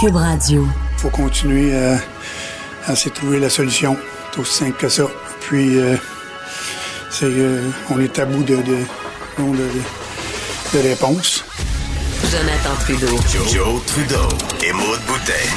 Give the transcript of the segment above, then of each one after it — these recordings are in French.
Cube Radio. faut continuer à, à essayer de trouver la solution. C'est aussi simple que ça. Puis, euh, c'est, euh, on est à bout de, de, de, de- de réponses. Jonathan Trudeau. Joe, Joe Trudeau et Maude Boutet.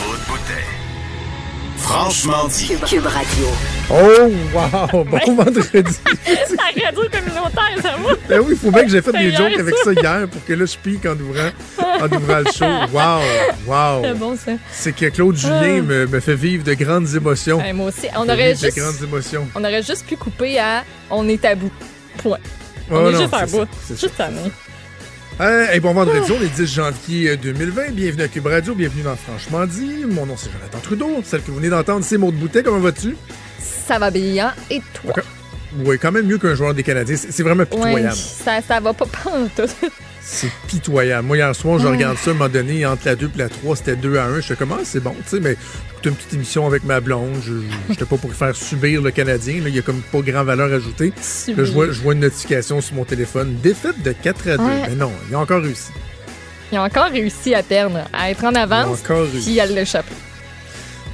Franchement dit. Cube, Cube Radio. Oh, wow! Bon vendredi! La radio communautaire, ça va? Ben oui, il faut bien que j'ai fait des jokes avec ça hier pour que là, je pique en ouvrant, en ouvrant le show. Wow! Wow! C'est bon, ça. C'est que Claude Julien me, me fait vivre de grandes émotions. Ouais, moi aussi. On aurait, juste, de grandes émotions. on aurait juste pu couper à On est à bout. Point. Oh On est non, juste à c'est bout. Juste ça, mais. Hey, hey, bon vendredi, on est 10 janvier euh, 2020. Bienvenue à Cube Radio, bienvenue dans Franchement dit. Mon nom, c'est Jonathan Trudeau. Celle que vous venez d'entendre, c'est Maud Boutet. Comment vas-tu? Ça va bien. Et toi? Oui, quand même mieux qu'un joueur des Canadiens. C'est vraiment Ouais, pitoyable. ça, ça va pas pantoute. C'est pitoyable. Moi, hier soir, je regarde ça, à un moment donné, entre la 2 et la 3, c'était 2 à 1. Je fais comment? c'est bon, tu sais, mais j'écoutais une petite émission avec ma blonde. Je n'étais pas pour faire subir le Canadien. là. Il y a comme pas grand valeur ajoutée. Là, je vois, je vois une notification sur mon téléphone. Défaite de 4 à 2. Ouais. Mais non, il a encore réussi. Ils ont encore réussi à perdre, à être en Il a avance, encore réussi. puis à l'échapper.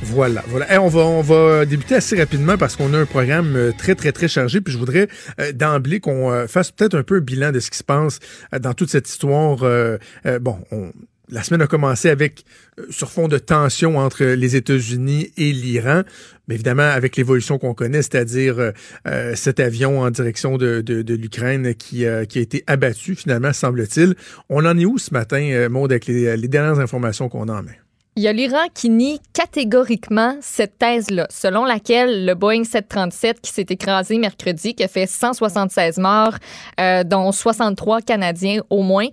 Voilà, voilà. Hey, on, va, on va débuter assez rapidement parce qu'on a un programme euh, très, très, très chargé. Puis je voudrais euh, d'emblée qu'on euh, fasse peut-être un peu un bilan de ce qui se passe euh, dans toute cette histoire. Euh, euh, bon, on- la semaine a commencé avec, euh, sur fond de tension entre les États-Unis et l'Iran. Mais évidemment, avec l'évolution qu'on connaît, c'est-à-dire euh, euh, cet avion en direction de, l'Ukraine qui, euh, a été abattu, finalement, semble-t-il. On en est où ce matin, euh, Maud, avec les, les dernières informations qu'on a en main? Il y a l'Iran qui nie catégoriquement cette thèse-là, selon laquelle le Boeing 737 qui s'est écrasé mercredi, qui a fait 176 morts, euh, dont 63 Canadiens au moins,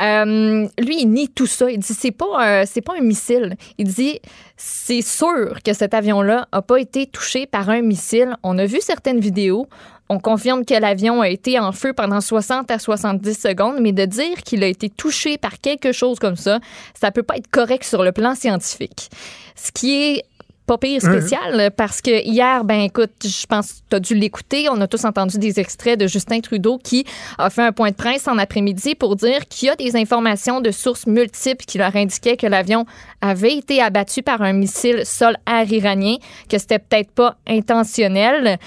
euh, lui, il nie tout ça. Il dit c'est pas, euh, c'est pas un missile. Il dit c'est sûr que cet avion-là a pas été touché par un missile. On a vu certaines vidéos. On confirme que l'avion a été en feu pendant 60 à 70 secondes, mais de dire qu'il a été touché par quelque chose comme ça, ça peut pas être correct sur le plan scientifique. Ce qui est pas pire spécial parce que hier, ben écoute, je pense que tu as dû l'écouter. On a tous entendu des extraits de Justin Trudeau qui a fait un point de presse en après-midi pour dire qu'il y a des informations de sources multiples qui leur indiquaient que l'avion avait été abattu par un missile sol-air iranien, que c'était peut-être pas intentionnel,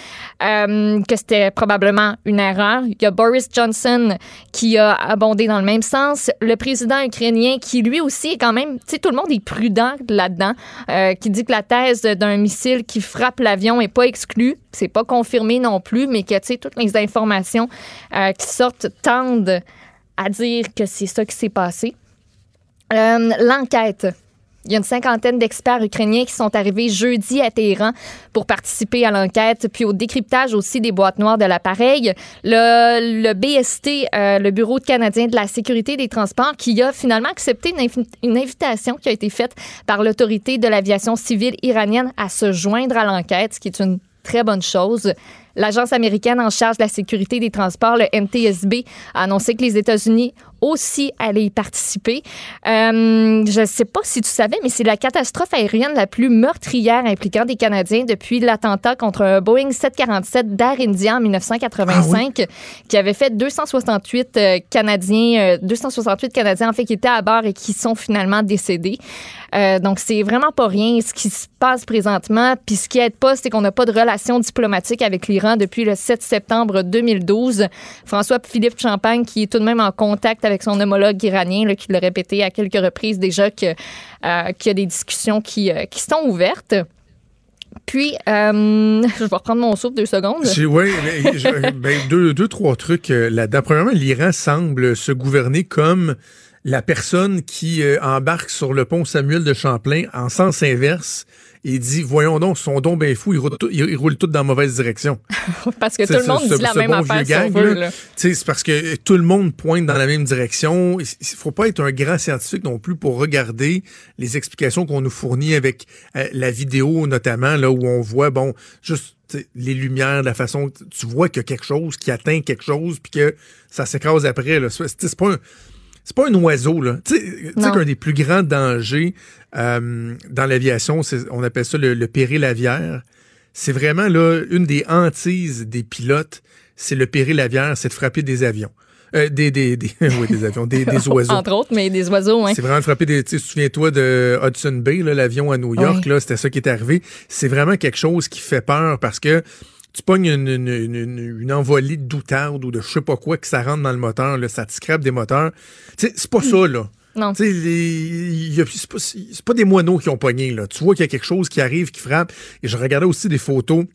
euh, que c'était probablement une erreur. Il y a Boris Johnson qui a abondé dans le même sens. Le président ukrainien qui lui aussi est quand même, tu sais, tout le monde est prudent là-dedans, euh, qui dit que la d'un missile qui frappe l'avion est pas exclue. C'est pas confirmé non plus, mais que, toutes les informations euh, qui sortent tendent à dire que c'est ça qui s'est passé. Euh, L'enquête. Il y a une cinquantaine d'experts ukrainiens qui sont arrivés jeudi à Téhéran pour participer à l'enquête, puis au décryptage aussi des boîtes noires de l'appareil. Le, le BST, euh, le Bureau canadien de la sécurité des transports, qui a finalement accepté une, une invitation qui a été faite par l'autorité de l'aviation civile iranienne à se joindre à l'enquête, ce qui est une très bonne chose. L'agence américaine en charge de la sécurité des transports, le NTSB, a annoncé que les États-Unis aussi allaient y participer. Euh, je ne sais pas si tu savais, mais c'est la catastrophe aérienne la plus meurtrière impliquant des Canadiens depuis l'attentat contre un Boeing 747 d'Air India en 1985, qui avait fait 268 euh, Canadiens, euh, 268 Canadiens en fait qui étaient à bord et qui sont finalement décédés. Euh, donc c'est vraiment pas rien ce qui se passe présentement. Puis ce qui aide pas, c'est qu'on n'a pas de relation diplomatique avec l'Iran depuis le 7 septembre 2012. François-Philippe Champagne, qui est tout de même en contact avec son homologue iranien, là, qui l'a répété à quelques reprises déjà euh, qu'il y a des discussions qui, euh, qui sont ouvertes. Puis, euh, je vais reprendre mon souffle deux secondes. Oui, ben, deux, deux, trois trucs là-dedans. Premièrement, l'Iran semble se gouverner comme la personne qui euh, embarque sur le pont Samuel de Champlain en sens inverse et dit voyons donc son don bien fou il roule, tout, il roule tout dans la mauvaise direction parce que tout le monde ce, dit la ce même bon affaire veut, là. là. C'est parce que tout le monde pointe dans la même direction. Il il faut pas être un grand scientifique non plus pour regarder les explications qu'on nous fournit avec euh, la vidéo notamment là où on voit bon juste les lumières, la façon tu vois qu'il y a quelque chose qui atteint quelque chose puis que ça s'écrase après là. C'est c'est pas un c'est pas un oiseau, là. Tu sais- qu'un des plus grands dangers euh, dans l'aviation, c'est- on appelle ça le, le péril aviaire. C'est vraiment là une des hantises des pilotes, c'est le péril aviaire, c'est de frapper des avions. Euh, des, des, des, oui, des avions, des, des oiseaux. Entre autres, mais des oiseaux, hein. C'est vraiment de frapper des. Tu sais, souviens-toi de Hudson Bay, là, l'avion à New York, Oui. là, c'était ça qui est arrivé. C'est vraiment quelque chose qui fait peur parce que tu pognes une, une, une, une- envolée de doutarde ou de je sais pas quoi que ça rentre dans le moteur, là, ça te scrape des moteurs. C'est pas ça, là. Non. Tu sais, les- il y a- c'est pas, c'est pas des moineaux qui ont pogné, là. Tu vois qu'il y a quelque chose qui arrive, qui frappe. Et je regardais aussi des photos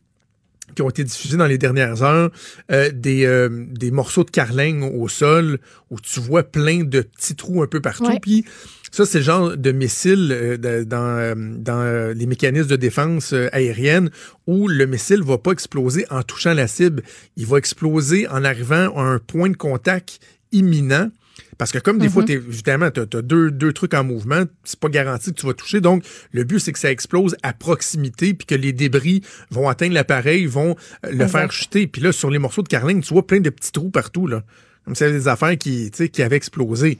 qui ont été diffusées dans les dernières heures, euh, des, euh, des morceaux de carlingue au sol où tu vois plein de petits trous un peu partout. Ouais. Puis ça, c'est le genre de missile euh, de- dans, euh, dans euh, les mécanismes de défense aérienne où le missile va pas exploser en touchant la cible. Il va exploser en arrivant à un point de contact imminent. Parce que comme des fois, évidemment, tu as, deux, deux trucs en mouvement, c'est pas garanti que tu vas toucher. Donc, le but, c'est que ça explose à proximité, puis que les débris vont atteindre l'appareil, vont le Exact. faire chuter. Puis là, sur les morceaux de carling, tu vois plein de petits trous partout. Là. Comme ça, des affaires qui avaient explosé.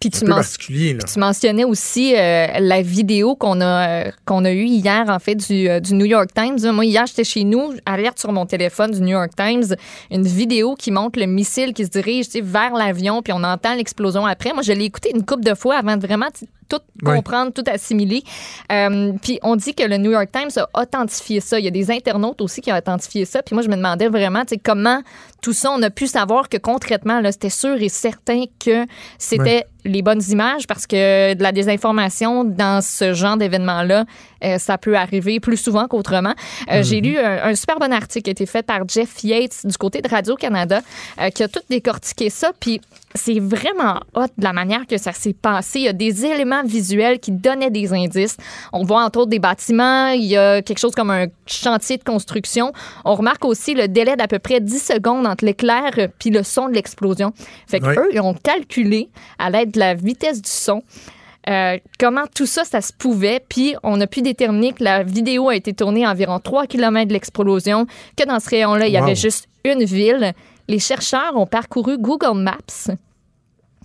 Puis tu particulier. Là. Tu mentionnais aussi euh, la vidéo qu'on a euh, qu'on a eue hier en fait du, euh, du New York Times. Moi hier j'étais chez nous, alerte sur mon téléphone du New York Times, une vidéo qui montre le missile qui se dirige vers l'avion puis on entend l'explosion après. Moi je l'ai écouté une couple de fois avant de vraiment tout comprendre, tout assimiler. Euh, puis on dit que le New York Times a authentifié ça. Il y a des internautes aussi qui ont authentifié ça. Puis moi je me demandais vraiment comment tout ça on a pu savoir que concrètement là c'était sûr et certain que c'était les bonnes images parce que de la désinformation dans ce genre d'événement-là, euh, ça peut arriver plus souvent qu'autrement. Euh, J'ai lu un, un super bon article qui a été fait par Jeff Yates du côté de Radio-Canada qui a tout décortiqué ça. Puis c'est vraiment hot de la manière que ça s'est passé. Il y a des éléments visuels qui donnaient des indices. On voit entre autres des bâtiments. Il y a quelque chose comme un chantier de construction. On remarque aussi le délai d'à peu près 10 secondes entre l'éclair puis le son de l'explosion. Fait qu'eux, ils ont calculé à l'aide de la vitesse du son euh, comment tout ça, ça se pouvait. Puis on a pu déterminer que la vidéo a été tournée à environ 3 km de l'explosion, que dans ce rayon-là, il y Wow. avait juste une ville. Les chercheurs ont parcouru Google Maps,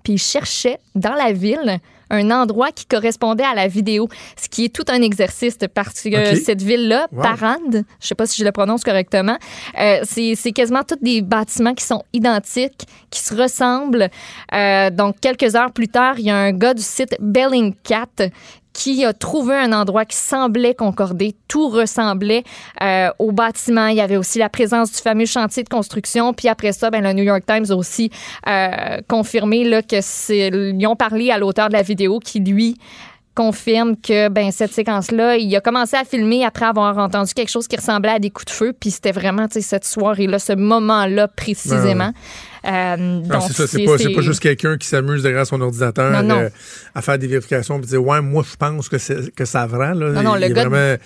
puis ils cherchaient dans la ville un endroit qui correspondait à la vidéo, ce qui est tout un exercice parce que cette ville-là, Wow. Parande, je sais pas si je le prononce correctement, euh, c'est c'est quasiment tous des bâtiments qui sont identiques, qui se ressemblent. Euh, donc, quelques heures plus tard, il y a un gars du site Bellingcat qui a trouvé un endroit qui semblait concorder. Tout ressemblait euh, au bâtiment. Il y avait aussi la présence du fameux chantier de construction. Puis après ça, ben, le New York Times a aussi euh, confirmé là, que c'est, ils ont parlé à l'auteur de la vidéo qui, lui, confirme que ben cette séquence-là, il a commencé à filmer après avoir entendu quelque chose qui ressemblait à des coups de feu, puis c'était vraiment cette soirée-là, ce moment-là précisément. Euh, donc, c'est ça, c'est pas, juste quelqu'un qui s'amuse derrière son ordinateur Non, non. euh, à faire des vérifications et dire Ouais, moi je pense que, c'est, que ça vrai. Là. Non, non, Il y a le gars de- vraiment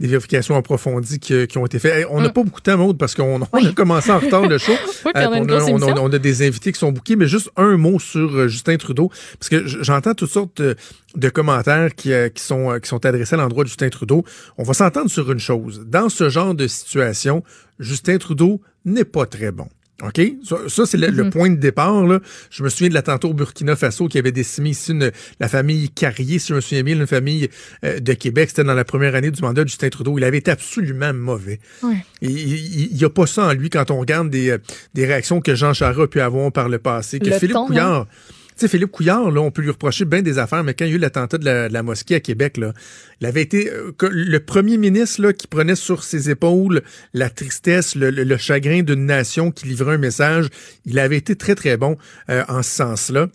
des vérifications approfondies qui, qui ont été faites. Hey, on n'a Mm. pas beaucoup de temps, Maude, parce qu'on on a commencé en retard le show. Oui, Euh, on, a, grosse on a- émission. on a des invités qui sont bookés, mais juste un mot sur euh, Justin Trudeau, parce que j'entends toutes sortes de, de commentaires qui, qui, sont, qui sont adressés à l'endroit de Justin Trudeau. On va s'entendre sur une chose. Dans ce genre de situation, Justin Trudeau n'est pas très bon. OK? Ça, ça, c'est le, Mm-hmm. le point de départ. Là. Je me souviens de l'attentat au Burkina Faso qui avait décimé ici une- la famille Carrier, si je me souviens bien, une famille euh, de Québec. C'était dans la première année du mandat de Justin Trudeau. Il avait été absolument mauvais. Ouais. Il n'y a pas ça en lui quand on regarde des, euh, des réactions que Jean Charest a pu avoir par le passé. Que Le Philippe ton, hein? Couillard. Tu sais, Philippe Couillard, là, on peut lui reprocher bien des affaires, mais quand il y a eu l'attentat de la, mosquée à Québec, là, il avait été euh, le premier ministre là, qui prenait sur ses épaules la tristesse, le, chagrin d'une nation qui livrait un message. Il avait été très, très bon euh, en ce sens-là.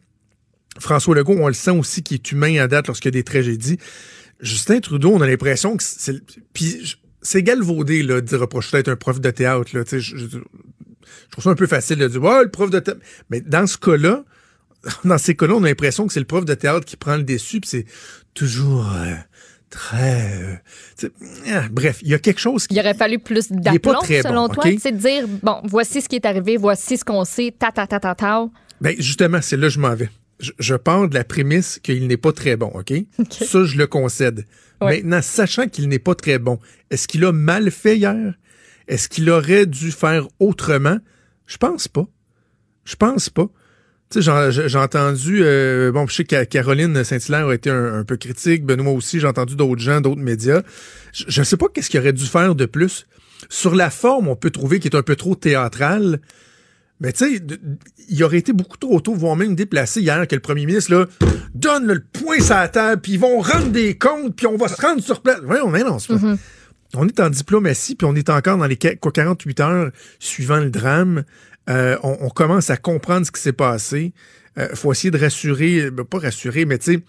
François Legault, on le sent aussi qu'il est humain à date lorsqu'il y a des tragédies. Justin Trudeau, on a l'impression que c'est... Puis c'est galvaudé là, de reprocher d'être un prof de théâtre. Là, je, je- trouve ça un peu facile de dire Ouais, le prof de théâtre. Mais dans ce cas-là, dans ces cas-là, on a l'impression que c'est le prof de théâtre qui prend le dessus, puis c'est toujours euh, très... euh, ah, bref, il y a quelque chose qui... Il aurait fallu plus d'aplomb, selon bon, toi. C'est de dire, bon, voici ce qui est arrivé, voici ce qu'on sait, ta, ta, ta, ta, ta. Ben, justement, c'est là que je m'en vais. Je, je pars de la prémisse qu'il n'est pas très bon, OK? Ça, je le concède. Ouais. Maintenant, sachant qu'il n'est pas très bon, est-ce qu'il a mal fait hier? Est-ce qu'il aurait dû faire autrement? Je pense pas. Je pense pas. Tu sais, j'en- j'ai entendu, euh, bon, je sais que Caroline Saint-Hilaire a été un, un peu critique, Benoît aussi, j'ai entendu d'autres gens, d'autres médias. Je, je sais pas qu'est-ce qu'il aurait dû faire de plus. Sur la forme, on peut trouver qu'il est un peu trop théâtral, mais tu sais, il aurait été beaucoup trop tôt, voire même déplacé hier, que le premier ministre là, donne le point sur la table, puis ils vont rendre des comptes, puis on va se rendre sur place. Voyons, mais non, c'est pas- On est en diplomatie, puis on est encore dans les qua- quoi, 48 heures suivant le drame. Euh, on, on commence à comprendre ce qui s'est passé. Euh, faut essayer de rassurer, ben, pas rassurer, mais tu sais...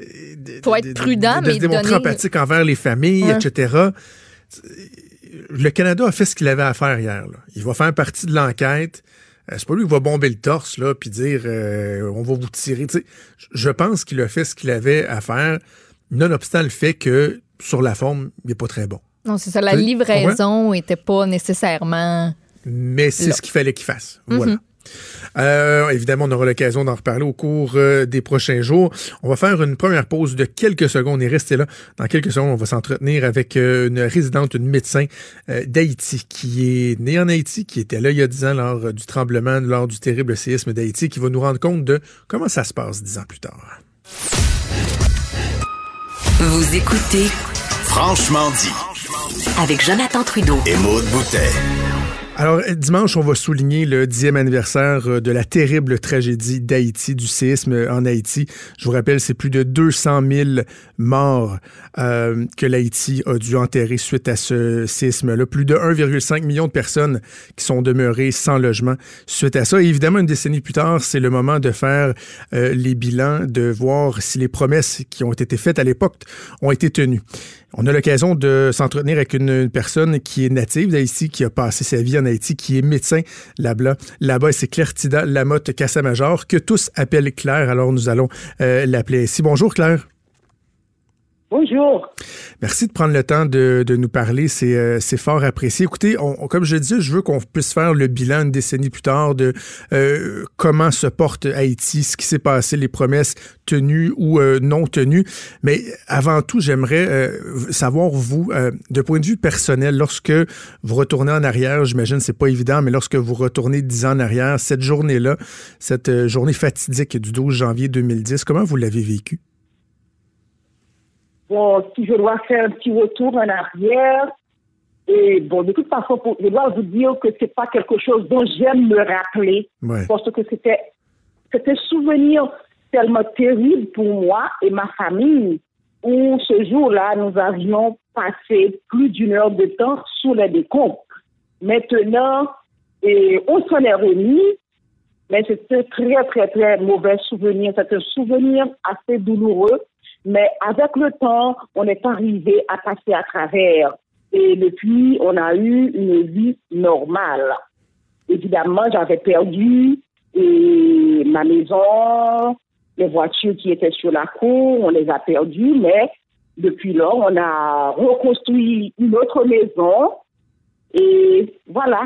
euh, de- Faut de- être de- prudent, de, de mais se démontrer donner- empathique envers les familles, Ouais. etc le Canada a fait ce qu'il avait à faire hier. là. Il va faire partie de l'enquête. Euh, c'est pas lui qui va bomber le torse là puis dire euh, on va vous tirer. Je- pense qu'il a fait ce qu'il avait à faire, nonobstant le fait que sur la forme, il n'est pas très bon. Non, c'est ça. La livraison était pas nécessairement. Mais c'est ce qu'il fallait qu'il fasse. Voilà. Euh, évidemment, on aura l'occasion d'en reparler au cours euh, des prochains jours. On va faire une première pause de quelques secondes et restez là. Dans quelques secondes, on va s'entretenir avec euh, une résidente, une médecin euh, d'Haïti qui est née en Haïti, qui était là il y a 10 ans lors euh, du tremblement, lors du terrible séisme d'Haïti, qui va nous rendre compte de comment ça se passe dix ans plus tard. Vous écoutez Franchement dit. avec Jonathan Trudeau. Et Maude Boutet. Alors, dimanche, on va souligner le dixième anniversaire euh, de la terrible tragédie d'Haïti, du séisme en Haïti. Je vous rappelle, c'est plus de 200 000 morts euh, que l'Haïti a dû enterrer suite à ce séisme-là. Plus de 1,5 million de personnes qui sont demeurées sans logement suite à ça. Et évidemment, une décennie plus tard, c'est le moment de faire euh, les bilans, de voir si les promesses qui ont été faites à l'époque ont été tenues. On a l'occasion de s'entretenir avec une, personne qui est native d'Haïti, qui a passé sa vie en Haïti, qui est médecin là-bas. Là-bas, c'est Claire Tida Lamotte Cassamajor, que tous appellent Claire. Alors, nous allons euh, l'appeler ici. Bonjour, Claire. Bonjour. Merci de prendre le temps de, nous parler. C'est euh, c'est fort apprécié. Écoutez, comme je disais, je veux qu'on puisse faire le bilan une décennie plus tard de euh, comment se porte Haïti, ce qui s'est passé, les promesses tenues ou euh, non tenues. Mais avant tout, j'aimerais savoir, vous, de point de vue personnel, lorsque vous retournez en arrière, j'imagine c'est pas évident, mais lorsque vous retournez dix ans en arrière, cette journée-là, cette journée fatidique du 12 janvier 2010, comment vous l'avez vécue? Bon, si je dois faire un petit retour en arrière, et bon, de toute façon, pour- je dois vous dire que c'est pas quelque chose dont j'aime me rappeler, Ouais. parce que c'était, c'était un souvenir tellement terrible pour moi et ma famille, où ce jour-là, nous avions passé plus d'une heure de temps sous les décombres. Maintenant, et on s'en est remis, mais un très, très, très mauvais souvenir. C'est un souvenir assez douloureux, mais avec le temps, on est arrivé à passer à travers. Et depuis, on a eu une vie normale. Évidemment, j'avais perdu et ma maison, les voitures qui étaient sur la cour, on les a perdues, mais depuis là, on a reconstruit une autre maison et voilà.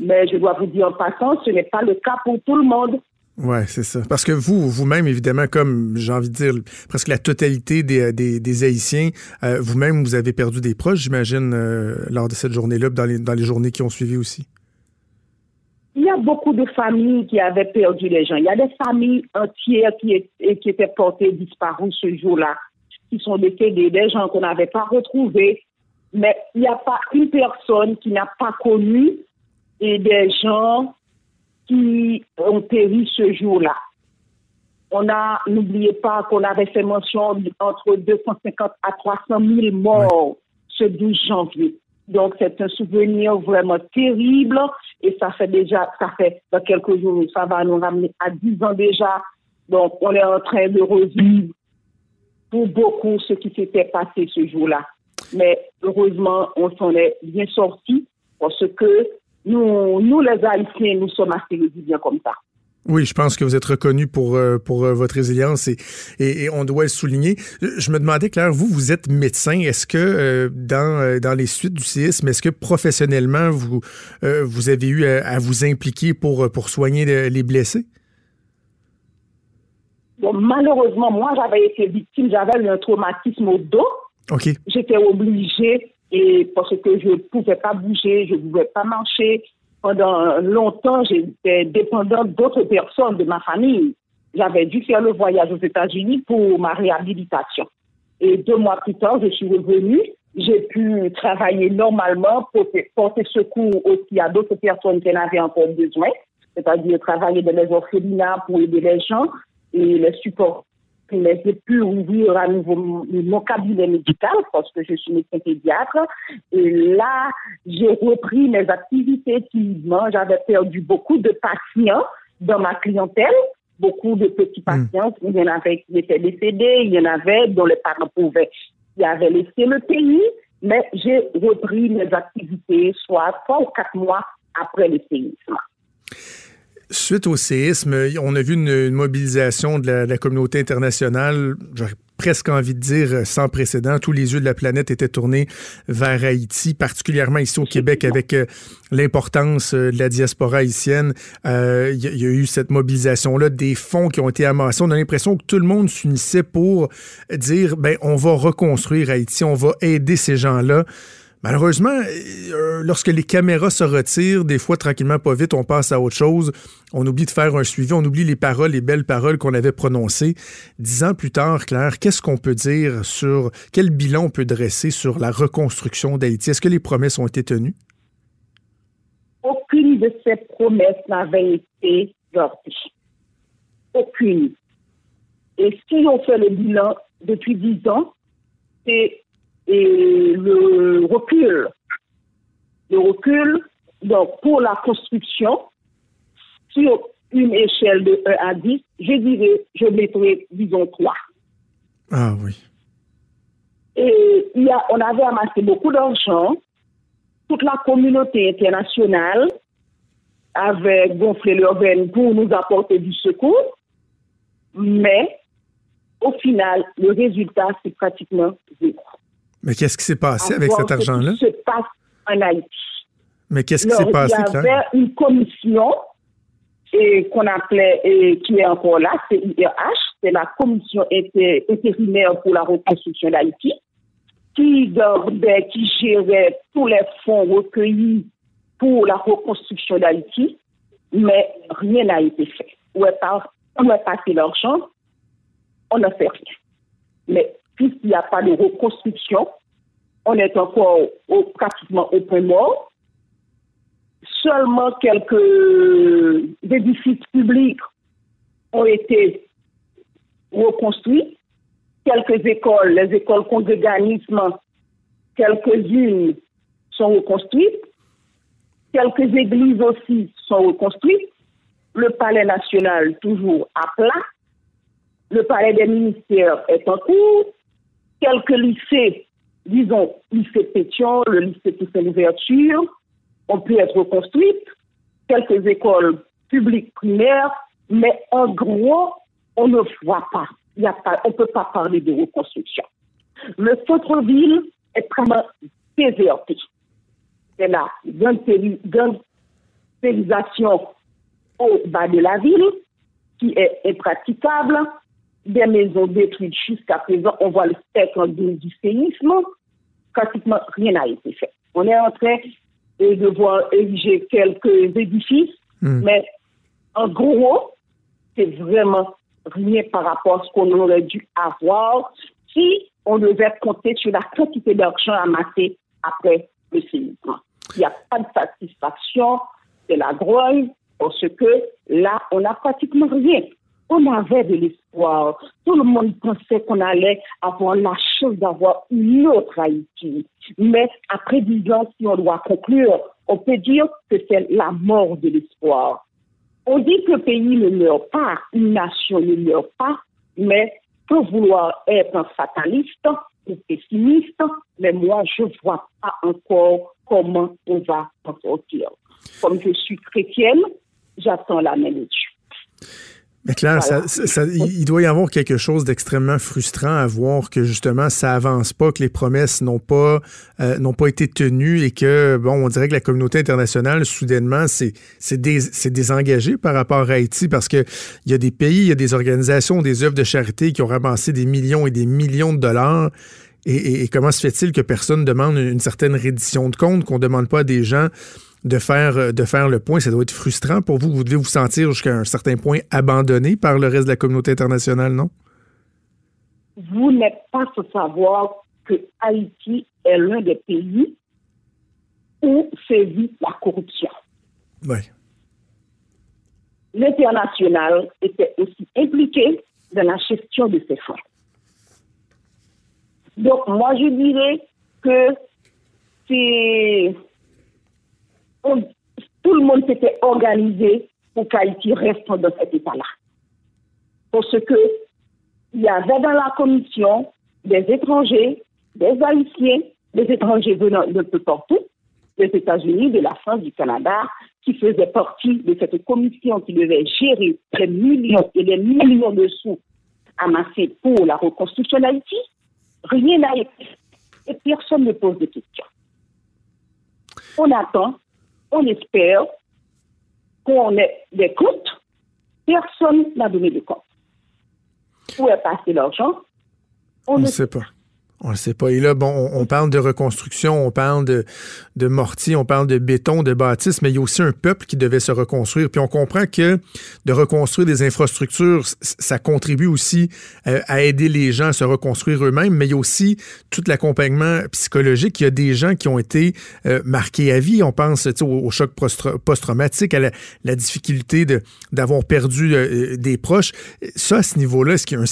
Mais je dois vous dire en passant, ce n'est pas le cas pour tout le monde. Ouais, c'est ça. Parce que vous, vous-même, évidemment, comme j'ai envie de dire presque la totalité des, des, des Haïtiens, euh, vous-même, vous avez perdu des proches, j'imagine, euh, lors de cette journée-là, dans les, dans les journées qui ont suivi aussi. Il y a beaucoup de familles qui avaient perdu les gens. Il y a des familles entières qui, est- qui étaient portées disparues ce jour-là, qui sont décédées, des gens qu'on n'avait pas retrouvés. Mais il n'y a pas une personne qui n'a pas connu et des gens qui ont péri ce jour-là. On a, n'oubliez pas qu'on avait fait mention entre 250 à 300 000 morts ce 12 janvier. Donc, c'est un souvenir vraiment terrible et ça fait déjà, ça fait dans quelques jours, ça va nous ramener à 10 ans déjà. Donc, on est en train de revivre pour beaucoup ce qui s'était passé ce jour-là. Mais heureusement, on s'en est bien sorti parce que nous, nous les Haïtiens, nous sommes assez résilients comme ça. Oui, je pense que vous êtes reconnu pour, euh, pour euh, votre résilience et, et, on doit le souligner. Je me demandais, Claire, vous, vous êtes médecin. Est-ce que euh, dans, dans les suites du séisme, est-ce que professionnellement, vous, vous avez eu à, vous impliquer pour, pour soigner les blessés? Bon, malheureusement, moi, j'avais été victime, j'avais eu un traumatisme au dos. OK. J'étais obligée, et parce que je ne pouvais pas bouger, je ne pouvais pas marcher, pendant longtemps, j'étais dépendante d'autres personnes de ma famille. J'avais dû faire le voyage aux États-Unis pour ma réhabilitation. Et deux mois plus tard, je suis revenue. J'ai pu travailler normalement pour porter secours aussi à d'autres personnes qui en avaient encore besoin, c'est-à-dire travailler dans les orphelinats pour aider les gens et les supporter mais j'ai pu ouvrir à nouveau mon cabinet médical parce que je suis médecin pédiatre. Et là, j'ai repris mes activités activement. J'avais perdu beaucoup de patients dans ma clientèle, beaucoup de petits hmm. patients. Il y en avait qui étaient décédés, il y en avait dont les parents pouvaient, qui avaient laissé le pays. Mais j'ai repris mes activités soit trois ou quatre mois après le séisme. Suite au séisme, on a vu une, mobilisation de la, communauté internationale, j'aurais presque envie de dire sans précédent. Tous les yeux de la planète étaient tournés vers Haïti, particulièrement ici au Québec avec euh, l'importance euh, de la diaspora haïtienne. Euh, il y, a eu cette mobilisation-là, des fonds qui ont été amassés. On a l'impression que tout le monde s'unissait pour dire, ben, on va reconstruire Haïti, on va aider ces gens-là. Malheureusement, euh, lorsque les caméras se retirent, des fois, tranquillement, pas vite, on passe à autre chose. On oublie de faire un suivi, on oublie les paroles, les belles paroles qu'on avait prononcées. Dix ans plus tard, Claire, qu'est-ce qu'on peut dire sur, quel bilan on peut dresser sur la reconstruction d'Haïti? Est-ce que les promesses ont été tenues? Aucune de ces promesses n'avait été gardée. Aucune. Et si on fait le bilan depuis dix ans, c'est et le recul. Le recul, donc pour la construction, sur une échelle de 1 à 10, je dirais, je mettrais, disons, 3. Ah oui. Et il y a, on avait amassé beaucoup d'argent. Toute la communauté internationale avait gonflé leur veine pour nous apporter du secours. Mais au final, le résultat, c'est pratiquement zéro. Mais qu'est-ce qui s'est passé avec cet argent-là? Ce qui se passe en Haïti. Mais qu'est-ce qui s'est passé, Il y avait une commission qu'on appelait, et qui est encore là, c'est IRH, c'est la commission intérimaire pour la reconstruction d'Haïti, qui gardait, qui gérait tous les fonds recueillis pour la reconstruction d'Haïti, mais rien n'a été fait. On a passé l'argent, on n'a fait rien. Mais puisqu'il n'y a pas de reconstruction, on est encore pratiquement au point mort. Seulement quelques édifices publics ont été reconstruits. Quelques écoles, les écoles congréganisme, quelques-unes sont reconstruites. Quelques églises aussi sont reconstruites. Le palais national toujours à plat. Le palais des ministères est en cours quelques lycées, disons, lycée Pétion, le lycée Toussaint l'Ouverture, ont pu être reconstruites, quelques écoles publiques primaires, mais en gros, on ne voit pas on ne peut pas parler de reconstruction. Le centre-ville est vraiment déserté. C'est la gangsterisation au bas de la ville qui est impraticable des maisons détruites jusqu'à présent. On voit le spectre du, séisme. Pratiquement rien n'a été fait. On est en train de voir ériger quelques édifices, hmm. mais en gros, c'est vraiment rien par rapport à ce qu'on aurait dû avoir si on devait compter sur la quantité d'argent amassé après le séisme. Il n'y a pas de satisfaction, c'est la grogne, parce que là, on n'a pratiquement rien on avait de l'espoir. Tout le monde pensait qu'on allait avoir la chance d'avoir une autre Haïti. Mais après dix ans, si on doit conclure, on peut dire que c'est la mort de l'espoir. On dit que le pays ne meurt pas, une nation ne meurt pas, mais peut vouloir être un fataliste ou pessimiste, mais moi, je ne vois pas encore comment on va en sortir. Comme je suis chrétienne, j'attends la même Dieu. Mais Claire, ça, ça, il doit y avoir quelque chose d'extrêmement frustrant à voir que justement ça avance pas, que les promesses n'ont pas euh, n'ont pas été tenues et que bon, on dirait que la communauté internationale soudainement c'est c'est dés, désengagé par rapport à Haïti parce que il y a des pays, il y a des organisations, des œuvres de charité qui ont ramassé des millions et des millions de dollars. Et, et, et comment se fait-il que personne demande une certaine reddition de compte, qu'on demande pas à des gens de faire, euh, de faire le point. Ça doit être frustrant pour vous. Vous devez vous sentir jusqu'à un certain point abandonné par le reste de la communauté internationale, non? Vous n'êtes pas sans savoir que Haïti est l'un des pays où sévit la corruption. Oui. L'international était aussi impliqué dans la gestion de ces fonds. Donc, moi, je dirais que c'est tout le monde s'était organisé pour qu'Haïti reste dans cet état-là. Parce que il y avait dans la commission des étrangers, des Haïtiens, des étrangers venant de peu partout, des États-Unis, de la France, du Canada, qui faisaient partie de cette commission qui devait gérer les millions et les millions de sous amassés pour la reconstruction d'Haïti. Rien n'a été. Et personne ne pose de questions. On attend on espère qu'on ait des comptes. Personne n'a donné de compte. Où est passé l'argent? On, ne sait pas. On ne sait pas. Et là, bon, on, parle de reconstruction, on parle de, mortier, on parle de béton, de bâtisse, mais il y a aussi un peuple qui devait se reconstruire. Puis on comprend que de reconstruire des infrastructures, ça contribue aussi euh, à aider les gens à se reconstruire eux-mêmes, mais il y a aussi tout l'accompagnement psychologique. Il y a des gens qui ont été euh, marqués à vie. On pense au, au, choc post-traumatique, à la, difficulté d'avoir perdu euh, des proches. Ça, à ce niveau-là, est-ce qu'il y a un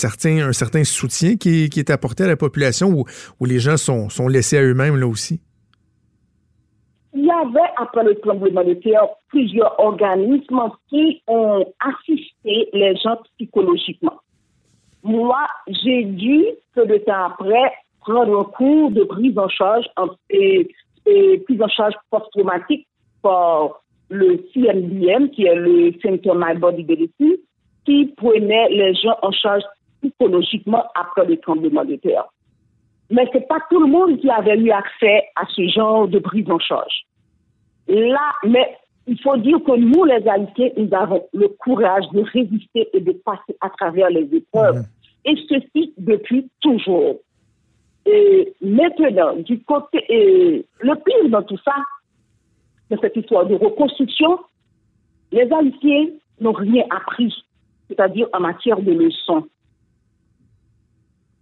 certain, soutien qui est apporté à la population? Où, les gens sont, laissés à eux-mêmes là aussi? Il y avait, après le tremblement de terre, plusieurs organismes qui ont assisté les gens psychologiquement. Moi, j'ai dû, peu de temps après, prendre un cours de prise en charge et, prise en charge post-traumatique par le CMBM, qui est le Center My Body Medicine, qui prenait les gens en charge psychologiquement après le tremblement de terre. Mais ce n'est pas tout le monde qui avait eu accès à ce genre de prise en charge. Là, mais il faut dire que nous, les Haïtiens, nous avons le courage de résister et de passer à travers les épreuves. Et ceci depuis toujours. Et maintenant, du côté, et le pire dans tout ça, de cette histoire de reconstruction, les Haïtiens n'ont rien appris, c'est-à-dire en matière de leçons.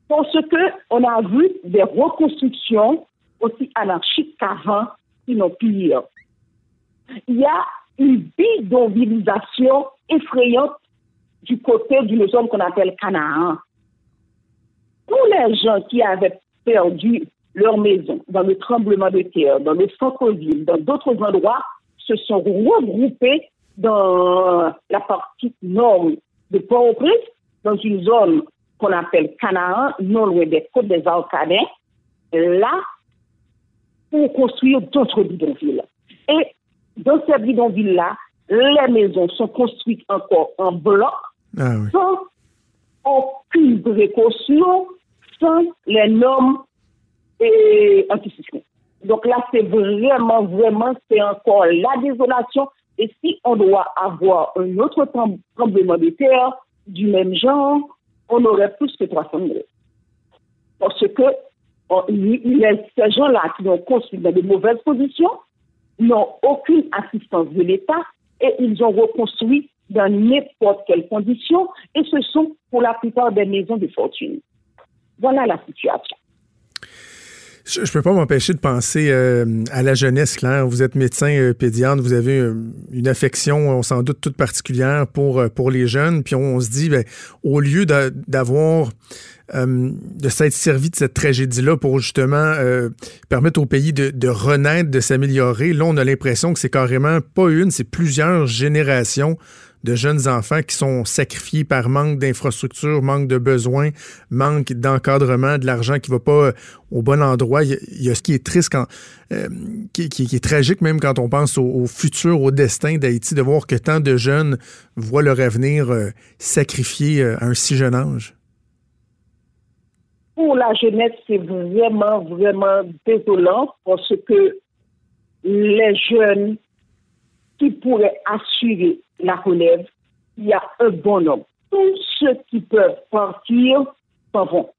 Parce qu'on a vu des reconstructions aussi anarchiques qu'avant, sinon pire. Il y a une bidonvillisation effrayante du côté d'une zone qu'on appelle Canaan. Tous les gens qui avaient perdu leur maison dans le tremblement de terre, dans le centre-ville, dans d'autres endroits, se sont regroupés dans la partie nord de Port-au-Prince, dans une zone qu'on appelle Canaan, non loin des côtes des Alcadins, là, pour construire d'autres bidonvilles. Et dans ces bidonvilles-là, les maisons sont construites encore en bloc, ah sans aucune précaution, sans les normes et antisismiques. Donc là, c'est vraiment, vraiment, c'est encore la désolation. Et si on doit avoir un autre tremblement de terre du même genre, on aurait plus que 300 000. Parce que ces gens-là qui ont construit dans de mauvaises positions n'ont aucune assistance de l'État et ils ont reconstruit dans n'importe quelle condition et ce sont pour la plupart des maisons de fortune. Voilà la situation. Je ne peux pas m'empêcher de penser euh, à la jeunesse, Claire. Vous êtes médecin euh, pédiatre, vous avez euh, une affection, on s'en doute, toute particulière pour, pour les jeunes. Puis on, se dit, ben, au lieu d'avoir de s'être servi de cette tragédie-là pour justement permettre au pays de, de renaître, de s'améliorer, là, on a l'impression que c'est carrément pas une, c'est plusieurs générations de jeunes enfants qui sont sacrifiés par manque d'infrastructures, manque de besoins, manque d'encadrement, de l'argent qui va pas au bon endroit. Il y a, ce qui est triste, quand, qui, est tragique même quand on pense au, futur, au destin d'Haïti, de voir que tant de jeunes voient leur avenir sacrifié à un si jeune âge pour la jeunesse, c'est vraiment, vraiment désolant parce que les jeunes qui pourraient assurer la relève, il y a un bon nombre. Tous ceux qui peuvent partir s'en vont.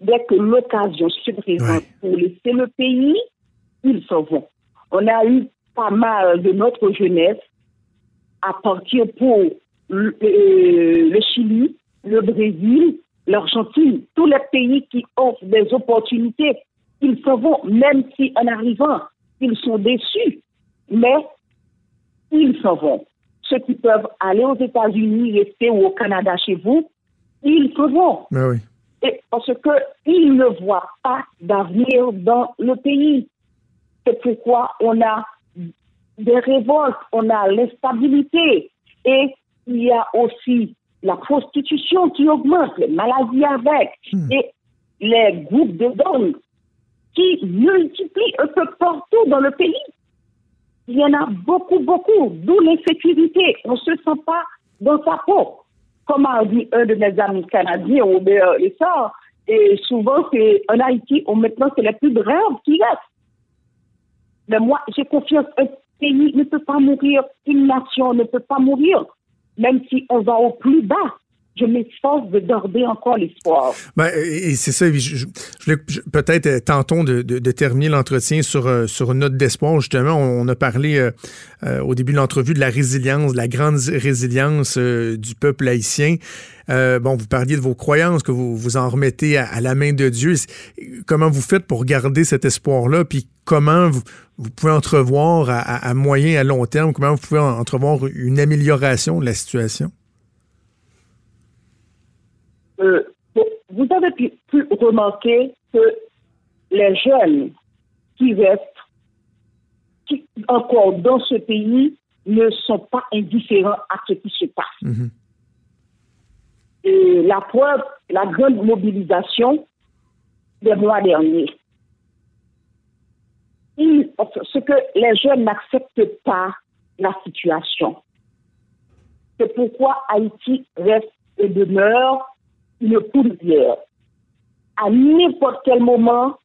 Dès que l'occasion se présente pour laisser le pays, ils s'en vont. On a eu pas mal de notre jeunesse à partir pour le, euh, le Chili, le Brésil, l'Argentine, tous les pays qui offrent des opportunités, ils s'en vont, même si en arrivant, ils sont déçus, mais ils s'en vont. Ceux qui peuvent aller aux États-Unis, rester ou au Canada chez vous, ils s'en vont. Ben oui. Et parce qu'ils ne voient pas d'avenir dans le pays. C'est pourquoi on a des révoltes, on a l'instabilité et il y a aussi la prostitution qui augmente, les maladies avec, hmm. et les groupes de gangs qui multiplient un peu partout dans le pays. Il y en a beaucoup, beaucoup, d'où l'insécurité. On ne se sent pas dans sa peau. Comme a dit un de mes amis canadiens, Robert Essard, et souvent, c'est en Haïti, on, maintenant, c'est les plus graves qui restent. Mais moi, j'ai confiance. Un pays ne peut pas mourir, une nation ne peut pas mourir même si on va au plus bas, je m'efforce de garder encore l'espoir. Ben, et c'est ça, je, peut-être euh, tentons de, terminer l'entretien sur, euh, sur une note d'espoir. Justement, on, a parlé euh, au début de l'entrevue de la résilience, de la grande résilience du peuple haïtien. bon, vous parliez de vos croyances, que vous vous en remettez à, la main de Dieu. Comment vous faites pour garder cet espoir-là? Puis comment vous, vous pouvez entrevoir à, à, moyen, à long terme, comment vous pouvez entrevoir une amélioration de la situation? Euh, vous avez pu, remarquer que les jeunes qui restent encore dans ce pays ne sont pas indifférents à ce qui se passe. Mm-hmm. Et la preuve, la grande mobilisation des mois derniers. ce que les jeunes n'acceptent pas la situation. C'est pourquoi Haïti reste et demeure une poudrière. À n'importe quel moment,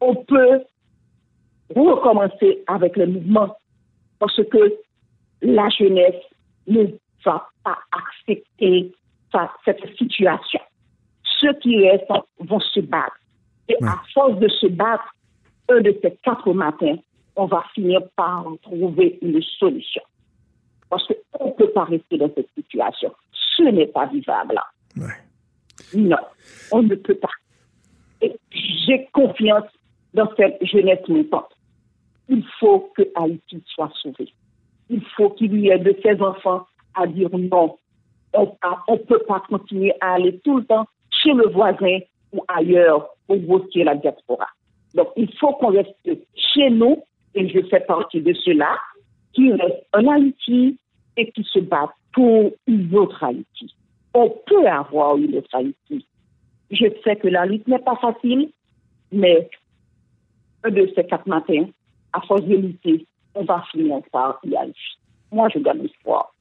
on peut recommencer avec le mouvement parce que la jeunesse ne va pas accepter cette situation. Ceux qui restent vont se battre. Et à force de se battre, un de ces quatre matins, on va finir par trouver une solution. Parce qu'on ne peut pas rester dans cette situation. Ce n'est pas vivable. Non, on ne peut pas. J'ai confiance dans cette jeunesse montante. Il faut que Haïti soit sauvé. Il faut qu'il y ait de ces enfants à dire non. On ne peut pas continuer à aller tout le temps chez le voisin ou ailleurs pour voter la diaspora. Donc, il faut qu'on reste chez nous, et je fais partie de ceux-là, qui restent en Haïti et qui se battent pour une autre Haïti on peut avoir une Haïti. Je sais que la lutte n'est pas facile, mais un de ces quatre matins, à force de lutter, on va finir par y arriver. Moi, je donne espoir.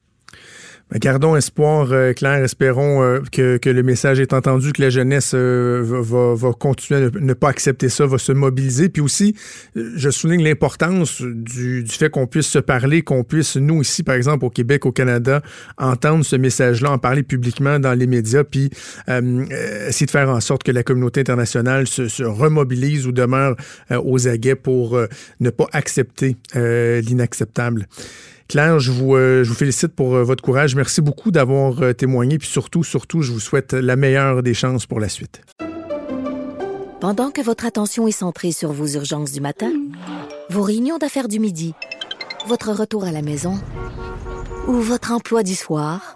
Ben, gardons espoir, euh, Claire. Espérons euh, que, le message est entendu, que la jeunesse euh, va, continuer à ne, pas accepter ça, va se mobiliser. Puis aussi, je souligne l'importance du, fait qu'on puisse se parler, qu'on puisse, nous ici, par exemple, au Québec, au Canada, entendre ce message-là, en parler publiquement dans les médias, puis essayer de faire en sorte que la communauté internationale se remobilise ou demeure aux aguets pour ne pas accepter l'inacceptable. Claire, je vous, euh, je vous félicite pour euh, votre courage. Merci beaucoup d'avoir euh, témoigné. Puis surtout, surtout, je vous souhaite la meilleure des chances pour la suite. Pendant que votre attention est centrée sur vos urgences du matin, vos réunions d'affaires du midi, votre retour à la maison ou votre emploi du soir,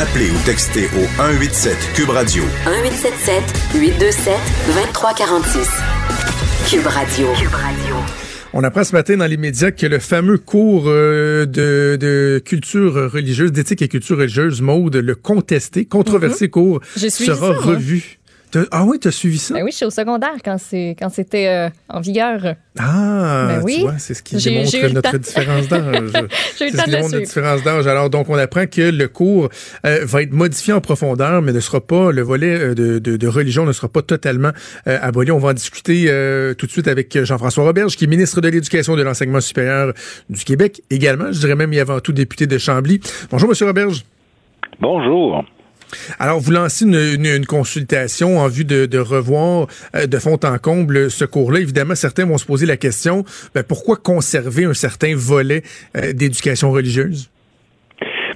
Appelez ou textez au 187 Cube Radio. 1877 827 2346. Cube Radio. Cube Radio. On apprend ce matin dans les médias que le fameux cours euh, de, de, culture religieuse, d'éthique et culture religieuse, mode, le contesté, controversé mm-hmm. cours, sera revu. Ah oui, tu as suivi ça? Ben oui, je suis au secondaire quand c'était euh, en vigueur. Ah, ben oui. tu vois, c'est ce qui démontre notre différence d'âge. j'ai eu le temps de notre différence d'âge. Alors, donc, on apprend que le cours euh, va être modifié en profondeur, mais ne sera pas, le volet euh, de, de, de religion ne sera pas totalement aboli. On va en discuter tout de suite avec Jean-François Roberge, qui est ministre de l'Éducation et de l'Enseignement supérieur du Québec également. Je dirais même, y avant tout député de Chambly. Bonjour, Monsieur Roberge. Bonjour. Alors, vous lancez une, consultation en vue de, revoir euh, de fond en comble ce cours-là. Évidemment, certains vont se poser la question, ben, pourquoi conserver un certain volet euh, d'éducation religieuse?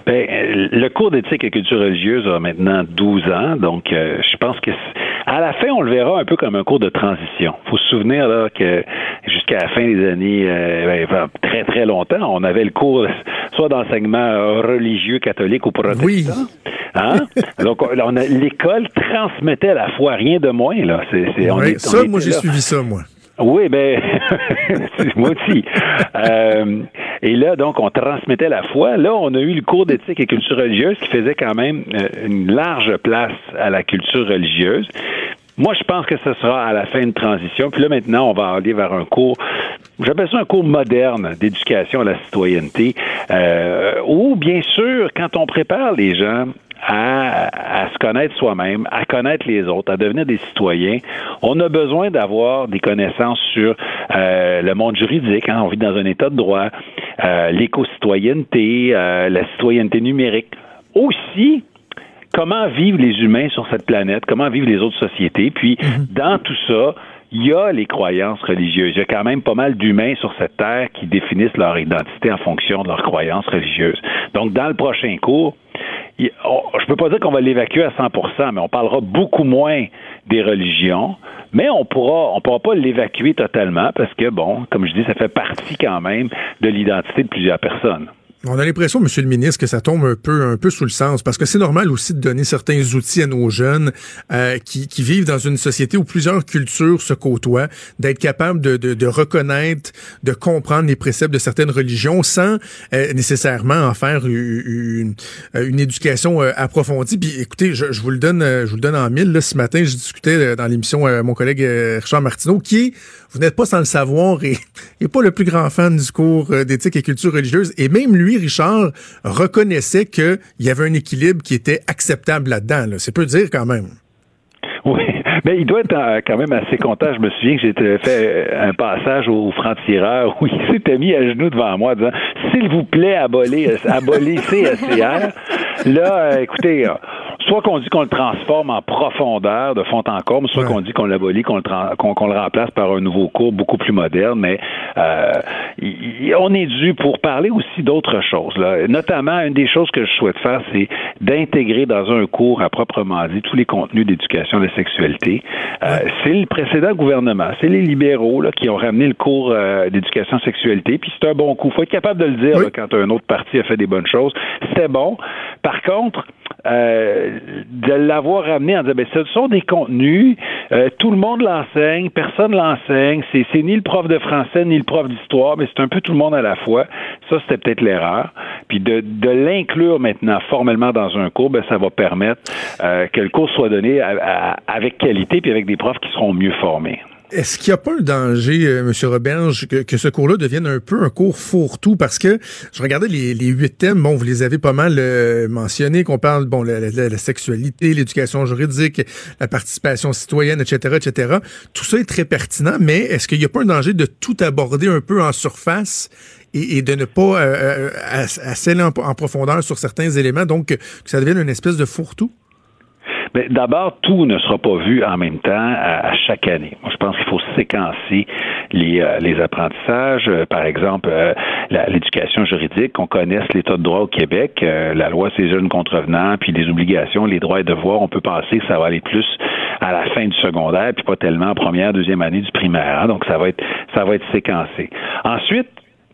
Ben, le cours d'éthique et culture religieuse a maintenant 12 ans, donc euh, je pense que à la fin, on le verra un peu comme un cours de transition. faut se souvenir là, que jusqu'à la fin des années, ben, très très longtemps, on avait le cours soit d'enseignement religieux catholique ou protestant. Oui. Hein? Donc, on l'école transmettait à la fois rien de moins. Là. ça, moi, j'ai suivi ça, moi. Oui, ben, moi aussi. Euh, et là, donc, on transmettait la foi. Là, on a eu le cours d'éthique et culture religieuse qui faisait quand même euh, une large place à la culture religieuse. Moi, je pense que ce sera à la fin de transition. Puis là, maintenant, on va aller vers un cours, j'appelle ça un cours moderne d'éducation à la citoyenneté, euh, où, bien sûr, quand on prépare les gens à, se connaître soi-même, à connaître les autres, à devenir des citoyens. On a besoin d'avoir des connaissances sur euh, le monde juridique. Hein. On vit dans un état de droit, euh, l'éco-citoyenneté, euh, la citoyenneté numérique. Aussi, comment vivent les humains sur cette planète, comment vivent les autres sociétés? Puis, mhm. dans tout ça, il y a les croyances religieuses. Il y a quand même pas mal d'humains sur cette terre qui définissent leur identité en fonction de leurs croyances religieuses. Donc, dans le prochain cours, je ne peux pas dire qu'on va l'évacuer à 100% mais on parlera beaucoup moins des religions, mais on pourra, on pourra pas l'évacuer totalement parce que, bon, comme je dis, ça fait partie quand même de l'identité de plusieurs personnes. On a l'impression, Monsieur le ministre, que ça tombe un peu, un peu sous le sens, parce que c'est normal aussi de donner certains outils à nos jeunes euh, qui, qui, vivent dans une société où plusieurs cultures se côtoient, d'être capable de, de, de, reconnaître, de comprendre les préceptes de certaines religions sans euh, nécessairement en faire une, une, éducation euh, approfondie. Puis, écoutez, je, je, vous le donne, je vous le donne en mille. Là, ce matin, je discutais dans l'émission mon collègue Richard Martineau, qui vous n'êtes pas sans le savoir, et, et pas le plus grand fan du cours d'éthique et culture religieuse, et même lui Richard, reconnaissait qu'il y avait un équilibre qui était acceptable là-dedans. C'est peu dire quand même. Oui, mais il doit être euh, quand même assez content. Je me souviens que j'ai fait un passage au franc-tireur où il s'était mis à genoux devant moi disant S'il vous plaît, abolissez, abolissez SCR. Là, euh, écoutez, soit qu'on dit qu'on le transforme en profondeur de fond en comble, soit qu'on dit qu'on l'abolit, qu'on le, qu'on, le remplace par un nouveau cours beaucoup plus moderne. Mais euh, on est dû pour parler aussi d'autres choses. Là. Notamment, une des choses que je souhaite faire, c'est d'intégrer dans un cours à proprement dit tous les contenus d'éducation de la sexualité. Euh, c'est le précédent gouvernement, c'est les libéraux là, qui ont ramené le cours euh, d'éducation sexualité. Puis c'est un bon coup. faut être capable de le dire quand un autre parti a fait des bonnes choses. C'était bon. Par contre, euh, de l'avoir ramené en disant ben, ce sont des contenus, euh, tout le monde l'enseigne, personne l'enseigne, c'est, c'est ni le prof de français ni le prof d'histoire, mais c'est un peu tout le monde à la fois. Ça, c'était peut-être l'erreur. Puis de, l'inclure maintenant formellement dans un cours, ben, ça va permettre euh, que le cours soit donné avec qualité puis avec des profs qui seront mieux formés. Est-ce qu'il n'y a pas un danger, euh, M. Roberge, que, ce cours-là devienne un peu un cours fourre-tout? Parce que je regardais les, huit thèmes, bon, vous les avez pas mal euh, mentionnés, qu'on parle, bon, la, sexualité, l'éducation juridique, la participation citoyenne, etc., etc. Tout ça est très pertinent, mais est-ce qu'il n'y a pas un danger de tout aborder un peu en surface et, de ne pas euh, assez en, en, profondeur sur certains éléments, donc que ça devienne une espèce de fourre-tout? Mais d'abord, tout ne sera pas vu en même temps à, chaque année. Moi, je pense qu'il faut séquencer les, euh, les apprentissages. Euh, par exemple, euh, l'éducation juridique, qu'on connaisse l'état de droit au Québec, la loi ces jeunes contrevenants, puis les obligations, les droits et devoirs, on peut penser que ça va aller plus à la fin du secondaire, puis pas tellement en première, deuxième année du primaire. Hein. Donc, ça va être ça va être séquencé. Ensuite,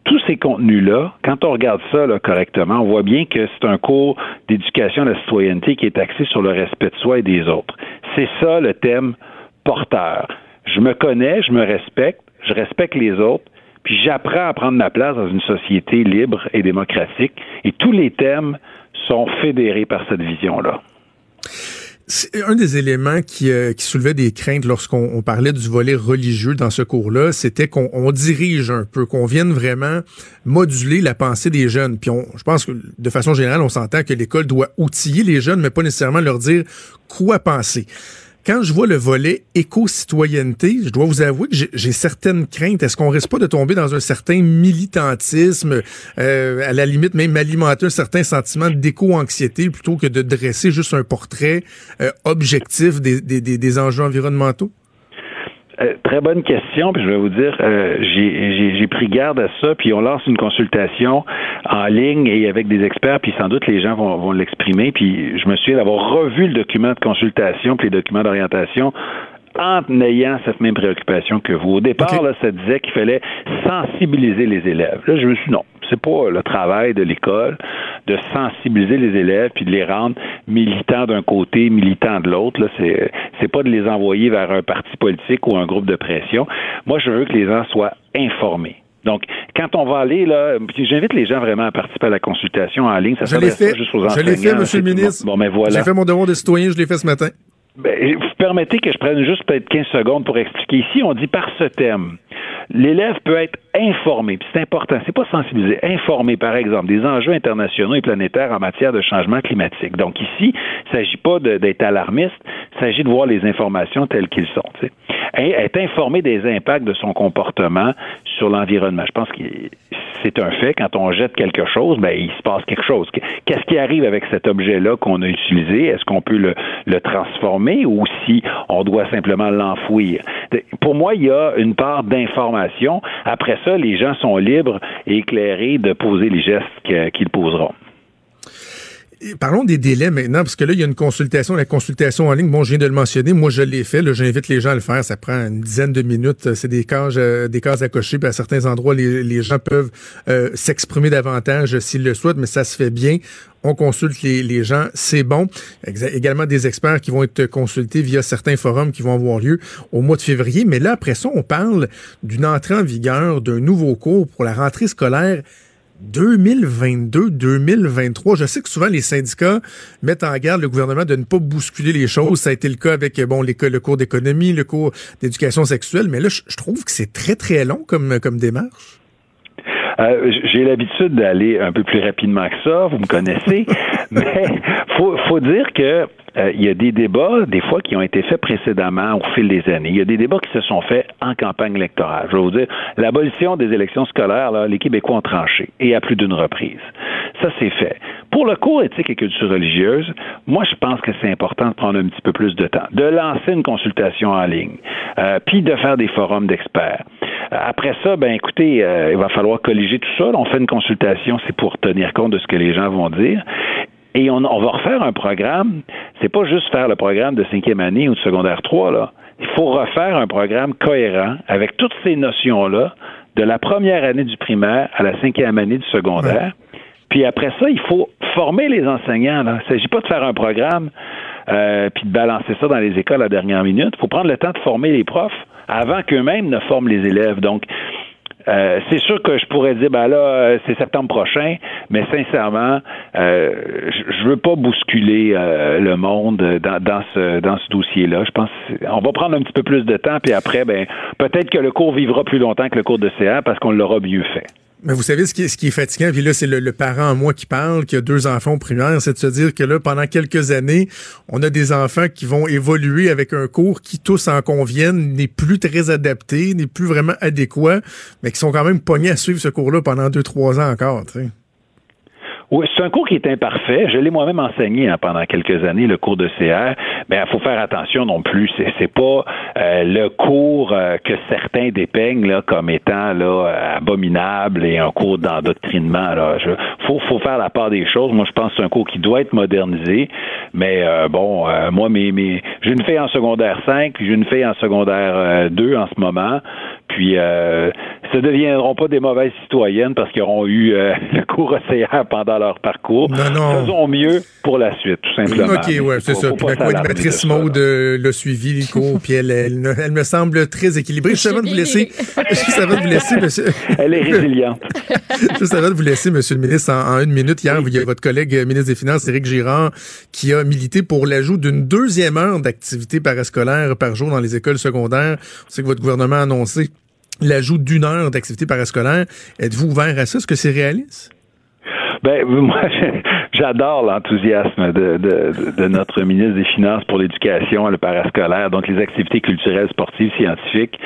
tous ces contenus-là, quand on regarde ça correctement, on voit bien que c'est un cours d'éducation à la citoyenneté qui est axé sur le respect de soi et des autres. C'est ça le thème porteur. Je me connais, je me respecte, je respecte les autres, puis j'apprends à prendre ma place dans une société libre et démocratique. Et tous les thèmes sont fédérés par cette vision-là un des éléments qui, euh, qui soulevait des craintes lorsqu'on parlait du volet religieux dans ce cours-là, c'était qu'on dirige un peu, qu'on vienne vraiment moduler la pensée des jeunes. Puis on, je pense que de façon générale, on s'entend que l'école doit outiller les jeunes, mais pas nécessairement leur dire quoi penser quand je vois le volet éco-citoyenneté, je dois vous avouer que j'ai certaines craintes. Est-ce qu'on risque pas de tomber dans un certain militantisme, euh, à la limite même alimenter un certain sentiment d'éco-anxiété plutôt que de dresser juste un portrait euh, objectif des, des, des enjeux environnementaux? Euh, très bonne question, puis je vais vous dire, euh, j'ai pris garde à ça, puis on lance une consultation en ligne et avec des experts, puis sans doute les gens vont, vont l'exprimer, puis je me souviens d'avoir revu le document de consultation, puis les documents d'orientation en ayant cette même préoccupation que vous. Au départ, là, ça disait qu'il fallait sensibiliser les élèves. Là, je me suis dit non, c'est pas le travail de l'école de sensibiliser les élèves puis de les rendre militants d'un côté, militants de l'autre. Là, c'est c'est pas de les envoyer vers un parti politique ou un groupe de pression. Moi, je veux que les gens soient informés. Donc, quand on va aller, là, j'invite les gens vraiment à participer à la consultation en ligne. Ça je l'ai fait. Juste aux je l'ai fait, Monsieur le ministre. Bon, mais ben voilà. J'ai fait mon devoir de citoyen, je l'ai fait ce matin. Ben, vous permettez que je prenne juste peut-être 15 secondes pour expliquer. Ici, on dit par ce thème. L'élève peut être informé, puis c'est important, c'est pas sensibilisé, informé, par exemple, des enjeux internationaux et planétaires en matière de changement climatique. Donc ici, il ne s'agit pas d'être alarmiste, il s'agit de voir les informations telles qu'elles sont. Et être informé des impacts de son comportement sur l'environnement. Je pense que c'est un fait. Quand on jette quelque chose, ben, il se passe quelque chose. Qu'est-ce qui arrive avec cet objet-là qu'on a utilisé? Est-ce qu'on peut le transformer ou si on doit simplement l'enfouir? Pour moi, il y a une part d'information. Après ça, les gens sont libres et éclairés de poser les gestes qu'ils poseront. Parlons des délais maintenant, parce que là, il y a une consultation, la consultation en ligne. Bon, je viens de le mentionner. Moi, je l'ai fait. J'invite les gens à le faire. Ça prend une dizaine de minutes. C'est des cases, euh, des cases à cocher. Puis à certains endroits, les, gens peuvent euh, s'exprimer davantage s'ils le souhaitent, mais ça se fait bien. On consulte les, les gens, c'est bon. Également des experts qui vont être consultés via certains forums qui vont avoir lieu au mois de février. Mais là, après ça, on parle d'une entrée en vigueur d'un nouveau cours pour la rentrée scolaire 2022-2023. Je sais que souvent les syndicats mettent en garde le gouvernement de ne pas bousculer les choses. Ça a été le cas avec bon le cours d'économie, le cours d'éducation sexuelle, mais là je, trouve que c'est très très long comme comme démarche. Euh, j'ai l'habitude d'aller un peu plus rapidement que ça, vous me connaissez, mais faut faut dire que euh, il y a des débats, des fois, qui ont été faits précédemment au fil des années. Il y a des débats qui se sont faits en campagne électorale. Je vais vous dire, l'abolition des élections scolaires, là, les Québécois ont tranché, et à plus d'une reprise. Ça, c'est fait. Pour le cours éthique et culture religieuse, moi, je pense que c'est important de prendre un petit peu plus de temps, de lancer une consultation en ligne, euh, puis de faire des forums d'experts. Euh, après ça, ben écoutez, il va falloir colliger tout ça. On fait une consultation, c'est pour tenir compte de ce que les gens vont dire. Et on, on, va refaire un programme. C'est pas juste faire le programme de cinquième année ou de secondaire 3, là. Il faut refaire un programme cohérent avec toutes ces notions-là de la première année du primaire à la cinquième année du secondaire. Puis après ça, il faut former les enseignants. Là. Il ne s'agit pas de faire un programme euh, puis de balancer ça dans les écoles à la dernière minute. Il faut prendre le temps de former les profs avant qu'eux-mêmes ne forment les élèves. Donc, euh, c'est sûr que je pourrais dire, ben là, euh, c'est septembre prochain, mais sincèrement, euh, je veux pas bousculer euh, le monde dans, dans ce dans ce dossier-là. Je pense on va prendre un petit peu plus de temps, puis après, ben peut-être que le cours vivra plus longtemps que le cours de CA parce qu'on l'aura mieux fait. Mais vous savez, ce qui est, ce est fatigant, puis là, c'est le, parent en moi qui parle, qui a deux enfants primaires, c'est de se dire que là, pendant quelques années, on a des enfants qui vont évoluer avec un cours qui, tous en conviennent, n'est plus très adapté, n'est plus vraiment adéquat, mais qui sont quand même pognés à suivre ce cours-là pendant deux, trois ans encore. Oui, c'est un cours qui est imparfait. Je l'ai moi-même enseigné hein, pendant quelques années, le cours de CR. Mais il faut faire attention non plus. C'est, c'est pas euh, le cours euh, que certains dépeignent là, comme étant là, abominable et un cours d'endoctrinement. Là. Faut, faut faire la part des choses. Moi, je pense que c'est un cours qui doit être modernisé. Mais euh, bon, moi, mes, mes, j'ai une fille en secondaire 5, puis j'ai une fille en secondaire 2 en ce moment. Puis, euh, ce ne deviendront pas des mauvaises citoyennes parce qu'ils auront eu le cours océan pendant leur parcours. Non, non. Faisons mieux pour la suite, tout simplement. OK, ouais, c'est ça. Puis ma co-animatrice Maude euh, l'a suivi, le cours, puis elle, elle, elle, me semble très équilibrée. Juste avant de vous laisser, juste avant de vous laisser, monsieur. Elle est résiliente. juste avant de vous laisser, monsieur le ministre, en, en une minute, hier, il y a votre collègue euh, ministre des Finances, Éric Girard, qui a milité pour l'ajout d'une deuxième heure d'activité parascolaire par jour dans les écoles secondaires. On sait que votre gouvernement a annoncé l'ajout d'une heure d'activité parascolaire. Êtes-vous ouvert à ça? Est-ce que c'est réaliste? Ben, moi, j'adore l'enthousiasme de, de, notre ministre des Finances pour l'éducation le parascolaire, donc les activités culturelles, sportives, scientifiques.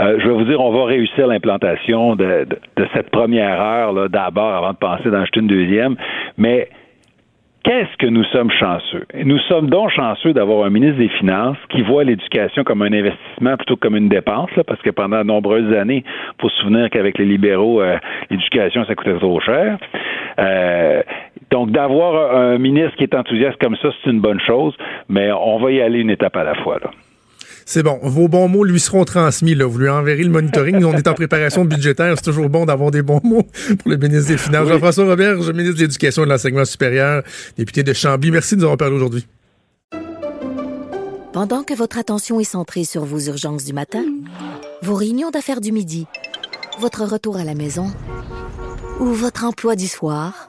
Euh, je vais vous dire, on va réussir l'implantation de, de, cette première heure là d'abord avant de penser d'en acheter une deuxième, mais Qu'est-ce que nous sommes chanceux? nous sommes donc chanceux d'avoir un ministre des Finances qui voit l'éducation comme un investissement plutôt que comme une dépense, parce que pendant de nombreuses années, il faut se souvenir qu'avec les libéraux, euh, l'éducation, ça coûtait trop cher. Euh, donc, d'avoir un ministre qui est enthousiaste comme ça, c'est une bonne chose, mais on va y aller une étape à la fois. C'est bon. Vos bons mots lui seront transmis. Là. Vous lui enverrez le monitoring. On est en préparation budgétaire. C'est toujours bon d'avoir des bons mots pour le ministre des Finances. Jean-François Robert, ministre de l'Éducation et de l'Enseignement supérieur, député de Chambly. Merci de nous avoir parlé aujourd'hui. Pendant que votre attention est centrée sur vos urgences du matin, vos réunions d'affaires du midi, votre retour à la maison ou votre emploi du soir,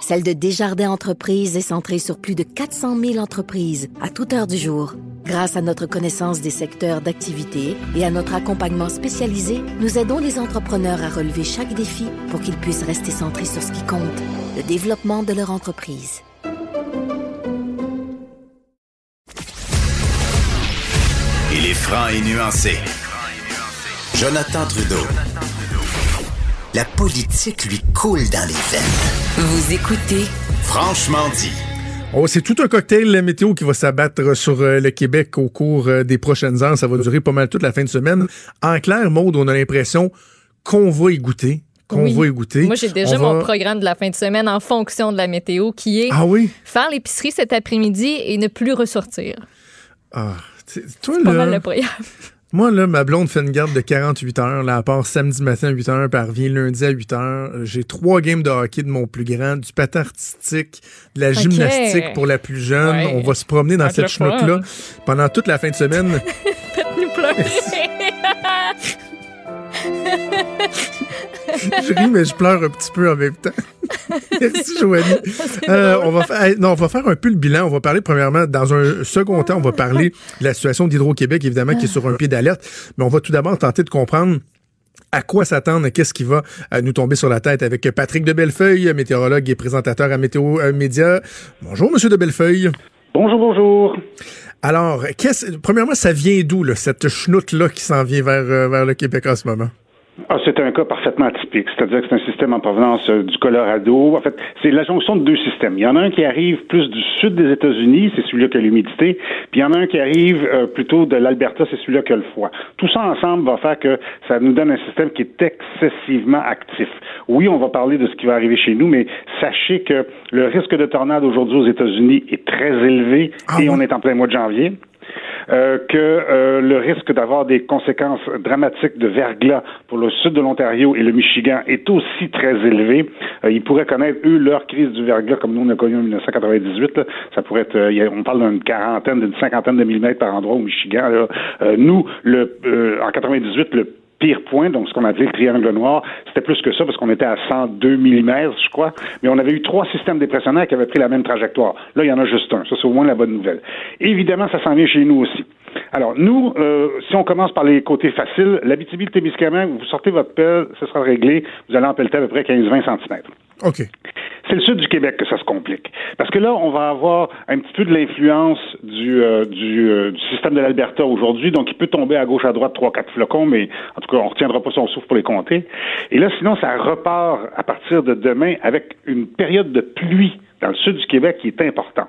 celle de Desjardins Entreprises est centrée sur plus de 400 000 entreprises à toute heure du jour. Grâce à notre connaissance des secteurs d'activité et à notre accompagnement spécialisé, nous aidons les entrepreneurs à relever chaque défi pour qu'ils puissent rester centrés sur ce qui compte, le développement de leur entreprise. Il est franc et nuancé. Jonathan Trudeau. La politique lui coule dans les veines. Vous écoutez Franchement dit. Oh, c'est tout un cocktail la météo qui va s'abattre sur euh, le Québec au cours euh, des prochaines heures. Ça va durer pas mal toute la fin de semaine. En clair, Maude, on a l'impression qu'on va y goûter qu'on Oui. va y goûter. Moi, j'ai déjà On va- mon programme de la fin de semaine en fonction de la météo qui est Ah oui? faire l'épicerie cet après-midi et ne plus ressortir. Ah, toi, Pas mal le programme. Moi, là, ma blonde fait une garde de 48 heures. Là, elle part samedi matin à 8 heures, puis elle revient lundi à 8 heures. J'ai trois games de hockey de mon plus grand, du patin artistique, de la gymnastique pour la plus jeune. Ouais. On va se promener dans cette chenoute-là pendant toute la fin de semaine. Faites-nous pleurer. je ris, mais je pleure un petit peu en même temps. Merci, Joanie. Euh, on, va fa- non, on va faire un peu le bilan. On va parler, premièrement, dans un second temps, on va parler de la situation d'Hydro-Québec, évidemment, qui est sur un pied d'alerte. Mais on va tout d'abord tenter de comprendre à quoi s'attendre, qu'est-ce qui va euh, nous tomber sur la tête avec Patrick de Bellefeuille, météorologue et présentateur à Météo euh, Média. Bonjour, Monsieur de Bellefeuille. Bonjour, bonjour. Alors, qu'est-ce, premièrement, ça vient d'où, là, cette chenoute-là qui s'en vient vers, vers le Québec en ce moment? Ah, c'est un cas parfaitement atypique, c'est-à-dire que c'est un système en provenance euh, du Colorado. En fait, c'est la jonction de deux systèmes. Il y en a un qui arrive plus du sud des États-Unis, c'est celui-là qui a l'humidité, puis il y en a un qui arrive euh, plutôt de l'Alberta, c'est celui-là qui a le froid. Tout ça ensemble va faire que ça nous donne un système qui est excessivement actif. Oui, on va parler de ce qui va arriver chez nous, mais sachez que le risque de tornade aujourd'hui aux États-Unis est très élevé Ah et oui? on est en plein mois de janvier. Euh, que euh, le risque d'avoir des conséquences dramatiques de verglas pour le sud de l'Ontario et le Michigan est aussi très élevé. Euh, ils pourraient connaître, eux, leur crise du verglas comme nous, on a connu en 1998. là. Ça pourrait être, euh, on parle d'une quarantaine, d'une cinquantaine de millimètres par endroit au Michigan. là. Euh, nous, le, en 98, le pire point, donc ce qu'on appelait le triangle noir, c'était plus que ça parce qu'on était à 102 mm, je crois, mais on avait eu trois systèmes dépressionnaires qui avaient pris la même trajectoire. Là, il y en a juste un. Ça, c'est au moins la bonne nouvelle. Évidemment, ça s'en vient chez nous aussi. Alors, nous, euh, si on commence par les côtés faciles, l'Abitibi, le Témiscamingue, vous sortez votre pelle, ce sera réglé, vous allez en pelleter à peu près 15-20 cm. OK. C'est le sud du Québec que ça se complique. Parce que là, on va avoir un petit peu de l'influence du, euh, du, du, système de l'Alberta aujourd'hui, donc il peut tomber à gauche, à droite, trois, quatre flocons, mais en tout cas, on retiendra pas son souffle pour les compter. Et là, sinon, ça repart à partir de demain avec une période de pluie dans le sud du Québec qui est importante.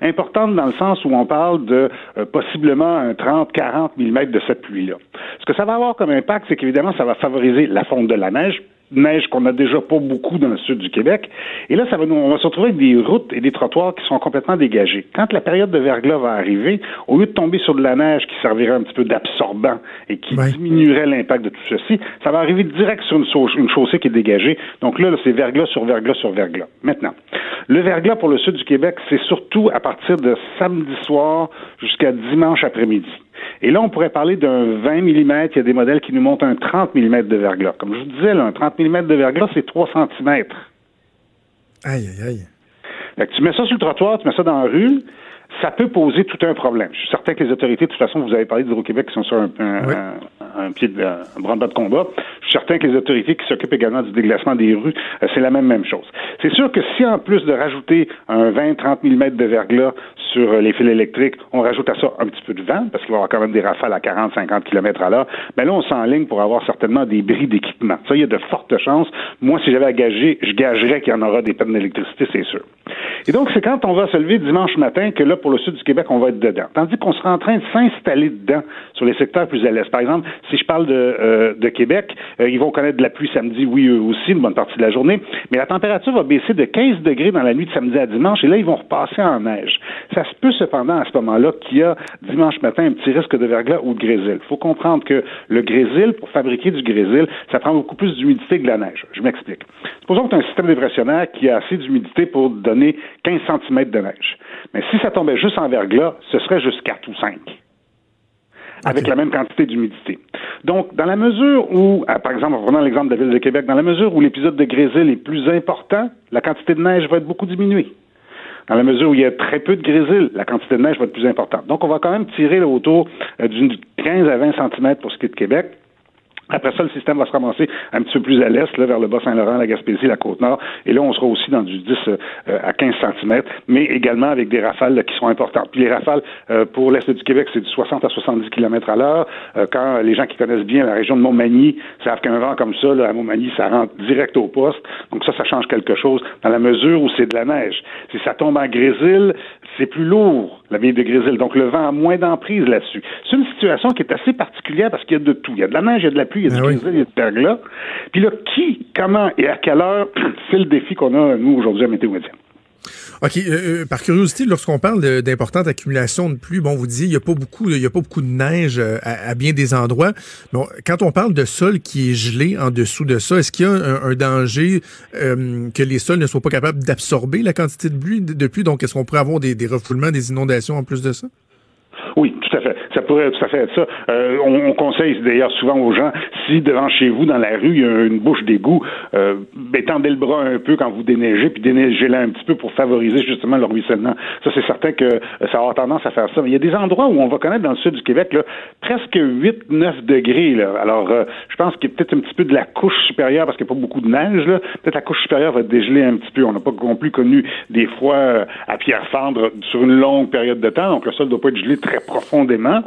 Importante dans le sens où on parle de euh, possiblement un 30-40 mm de cette pluie-là. Ce que ça va avoir comme impact, c'est qu'évidemment, ça va favoriser la fonte de la neige, neige qu'on a déjà pas beaucoup dans le sud du Québec. Et là, ça va nous, on va se retrouver avec des routes et des trottoirs qui sont complètement dégagés. Quand la période de verglas va arriver, au lieu de tomber sur de la neige qui servirait un petit peu d'absorbant et qui diminuerait l'impact de tout ceci, ça va arriver direct sur une, une chaussée qui est dégagée. Donc là, c'est verglas sur verglas sur verglas. Maintenant, le verglas pour le sud du Québec, c'est surtout à partir de samedi soir jusqu'à dimanche après-midi. Et là, on pourrait parler d'un 20 mm. Il y a des modèles qui nous montrent un 30 mm de verglas. Comme je vous disais, un 30 mm de verglas, c'est 3 cm. Aïe, aïe, aïe. Fait que tu mets ça sur le trottoir, tu mets ça dans la rue, ça peut poser tout un problème. Je suis certain que les autorités, de toute façon, vous avez parlé d'Hydro-Québec qui sont sur un, un, pied de un branle-bas de combat. Je suis certain que les autorités qui s'occupent également du déglacement des rues, euh, c'est la même même chose. C'est sûr que si en plus de rajouter un 20-30 mm de verglas sur euh, les fils électriques, on rajoute à ça un petit peu de vent, parce qu'il va y avoir quand même des rafales à 40-50 km à l'heure, mais là, on s'enligne pour avoir certainement des bris d'équipement. Ça, il y a de fortes chances. Moi, si j'avais à gager, je gagerais qu'il y en aura des pannes d'électricité, c'est sûr. Et donc, c'est quand on va se lever dimanche matin que là, pour le sud du Québec, on va être dedans. Tandis qu'on sera en train de s'installer dedans sur les secteurs plus à l'est. Par exemple, si je parle de, euh, de Québec, euh, ils vont connaître de la pluie samedi, oui, eux aussi, une bonne partie de la journée, mais la température va baisser de 15 degrés dans la nuit de samedi à dimanche, et là, ils vont repasser en neige. Ça se peut cependant à ce moment-là qu'il y a dimanche matin un petit risque de verglas ou de grésil. Il faut comprendre que le grésil, pour fabriquer du grésil, ça prend beaucoup plus d'humidité que de la neige. Je m'explique. Supposons que tu as un système dépressionnaire qui a assez d'humidité pour donner 15 cm de neige. Mais si ça tombait juste en verglas, ce serait juste 4 ou 5 avec la même quantité d'humidité. Donc, dans la mesure où, euh, par exemple, en prenant l'exemple de la ville de Québec, dans la mesure où l'épisode de grésil est plus important, la quantité de neige va être beaucoup diminuée. Dans la mesure où il y a très peu de grésil, la quantité de neige va être plus importante. Donc, on va quand même tirer autour euh, d'une 15 à 20 cm pour ce qui est de Québec. Après ça, le système va se ramasser un petit peu plus à l'est, là, vers le Bas-Saint-Laurent, la Gaspésie, la Côte-Nord. Et là, on sera aussi dans du 10 euh, à 15 cm, mais également avec des rafales qui sont importantes. Puis les rafales euh, pour l'est du Québec, c'est du 60 à 70 km à l'heure. Euh, quand les gens qui connaissent bien la région de Montmagny savent qu'un vent comme ça, là, à Montmagny, ça rentre direct au poste. Donc ça, ça change quelque chose dans la mesure où c'est de la neige. Si ça tombe en grésil, c'est plus lourd, la ville de grésil. Donc le vent a moins d'emprise là-dessus. C'est une situation qui est assez particulière parce qu'il y a de tout. Il y a de la neige, il y a de la pluie, il y a du ah grésil, il y a du verglas. Puis là, qui, comment et à quelle heure, c'est le défi qu'on a, nous, aujourd'hui, à Météo Médiane. OK. Euh, euh, par curiosité, lorsqu'on parle d'importante accumulation de pluie, bon, vous disiez, il n'y a pas beaucoup, il y a pas beaucoup de neige euh, à, bien des endroits. Bon, quand on parle de sol qui est gelé en dessous de ça, est-ce qu'il y a un, danger que les sols ne soient pas capables d'absorber la quantité de pluie, de pluie? Donc, est-ce qu'on pourrait avoir des refoulements, des inondations en plus de ça? Oui, tout à fait. Ça pourrait tout à fait être ça. Euh, on, conseille d'ailleurs souvent aux gens, si devant chez vous, dans la rue, il y a une bouche d'égout, euh, étendez le bras un peu quand vous déneigez, puis déneigez-la un petit peu pour favoriser justement le ruissellement. Ça, c'est certain que ça va avoir tendance à faire ça. Mais il y a des endroits où on va connaître dans le sud du Québec là, presque 8-9 degrés. Là. Alors, euh, je pense qu'il y a peut-être un petit peu de la couche supérieure, parce qu'il n'y a pas beaucoup de neige. Là. Peut-être la couche supérieure va dégeler un petit peu. On n'a pas non plus connu des fois euh, à pierre fendre sur une longue période de temps, donc le sol ne doit pas être gelé très profondément.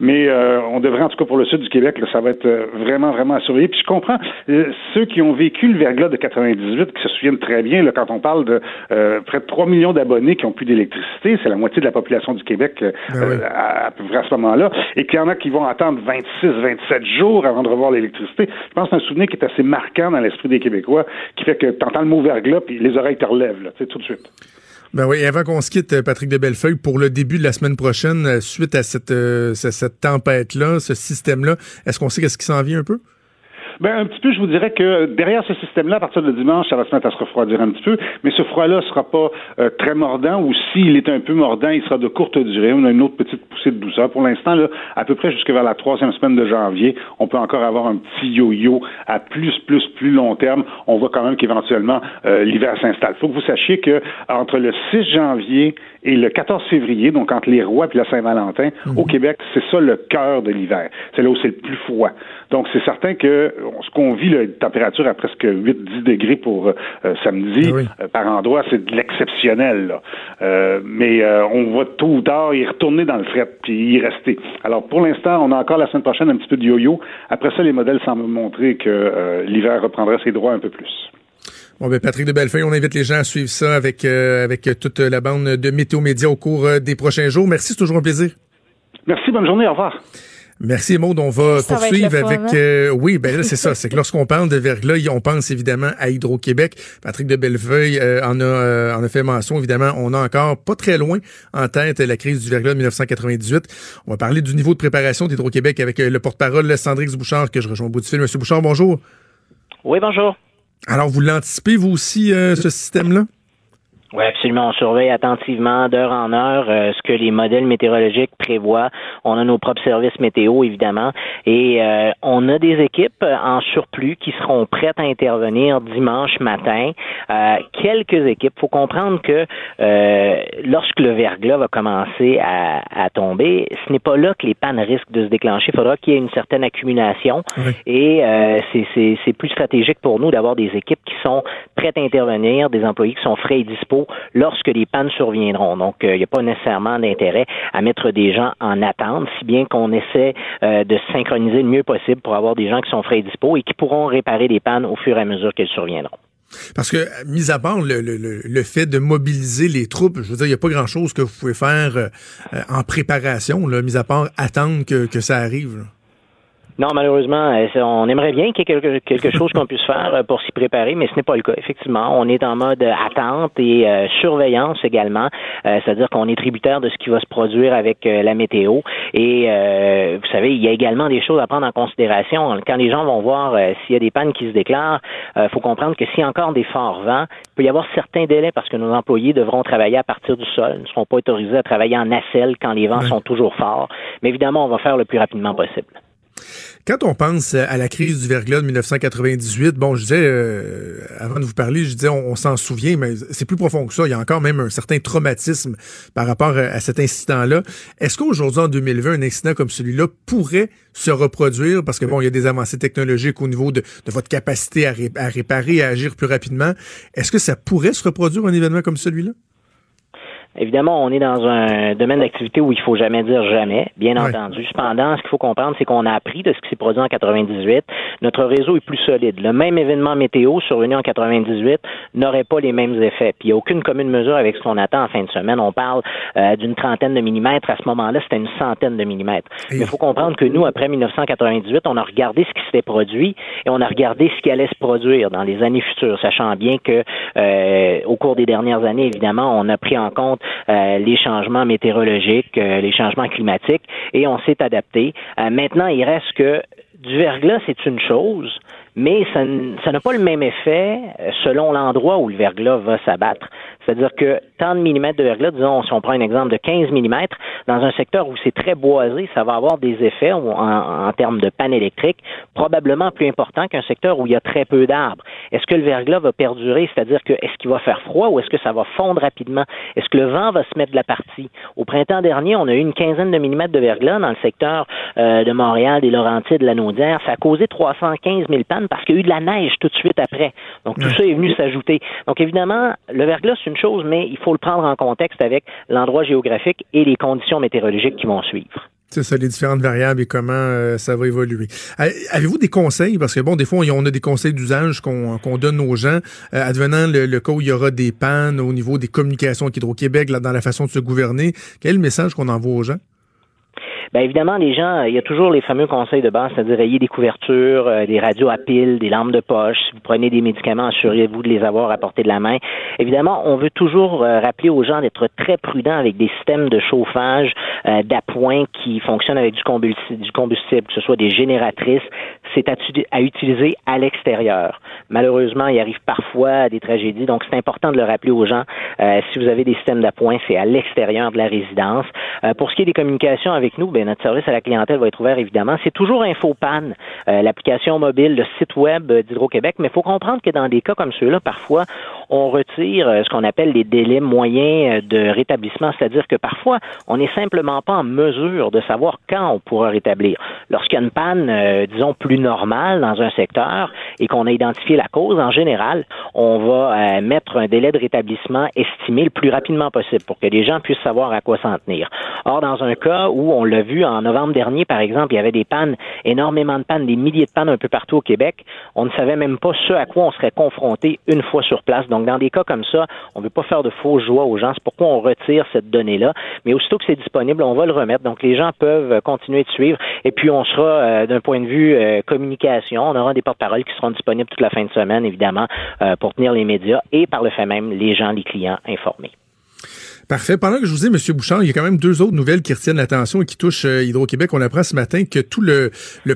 Mais euh, on devrait, en tout cas pour le sud du Québec, là, ça va être euh, vraiment, vraiment à surveiller. Puis je comprends euh, ceux qui ont vécu le verglas de 98, qui se souviennent très bien, là, quand on parle de près de 3 millions d'abonnés qui ont plus d'électricité, c'est la moitié de la population du Québec ben à, peu près à ce moment-là, et qu'il y en a qui vont attendre 26, 27 jours avant de revoir l'électricité. Je pense que c'est un souvenir qui est assez marquant dans l'esprit des Québécois, qui fait que tu entends le mot verglas, puis les oreilles te relèvent, là, tout de suite. Ben oui, avant qu'on se quitte, euh, Patrick de Bellefeuille, pour le début de la semaine prochaine, euh, suite à cette, euh, cette tempête-là, ce système-là, est-ce qu'on sait qu'est-ce qui s'en vient un peu? Ben, un petit peu, je vous dirais que derrière ce système-là, à partir de dimanche, ça va se mettre à se refroidir un petit peu, mais ce froid-là sera pas euh, très mordant, ou s'il est un peu mordant, il sera de courte durée. On a une autre petite poussée de douceur. Pour l'instant, à peu près jusque vers la troisième semaine de janvier, on peut encore avoir un petit yo-yo à plus, plus, plus long terme. On voit quand même qu'éventuellement, euh, l'hiver s'installe. Il faut que vous sachiez que entre le 6 janvier Et le 14 février, donc entre les rois et la Saint-Valentin, Mhm. au Québec, c'est ça le cœur de l'hiver. C'est là où c'est le plus froid. Donc, c'est certain que ce qu'on vit, une température à presque 8-10 degrés pour euh, samedi, Ah oui. euh, par endroit, c'est de l'exceptionnel. là. Euh, mais euh, on va tôt ou tard y retourner dans le fret puis y rester. Alors, pour l'instant, on a encore la semaine prochaine un petit peu de yo-yo. Après ça, les modèles semblent montrer que euh, l'hiver reprendrait ses droits un peu plus. Bon, ben, Patrick de Bellefeuille, on invite les gens à suivre ça avec, euh, avec toute la bande de Météo Média au cours euh, des prochains jours. Merci, c'est toujours un plaisir. Merci, bonne journée, au revoir. Merci Maud, on va Ça poursuivre avec hein? euh, oui, ben là c'est ça, c'est que lorsqu'on parle de verglas, on pense évidemment à Hydro-Québec. Patrick de Bellefeuille euh, en a euh, en a fait mention évidemment, on a encore pas très loin en tête la crise du verglas de 1998. On va parler du niveau de préparation d'Hydro-Québec avec euh, le porte-parole Sandrix Bouchard que je rejoins au bout du fil. Monsieur Bouchard, bonjour. Oui, bonjour. Alors vous l'anticipez vous aussi euh, ce système là Oui, absolument. On surveille attentivement d'heure en heure euh, ce que les modèles météorologiques prévoient. On a nos propres services météo, évidemment, et euh, on a des équipes en surplus qui seront prêtes à intervenir dimanche matin. Euh, quelques équipes. faut comprendre que euh, lorsque le verglas va commencer à, à tomber, ce n'est pas là que les pannes risquent de se déclencher. Il faudra qu'il y ait une certaine accumulation. Oui. Et euh, c'est- plus stratégique pour nous d'avoir des équipes qui sont prêtes à intervenir, des employés qui sont frais et lorsque les pannes surviendront. Donc, euh, il n'y a pas nécessairement d'intérêt à mettre des gens en attente, si bien qu'on essaie euh, de se synchroniser le mieux possible pour avoir des gens qui sont frais et dispo et qui pourront réparer les pannes au fur et à mesure qu'elles surviendront. Parce que, mis à part le, fait de mobiliser les troupes, je veux dire, il n'y a pas grand-chose que vous pouvez faire euh, en préparation, là, mis à part attendre que, ça arrive. Non, malheureusement, euh, on aimerait bien qu'il y ait quelque, quelque chose qu'on puisse faire euh, pour s'y préparer, mais ce n'est pas le cas. Effectivement, on est en mode euh, attente et euh, surveillance également, Euh, c'est-à-dire qu'on est tributaire de ce qui va se produire avec euh, la météo. Et euh, vous savez, il y a également des choses à prendre en considération. Quand les gens vont voir s'il y a des pannes qui se déclarent, il faut comprendre que s'il y a encore des forts vents, il peut y avoir certains délais parce que nos employés devront travailler à partir du sol, ne seront pas autorisés à travailler en nacelle quand les vents sont toujours forts. Mais évidemment, on va faire le plus rapidement possible. Quand on pense à la crise du verglas de 1998, bon, je disais, euh, avant de vous parler, je disais, on, s'en souvient, mais c'est plus profond que ça. Il y a encore même un certain traumatisme par rapport à, cet incident-là. Est-ce qu'aujourd'hui, en 2020, un incident comme celui-là pourrait se reproduire? Parce que bon, il y a des avancées technologiques au niveau de, de votre capacité à, ré- à réparer, à agir plus rapidement. Est-ce que ça pourrait se reproduire un événement comme celui-là? Évidemment, on est dans un domaine d'activité où il faut jamais dire jamais, bien entendu. Cependant, ce qu'il faut comprendre, c'est qu'on a appris de ce qui s'est produit en 98. Notre réseau est plus solide. Le même événement météo survenu en 98 n'aurait pas les mêmes effets. Puis il n'y a aucune commune mesure avec ce qu'on attend en fin de semaine. On parle euh, d'une trentaine de millimètres. À ce moment-là, c'était une centaine de millimètres. Et- Mais il faut comprendre que nous, après 1998, on a regardé ce qui s'était produit et on a regardé ce qui allait se produire dans les années futures, sachant bien que euh, au cours des dernières années, évidemment, on a pris en compte euh, les changements météorologiques, euh, les changements climatiques et on s'est adapté. Euh, maintenant, il reste que du verglas, c'est une chose, mais ça n'a pas le même effet selon l'endroit où le verglas va s'abattre. C'est-à-dire que tant de millimètres de verglas, disons, si on prend un exemple de 15 millimètres, dans un secteur où c'est très boisé, ça va avoir des effets en, en termes de panne électrique probablement plus importants qu'un secteur où il y a très peu d'arbres. Est-ce que le verglas va perdurer? C'est-à-dire que est-ce qu'il va faire froid ou est-ce que ça va fondre rapidement? Est-ce que le vent va se mettre de la partie? Au printemps dernier, on a eu une quinzaine de millimètres de verglas dans le secteur euh, de Montréal, des Laurentides, de la Naudière. Ça a causé 315 000 pannes parce qu'il y a eu de la neige tout de suite après. Donc, tout ça est venu s'ajouter. Donc, évidemment, le verglas, c'est une chose, mais il faut le prendre en contexte avec l'endroit géographique et les conditions météorologiques qui vont suivre. C'est ça, les différentes variables et comment euh, ça va évoluer. Euh, Avez-vous des conseils? Parce que bon, des fois, on a des conseils d'usage qu'on donne aux gens. Euh, advenant le, cas où il y aura des pannes au niveau des communications avec Hydro-Québec, dans la façon de se gouverner, quel est le message qu'on envoie aux gens? Bien évidemment, les gens, il y a toujours les fameux conseils de base, c'est-à-dire ayez des couvertures, euh, des radios à piles, des lampes de poche. Si vous prenez des médicaments, assurez-vous de les avoir à portée de la main. Évidemment, on veut toujours euh, rappeler aux gens d'être très prudents avec des systèmes de chauffage euh, d'appoint qui fonctionnent avec du combustible, que ce soit des génératrices. c'est à, à, utiliser à l'extérieur. Malheureusement, il arrive parfois des tragédies, donc c'est important de le rappeler aux gens. Euh, si vous avez des systèmes d'appoint, c'est à l'extérieur de la résidence. Euh, pour ce qui est des communications avec nous, ben, notre service à la clientèle va être ouvert évidemment. C'est toujours InfoPan, euh, l'application mobile, le site web d'Hydro-Québec, mais il faut comprendre que dans des cas comme ceux-là, parfois, on retire ce qu'on appelle les délais moyens de rétablissement, c'est-à-dire que parfois, on n'est simplement pas en mesure de savoir quand on pourra rétablir. Lorsqu'il y a une panne, disons, plus normale dans un secteur et qu'on a identifié la cause, en général, on va mettre un délai de rétablissement estimé le plus rapidement possible pour que les gens puissent savoir à quoi s'en tenir. Or, dans un cas où on l'a vu en novembre dernier, par exemple, il y avait des pannes, énormément de pannes, des milliers de pannes un peu partout au Québec, on ne savait même pas ce à quoi on serait confronté une fois sur place. Donc, dans des cas comme ça, on ne veut pas faire de faux joie aux gens. C'est pourquoi on retire cette donnée-là. Mais aussitôt que c'est disponible, on va le remettre. Donc, les gens peuvent continuer de suivre. Et puis, on sera, euh, d'un point de vue euh, communication, on aura des porte-paroles qui seront disponibles toute la fin de semaine, évidemment, euh, pour tenir les médias et par le fait même les gens, les clients informés. Parfait. Pendant que je vous ai, M. Bouchard, il y a quand même deux autres nouvelles qui retiennent l'attention et qui touchent euh, Hydro-Québec. On apprend ce matin que tout le,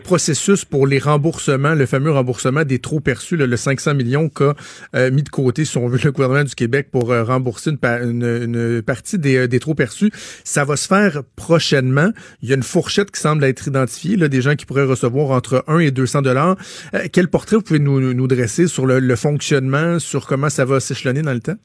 processus pour les remboursements, le fameux remboursement des trop perçus, le 500 millions qu'a euh, mis de côté, si on veut, le gouvernement du Québec pour euh, rembourser une, partie des, des trop perçus, ça va se faire prochainement. Il y a une fourchette qui semble être identifiée, là, des gens qui pourraient recevoir entre 1 et 200 dollars. quel portrait vous pouvez nous, nous dresser sur le, le fonctionnement, sur comment ça va s'échelonner dans le temps?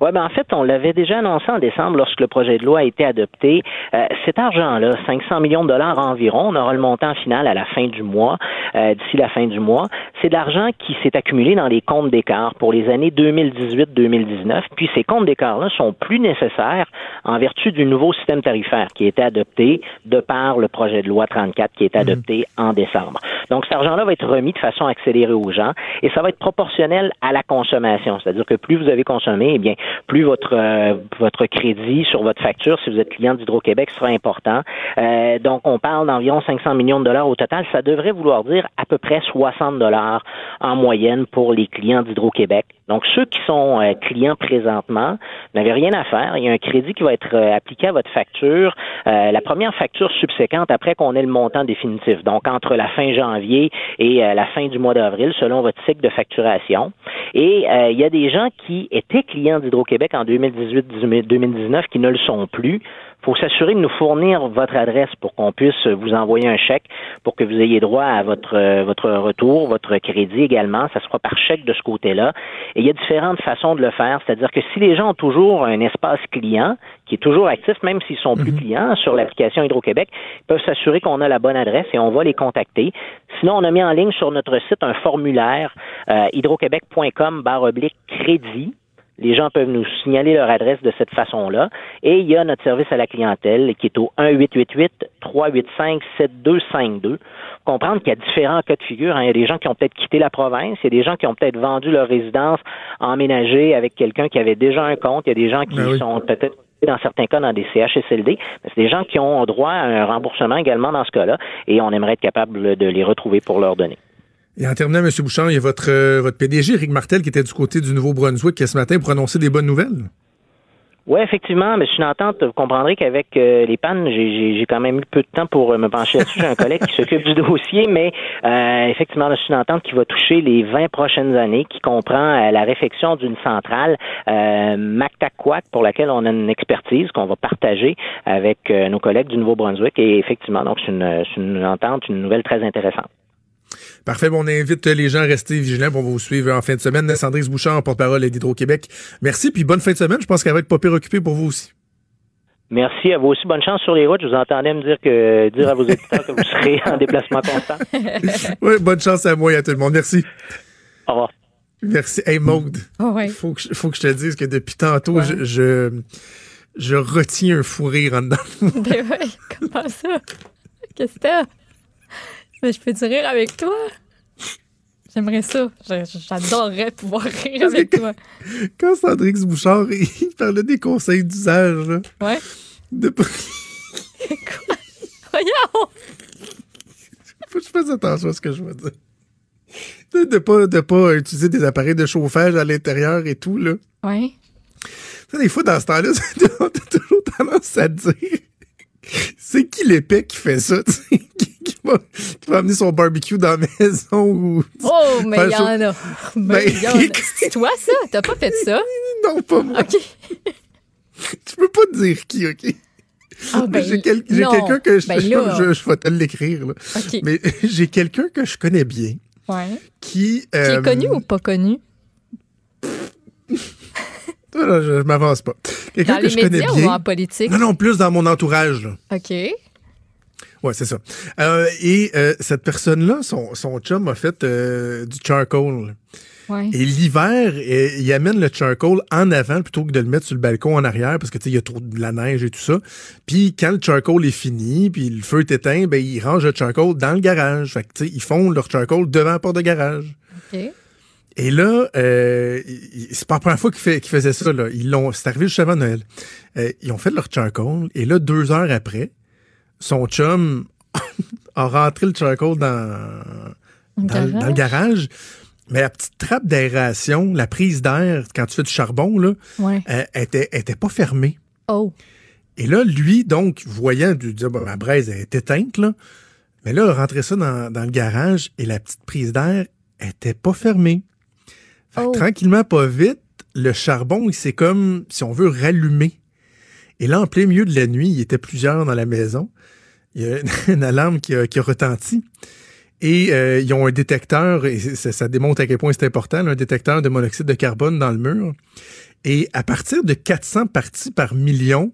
Oui, ben en fait, on l'avait déjà annoncé en décembre lorsque le projet de loi a été adopté. Euh, cet argent-là, 500 millions de dollars environ, on aura le montant final à la fin du mois, euh, d'ici la fin du mois. C'est de l'argent qui s'est accumulé dans les comptes d'écart pour les années 2018-2019. Puis ces comptes d'écart-là sont plus nécessaires en vertu du nouveau système tarifaire qui a été adopté de par le projet de loi 34 qui a été mhm. adopté en décembre. Donc cet argent-là va être remis de façon accélérée aux gens et ça va être proportionnel à la consommation. C'est-à-dire que plus vous avez consommé, eh bien, plus votre euh, votre crédit sur votre facture, si vous êtes client d'Hydro-Québec, sera important. Euh, donc, on parle d'environ 500 millions de dollars au total. Ça devrait vouloir dire à peu près 60 dollars en moyenne pour les clients d'Hydro-Québec. Donc, ceux qui sont euh, clients présentement n'avaient rien à faire. Il y a un crédit qui va être appliqué à votre facture, la première facture subséquente après qu'on ait le montant définitif. Donc, entre la fin janvier et la fin du mois d'avril, selon votre cycle de facturation. Et il y a des gens qui étaient clients d'Hydro québec en 2018-2019 qui ne le sont plus. Il faut s'assurer de nous fournir votre adresse pour qu'on puisse vous envoyer un chèque pour que vous ayez droit à votre, euh, votre retour, votre crédit également. Ça sera par chèque de ce côté-là. Et il y a différentes façons de le faire. C'est-à-dire que si les gens ont toujours un espace client qui est toujours actif, même s'ils sont plus mhm. clients sur l'application Hydro-Québec, ils peuvent s'assurer qu'on a la bonne adresse et on va les contacter. Sinon, on a mis en ligne sur notre site un formulaire euh, hydroquebec.com barre oblique crédit les gens peuvent nous signaler leur adresse de cette façon-là. Et il y a notre service à la clientèle qui est au 1-888-385-7252. Comprendre qu'il y a différents cas de figure. Hein. Il y a des gens qui ont peut-être quitté la province. Il y a des gens qui ont peut-être vendu leur résidence, emménagé avec quelqu'un qui avait déjà un compte. Il y a des gens qui ben sont peut-être dans certains cas dans des CHSLD, mais c'est des gens qui ont droit à un remboursement également dans ce cas-là, et on aimerait être capable de les retrouver pour leur donner. Et en terminant, M. Bouchard, il y a votre, euh, votre PDG, Rick Martel, qui était du côté du Nouveau-Brunswick ce matin pour annoncer des bonnes nouvelles. Oui, effectivement, mais je suis entente. Vous comprendrez qu'avec euh, les pannes, j'ai quand même eu peu de temps pour euh, me pencher là-dessus. J'ai un collègue qui s'occupe du dossier, mais effectivement, je suis une entente qui va toucher les 20 prochaines années, qui comprend la réfection d'une centrale euh, pour laquelle on a une expertise qu'on va partager avec nos collègues du Nouveau-Brunswick. Et effectivement, donc c'est une, une entente, une nouvelle très intéressante. Parfait. Bon, on invite les gens à rester vigilants pour vous suivre en fin de semaine. Sandrine Bouchard, porte-parole d'Hydro-Québec. Merci, puis bonne fin de semaine. Je pense qu'elle va être pas pire occupée pour vous aussi. Merci à vous aussi. Bonne chance sur les routes. Je vous entendais me dire que dire à vos éditeurs que vous serez en déplacement constant. oui, bonne chance à moi et à tout le monde. Merci. Au revoir. Merci. Hey, Maude. Oh, faut, que, faut que je te dise que depuis tantôt, je, je, je, retiens un fou rire en dedans. Ben ouais, comment ça? Qu'est-ce que t'as? Mais je peux te rire avec toi? J'aimerais ça. J'adorerais pouvoir rire avec toi. Quand Sandrix Bouchard, il parlait des conseils d'usage, là. Ouais. De... Quoi? Voyons! Faut que je fasse attention à ce que je veux dire. De, de, pas, de pas utiliser des appareils de chauffage à l'intérieur et tout, là. Ouais. des fois, dans ce temps-là, t'as toujours tendance à dire c'est qui l'épée qui fait ça, va, qui va amener son barbecue dans la maison ou. Oh, mais il y en a. Mais Ben, y en a. C'est toi, ça? T'as pas fait ça? Non, pas moi. OK. Tu peux pas te dire qui, OK? Ah, ben, j'ai quel- quelqu'un que je, Ben je, je- vais te l'écrire, là. OK. Mais j'ai quelqu'un que je connais bien Ouais. qui. Qui euh, est connu ou pas connu? Je, je m'avance pas. Quelqu'un que les je connais médias ou bien. en politique? Non, non, plus dans mon entourage, là. OK. Ouais, c'est ça. Euh, et euh, cette personne-là, son, son chum a fait euh, du charcoal. Ouais. Et l'hiver, euh, il amène le charcoal en avant plutôt que de le mettre sur le balcon en arrière parce que tu sais il y a trop de la neige et tout ça. Puis quand le charcoal est fini, puis le feu est éteint, ben ils rangent le charcoal dans le garage. Fait que tu sais ils font leur charcoal devant la porte de garage. OK. Et là, euh, c'est pas la première fois qu'ils qu'ils faisaient ça. Là. Ils l'ont, c'est arrivé juste avant Noël. Euh, ils ont fait leur charcoal et là deux heures après, son chum a rentré le charcoal dans dans, le- dans le garage? Mais la petite trappe d'aération, la prise d'air, quand tu fais du charbon, là, Ouais. euh, elle était, elle était pas fermée. Oh. Et là, lui, donc, voyant, du dire, bon, ma braise elle est éteinte, là. Mais là, il a rentré ça dans, dans le garage et la petite prise d'air était pas fermée. Fait que Oh. tranquillement, pas vite, le charbon, il s'est comme, si on veut, rallumer. Et là, en plein milieu de la nuit, il était plusieurs dans la maison. Il y a une, alarme qui a, qui a retenti. Et euh, ils ont un détecteur, et ça, ça démontre à quel point c'est important, là, un détecteur de monoxyde de carbone dans le mur. Et à partir de 400 parties par million,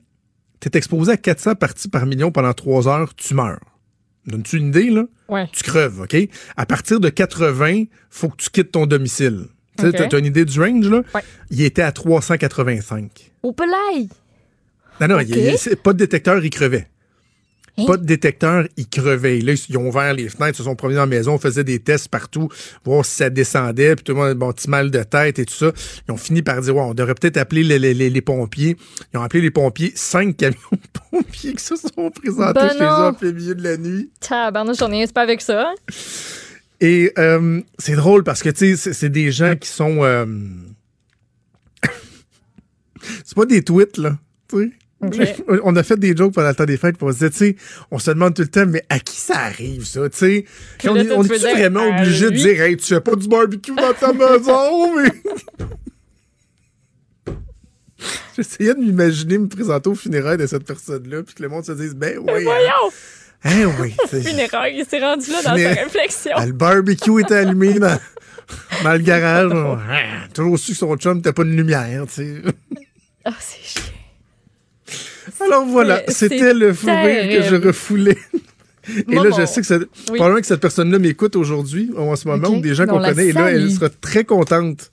tu es exposé à 400 parties par million pendant 3 heures, tu meurs. Donnes-tu une idée, là? Ouais. Tu creves, OK? À partir de 80, faut que tu quittes ton domicile. Tu t'as une idée du range, là? Ouais. Il était à 385. Au pelay! Non, non, OK. il- pas de détecteur, il crevait. Hein? Pas de détecteur, il crevait. Là, ils ont ouvert les fenêtres, ils se sont promenés dans la maison, on faisait des tests partout, voir si ça descendait, puis tout le monde bon petit mal de tête et tout ça. Ils ont fini par dire, ouais, on devrait peut-être appeler les, les- les- les pompiers. Ils ont appelé les pompiers, cinq camions de pompiers qui se sont présentés Ben chez eux en plein milieu de la nuit. Tabarnouche, j'en ai pas avec ça. hein? Et euh, c'est drôle parce que, tu sais, c'est- c'est des gens qui sont... euh, c'est pas des tweets, là, tu sais. On a fait des jokes pendant le temps des fêtes pour se dire, tu sais, on se demande tout le temps, mais à qui ça arrive, ça, tu sais? On est, on est vraiment obligé de dire, hey, tu fais pas du barbecue dans ta maison, mais. J'essayais de m'imaginer me présenter au funérailles de cette personne-là, puis que le monde se dise, ben oui. hein. Voyons! Hein, oui. c'est- Funérailles, il s'est rendu là dans sa réflexion. Ah, le barbecue était allumé dans, dans le garage. Toujours su que son chum n'était pas de lumière, tu sais. Ah, c'est chiant. Alors voilà, c'était le fou rire que je refoulais. Et Moi, là, je sais que ça, probablement que cette personne-là m'écoute aujourd'hui, ou en ce moment, ou des gens On qu'on connaît, et là, elle sera très contente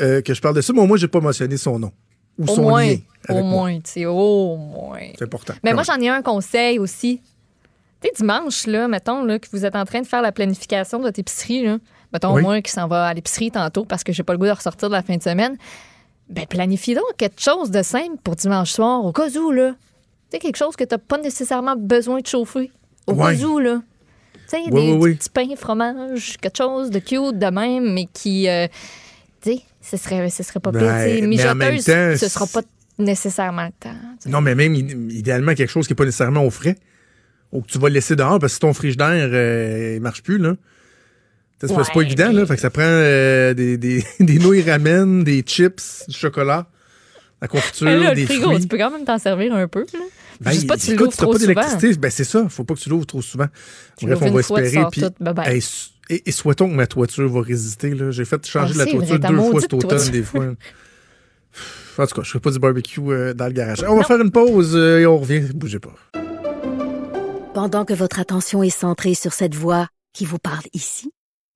euh, que je parle de ça. Mais au moins, j'ai pas mentionné son nom ou Au son moins, lien au avec moi. moins, tu sais, au moins. C'est important. Mais moi, j'en ai un conseil aussi. Tu sais, dimanche, là, mettons, là, que vous êtes en train de faire la planification de votre épicerie, là, mettons, Oui. moi qui s'en va à l'épicerie tantôt parce que j'ai pas le goût de ressortir de la fin de semaine, ben, planifie donc quelque chose de simple pour dimanche soir, au cas où, là. Tu sais, quelque chose que t'as pas nécessairement besoin de chauffer. Au Ouais. cas où, là. Tu sais, Oui, des, oui, oui. des petits pains, fromage, quelque chose de cute de même, mais qui, euh, tu sais, ce serait, ce serait pas Ben, pire. Tu sais, mais en même Mijoteuse, temps, ce sera pas nécessairement le temps. tu. Non, mais même id- idéalement quelque chose qui n'est pas nécessairement au frais. Ou que tu vas laisser dehors parce que ton frigidaire, euh, il marche plus, là. C'est pas- évident, là. Fait que ça prend euh, des, des, des nouilles ramen, des chips, du chocolat, la confiture, là, des le frigo, fruits. tu peux quand même t'en servir un peu. Là. Ben, Juste pas que tu écoute, l'ouvres si t'as trop pas souvent. d'électricité, ben c'est ça. Faut pas que tu l'ouvres trop souvent. Tu Bref, on va espérer. Puis, hey, et, et souhaitons que ma toiture va résister. Là. J'ai fait changer Ah, la c'est toiture deux fois cet automne, toiture. des fois. En tout cas, je ferai pas du barbecue euh, dans le garage. On va faire une pause euh, et on revient. Bougez pas. Pendant que votre attention est centrée sur cette voix qui vous parle ici,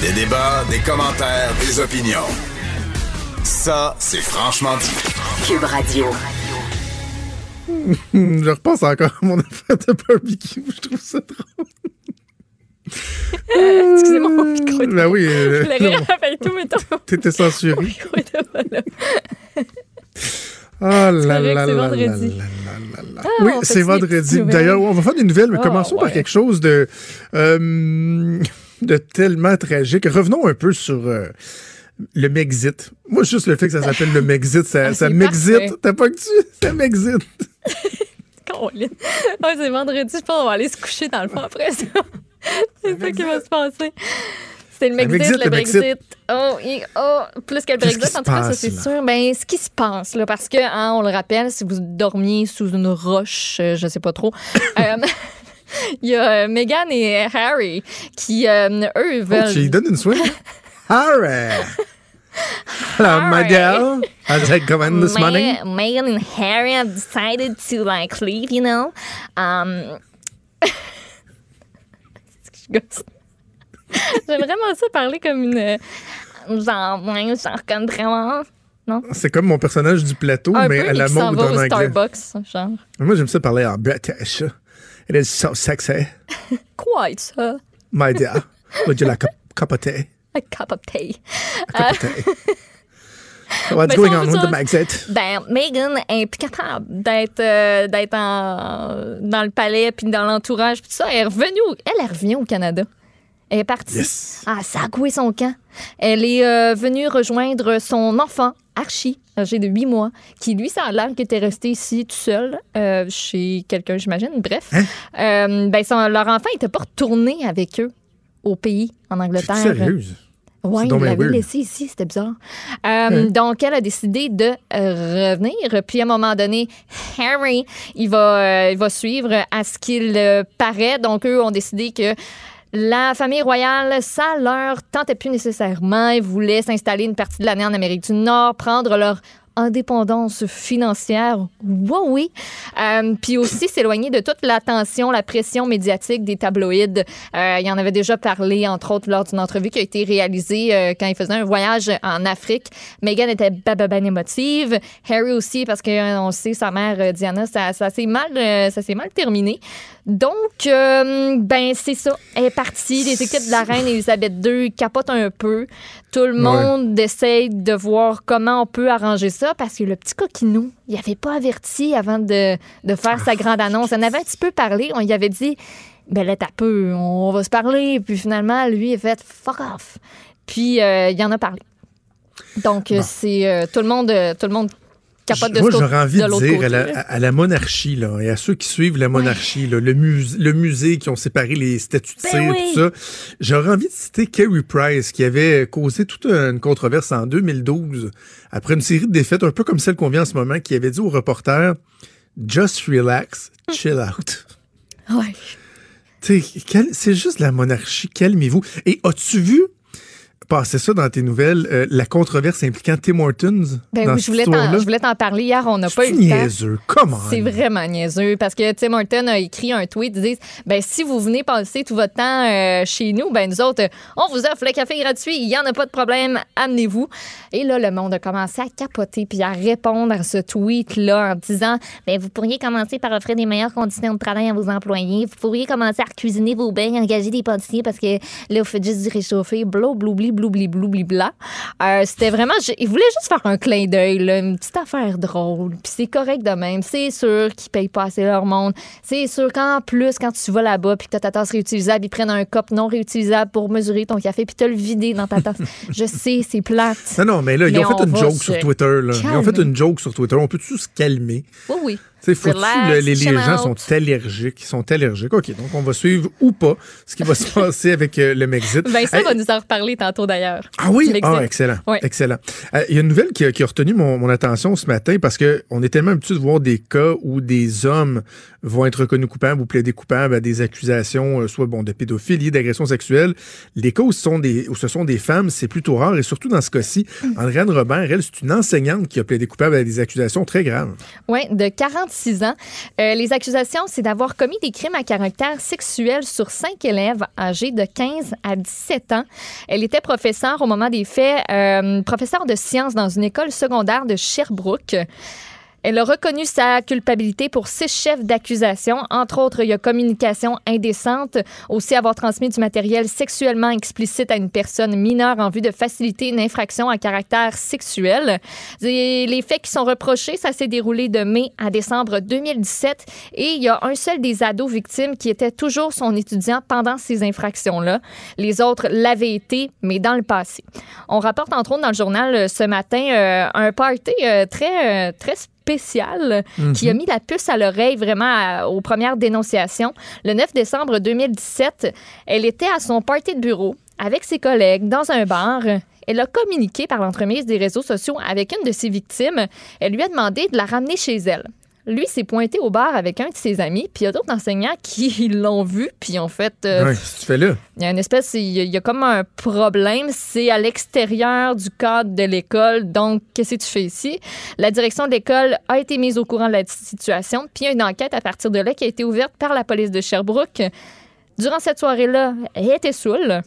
Des débats, des commentaires, des opinions. Ça, c'est franchement dit. Cube Radio. je repense encore à mon affaire de barbecue. Je trouve ça drôle. Euh, Excusez-moi, mon micro est Ben oui. euh, Je avec tout, mettons. T'étais censuré. Mon micro était pas là. Oh là là c'est là là. Ah, oui, c'est vendredi. D'ailleurs, on va faire des nouvelles, mais Ah, commençons par quelque chose de, euh, de tellement tragique. Revenons un peu sur euh, le Mexit. Moi, juste le fait que ça s'appelle le Mexit, ça, Ah, ça m'exite. T'as pas que tu... Ça m'exite. Ouais, c'est vendredi, je pense qu'on va aller se coucher dans le fond après ça. c'est ça qui va se passer. C'est le Brexit, le le Brexit. Brexit. Oh, oh, plus que le Brexit, en tout cas, ça c'est sûr. Ben, ce qui se passe, là, parce que, hein, on le rappelle, si vous dormiez sous une roche, euh, je sais pas trop, euh, il y a euh, Meghan et Harry qui, euh, eux, Oh, veulent. tu lui donnes une swing? Harry! Hello, my dear. How's it going this morning? Me- Meghan and Harry have decided to like leave, you know? Um. J'aimerais vraiment ça parler comme une. euh, Genre, genre comme vraiment. Non? C'est comme mon personnage du plateau, Un mais peu, à la mode en anglais. Starbucks, genre. Moi, j'aime ça parler en British. It is so sexy. Quite ça. My dear, would you like a cup of tea? A cup of tea. A cup of tea. So what's going on with the Brexit? Ben, Meghan est plus capable d'être euh, d'être dans le palais puis dans l'entourage puis tout ça. Elle est revenue, au- elle, elle revient au Canada. Elle est partie. Yes. Ah, ça a coué son camp. Elle est euh, venue rejoindre son enfant, Archie, âgé de 8 mois, qui, lui, ça a l'air qu'il était resté ici tout seul, euh, chez quelqu'un, j'imagine. Bref. Hein? Euh, ben, son- leur enfant n'était pas retourné avec eux au pays, en Angleterre. sérieuse? Oui, il l'avait laissé ici, c'était bizarre. Euh, Donc, elle a décidé de revenir. Puis, à un moment donné, Harry, il va, euh, il va suivre à ce qu'il paraît. Donc, eux ont décidé que la famille royale, ça leur tentait plus nécessairement. Ils voulaient s'installer une partie de l'année en Amérique du Nord, prendre leur indépendance financière. Oui. Euh, puis aussi s'éloigner de toute l'attention, la pression médiatique des tabloïds. Euh, il en avait déjà parlé, entre autres, lors d'une entrevue qui a été réalisée euh, quand il faisait un voyage en Afrique. Meghan était ben émotive. Harry aussi, parce qu'on sait, sa mère, euh, Diana, ça, ça s'est mal, euh, ça s'est mal terminé. Donc, euh, ben, c'est ça. Elle est partie. Les équipes de la reine Elisabeth II capotent un peu. Tout le monde essaye de voir comment on peut arranger ça parce que le petit coquinou, il avait pas averti avant de, de faire sa grande annonce. On avait un petit peu parlé. On lui avait dit, ben là, t'as peu, on va se parler. Puis finalement, lui, il a fait fuck off. Puis, euh, il en a parlé. Donc, euh, c'est euh, tout le monde, euh, tout le monde capote de Moi, j'aurais envie de, dire côté, à la, là. à la monarchie, là, et à ceux qui suivent la monarchie, là, le, musée, le musée qui ont séparé les statues de Ben oui. tout ça, j'aurais envie de citer Kerry Price, qui avait causé toute une controverse en 2012, après une série de défaites, un peu comme celle qu'on vient en ce moment, qui avait dit aux reporters Just relax, chill out. Ouais. C'est juste la monarchie, calmez-vous. Et as-tu vu passer ça dans tes nouvelles, euh, la controverse impliquant Tim Hortons Ben dans oui, je voulais, je voulais t'en parler. Hier, on n'a pas eu niaiseux, comment? C'est vraiment niaiseux parce que Tim Horton a écrit un tweet ils disent ben si vous venez passer tout votre temps euh, chez nous ben nous autres euh, on vous offre le café gratuit. Il y en a pas de problème. Amenez-vous et là le monde a commencé à capoter puis à répondre à ce tweet là en disant ben vous pourriez commencer par offrir des meilleures conditions de travail à vos employés. Vous pourriez commencer à cuisiner vos bains engager des pâtissiers parce que là vous faites juste du réchauffé blou bloubli bloubli bloubli bla Euh, c'était vraiment je- ils voulaient juste faire un clin d'œil une petite affaire drôle puis c'est correct de même c'est sûr qu'ils payent pas assez leur monde c'est sûr qu'en plus quand tu vas là-bas puis que t'as ta tasse réutilisable ils prennent un cup non réutilisable pour mesurer ton café puis te le vider dans ta tasse je sais c'est plate Non, non, mais là, ils ont fait une joke sur Twitter. Là. Ils ont fait une joke sur Twitter. On peut tous se calmer? oui oui Relax, là, les, gens sont allergiques. Ils sont allergiques. OK, donc on va suivre ou pas ce qui va se passer avec euh, le Mexit. Vincent Hey, va nous en reparler tantôt d'ailleurs Ah oui? Ah, excellent. Excellent. Euh, Il y a une nouvelle qui a, qui a retenu mon, mon attention ce matin parce que on est tellement habitué de voir des cas où des hommes vont être reconnus coupables ou plaider coupables à des accusations, euh, soit bon, de pédophilie, d'agression sexuelle. Les cas où ce sont des, où ce sont des femmes, c'est plutôt rare. Et surtout dans ce cas-ci, Andréane Robert, elle, c'est une enseignante qui a plaidé coupable à des accusations très graves. Oui, de 46 ans. Euh, les accusations, c'est d'avoir commis des crimes à caractère sexuel sur cinq élèves âgés de 15 à 17 ans. Elle était professeure au moment des faits, euh, professeure de sciences dans une école secondaire de Sherbrooke. Elle a reconnu sa culpabilité pour six chefs d'accusation. Entre autres, il y a communication indécente, aussi avoir transmis du matériel sexuellement explicite à une personne mineure en vue de faciliter une infraction à caractère sexuel. Les faits qui sont reprochés, ça s'est déroulé de mai à décembre 2017 et il y a un seul des ados victimes qui était toujours son étudiant pendant ces infractions-là. Les autres l'avaient été, mais dans le passé. On rapporte entre autres dans le journal euh, ce matin euh, un party euh, très, très spécial qui a mis la puce à l'oreille vraiment à- aux premières dénonciations. Le 9 décembre 2017, elle était à son party de bureau avec ses collègues dans un bar. Elle a communiqué par l'entremise des réseaux sociaux avec une de ses victimes. Elle lui a demandé de la ramener chez elle. Lui s'est pointé au bar avec un de ses amis, puis il y a d'autres enseignants qui l'ont vu, puis en fait, euh, Ouais, tu fais là? il y a une espèce, il y a, il y a comme un problème, c'est à l'extérieur du cadre de l'école. Donc, qu'est-ce que tu fais ici? La direction de l'école a été mise au courant de la situation, puis il y a une enquête à partir de là qui a été ouverte par la police de Sherbrooke. Durant cette soirée-là, elle était saoule.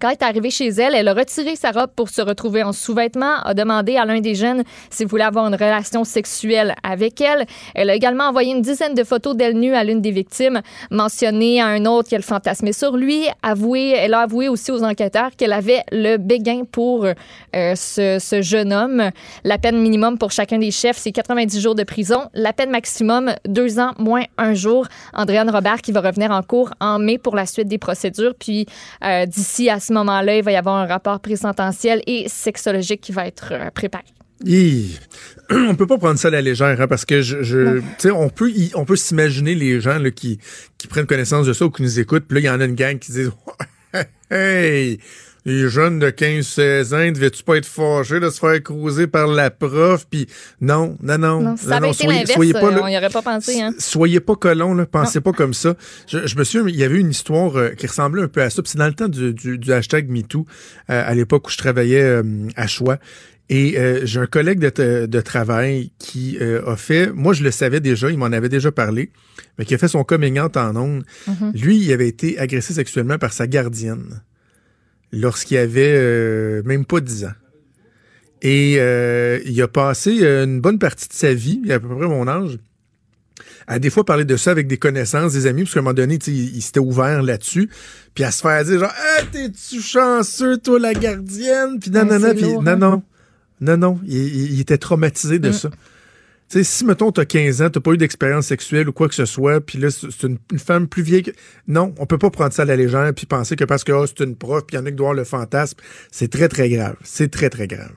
Quand elle est arrivée chez elle, elle a retiré sa robe pour se retrouver en sous-vêtements, a demandé à l'un des jeunes s'il voulait avoir une relation sexuelle avec elle. Elle a également envoyé une dizaine de photos d'elle nue à l'une des victimes, mentionné à un autre qu'elle fantasmait sur lui. Avoué, elle a avoué aussi aux enquêteurs qu'elle avait le béguin pour euh, ce, jeune homme. La peine minimum pour chacun des chefs, c'est 90 jours de prison. La peine maximum, deux ans moins un jour. Andréane Robert qui va revenir en cours en mai pour la suite des procédures. Puis euh, d'ici à ce moment-là, il va y avoir un rapport présententiel et sexologique qui va être euh, préparé. Hi. On peut pas prendre ça à la légère, hein, parce que je, sais, on peut, y- on peut s'imaginer les gens là, qui, qui prennent connaissance de ça ou qui nous écoutent, puis là, il y en a une gang qui disent Hey, les jeunes de 15-16 ans, devais-tu pas être fâchés de se faire croiser par la prof? Puis non, non, non. Non, ça avait non, été soyez- l'inverse, soyez pas euh, là- on n'y aurait pas pensé. Hein? Soyez pas colons, là, pensez pas comme ça. Je, je me souviens, il y avait une histoire euh, qui ressemblait un peu à ça. puis C'est dans le temps du, du, du hashtag MeToo, euh, à l'époque où je travaillais euh, à Choix. Et euh, j'ai un collègue de, de travail qui euh, a fait, moi je le savais déjà, il m'en avait déjà parlé, mais qui a fait son coming out en ondes. Lui, il avait été agressé sexuellement par sa gardienne lorsqu'il avait euh, même pas 10 ans. Et euh, il a passé euh, une bonne partie de sa vie, à peu près mon âge, à des fois parler de ça avec des connaissances, des amis, parce qu'à un moment donné, il, il s'était ouvert là-dessus, puis à se faire dire genre, ah, t'es-tu chanceux, toi, la gardienne, puis non, Ouais, non, non, puis non, hein? non, non, non, il était traumatisé de Mm. ça. Tu sais, si, mettons, t'as 15 ans, t'as pas eu d'expérience sexuelle ou quoi que ce soit, puis là, c'est une, femme plus vieille que... Non, on peut pas prendre ça à la légère puis penser que parce que ah, c'est une prof, puis il y en a qui doivent le fantasme. C'est très, très grave. C'est très, très grave.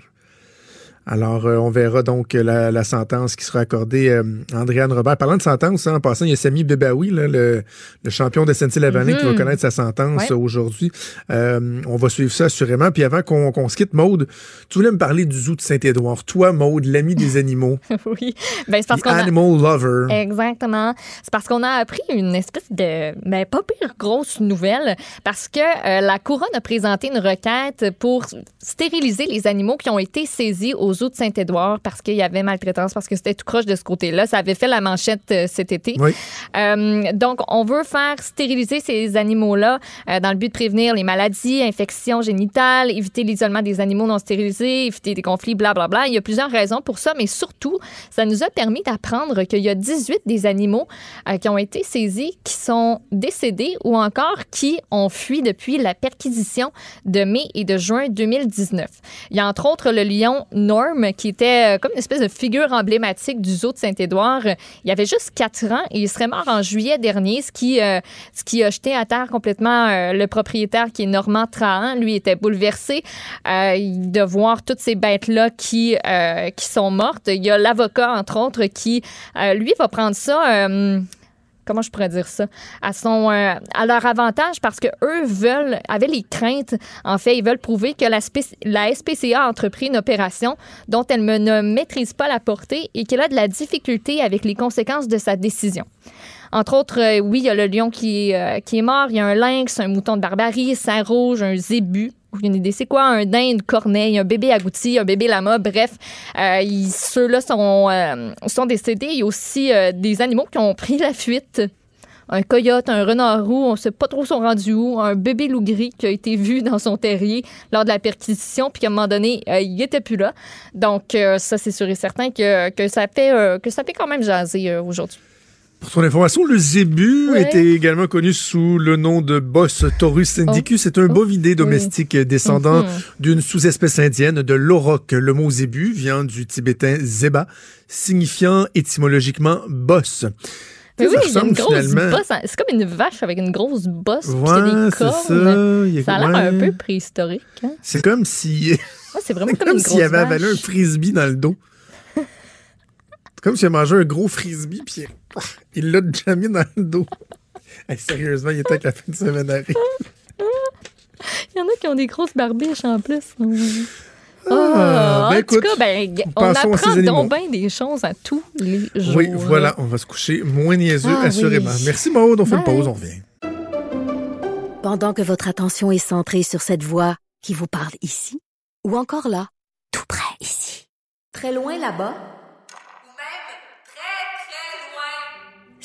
Alors, euh, on verra donc euh, la, la sentence qui sera accordée euh, à Andréane Robert. Parlant de sentence, hein, en passant, il y a Sami Bebaoui, là, le, le champion de SNC-Lavalin, qui va Mhm. connaître sa sentence Ouais. euh, aujourd'hui. Euh, on va suivre ça assurément. Puis avant qu'on se quitte, Maude, tu voulais me parler du zoo de Saint-Édouard. Toi, Maude, l'ami des animaux, oui. Ben, c'est parce qu'on a... animal lover. Exactement. C'est parce qu'on a appris une espèce de, ben, pas pire grosse nouvelle, parce que euh, la couronne a présenté une requête pour stériliser les animaux qui ont été saisis aux zoo de Saint-Édouard parce qu'il y avait maltraitance, parce que c'était tout croche de ce côté-là. Ça avait fait la manchette euh, cet été. Oui. Euh, donc, on veut faire stériliser ces animaux-là euh, dans le but de prévenir les maladies, infections génitales, éviter l'isolement des animaux non stérilisés, éviter des conflits, blablabla. Il y a plusieurs raisons pour ça, mais surtout, ça nous a permis d'apprendre qu'il y a 18 des animaux euh, qui ont été saisis qui sont décédés ou encore qui ont fui depuis la perquisition de mai et de juin 2019. Il y a entre autres le lion Qui était euh, comme une espèce de figure emblématique du zoo de Saint-Édouard. Il avait juste 4 ans et il serait mort en juillet dernier, ce qui, euh, ce qui a jeté à terre complètement euh, le propriétaire qui est Normand Trahan. Lui était bouleversé de voir toutes ces bêtes-là qui, qui sont mortes. Il y a l'avocat, entre autres, qui, lui, va prendre ça. Comment je pourrais dire ça, euh, à leur avantage parce que eux veulent avaient les craintes en fait, ils veulent prouver que la, SPCA a entrepris une opération dont elle ne maîtrise pas la portée et qu'elle a de la difficulté avec les conséquences de sa décision. Entre autres, euh, oui, il y a le lion qui, est, euh, qui est mort, il y a un lynx, un mouton de barbarie, un rouge, un zébu. Aucune idée c'est quoi, un une corneille, un bébé agouti, un bébé lama, bref, euh, ceux-là sont, euh, sont décédés. Il y a aussi euh, des animaux qui ont pris la fuite. un coyote, un renard roux, on sait pas trop son rendu où, un bébé loup gris qui a été vu dans son terrier lors de la perquisition, puis qu'à un moment donné, il était plus là. Donc, ça, c'est sûr et certain que, que, ça, fait, que ça fait quand même jaser aujourd'hui. Pour son information, le zébu Ouais. était également connu sous le nom de Bos taurus indicus. C'est un bovidé domestique descendant Mhm. d'une sous-espèce indienne de l'auroch. Le mot zébu vient du tibétain zeba, signifiant étymologiquement boss. Mais oui, il y a une grosse bosse. hein. C'est comme une vache avec une grosse bosse, puis il y a Ouais, des cornes. ça. Il a- Ça a l'air un peu préhistorique. Hein? C'est comme si, Ouais, c'est vraiment comme, comme s'il avait avalé un frisbee dans le dos. C'est comme s'il a mangé un gros frisbee puis il l'a déjà mis dans le dos. Hey, sérieusement, il était que la fin de semaine arrive. Il y en a qui ont des grosses barbiches en plus. Ah, Ah, ben en écoute, tout cas, ben, on apprend donc bien des choses à tous les jours. Oui, voilà, on va se coucher moins niaiseux, Ah, assurément. oui. Merci Maud, on fait une pause, on revient. Pendant que votre attention est centrée sur cette voix qui vous parle ici, ou encore là, tout près ici, très loin là-bas,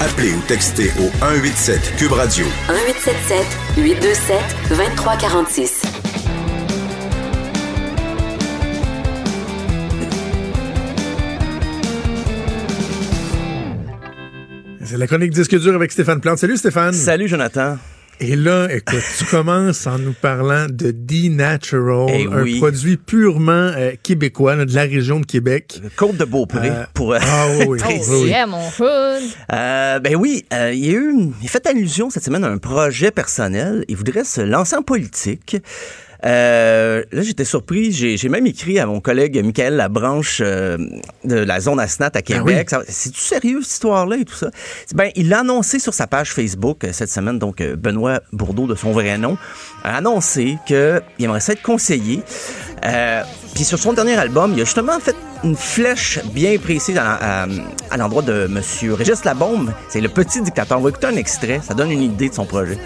Appelez ou textez au 187 Cube Radio 1877 827 2346. C'est la chronique Disque dur avec Stéphane Plante. Salut Stéphane. Salut Jonathan. Et là, écoute, tu commences en nous parlant de D-Natural, Eh un oui. produit purement euh, québécois, là, de la région de Québec. Côte de Beaupré, Euh, pour... euh, Ah oui, Oh, oui, yeah, mon. Euh, ben oui, euh, il y a eu, une- il a fait allusion cette semaine à un projet personnel. Il voudrait se lancer en politique. Euh, là, j'étais surpris. J'ai même écrit à mon collègue Michael Labranche euh, de la zone Asnat à Québec. Ça- C'est-tu sérieux, cette histoire-là et tout ça? Ben, il l'a annoncé sur sa page Facebook euh, cette semaine. Donc, euh, Benoît Bourdeau, de son vrai nom, a annoncé qu'il aimerait ça être conseiller. Euh, puis sur son dernier album, il a justement fait une flèche bien précise à, à- à l'endroit de Monsieur Régis Labombe. C'est le petit dictateur. On va écouter un extrait. Ça donne une idée de son projet.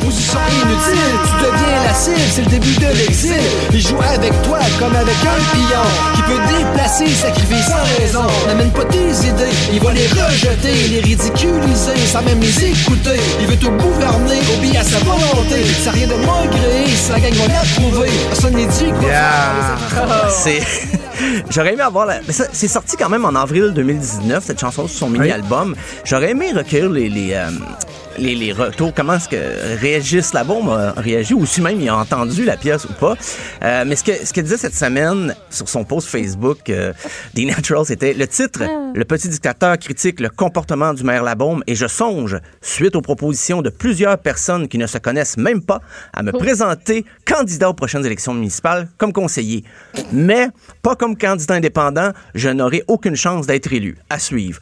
Position inutile, tu deviens la cible, c'est le début de l'exil. Il joue avec toi comme avec un pion qui peut déplacer, sacrifier sans raison. N'amène pas tes idées, il va les rejeter, les ridiculiser, sans même les écouter. Il veut te gouverner, obéir à sa volonté. Ça rien de malgré, sa gang va l'approuver. Personne n'est dit quoi Yeah. C'est. J'aurais aimé avoir la. mais ça, C'est sorti quand même en avril 2019, cette chanson sur son mini-album. J'aurais aimé recueillir les. les euh, les, les retours, comment est-ce que Régis Labombe a réagi, ou si même il a entendu la pièce ou pas. Euh, mais ce que ce qu'il disait cette semaine sur son post Facebook euh, des Naturals, c'était le titre Le petit dictateur critique le comportement du maire Labombe et je songe, suite aux propositions de plusieurs personnes qui ne se connaissent même pas, à me présenter candidat aux prochaines élections municipales comme conseiller. Mais pas comme candidat indépendant, je n'aurai aucune chance d'être élu. À suivre.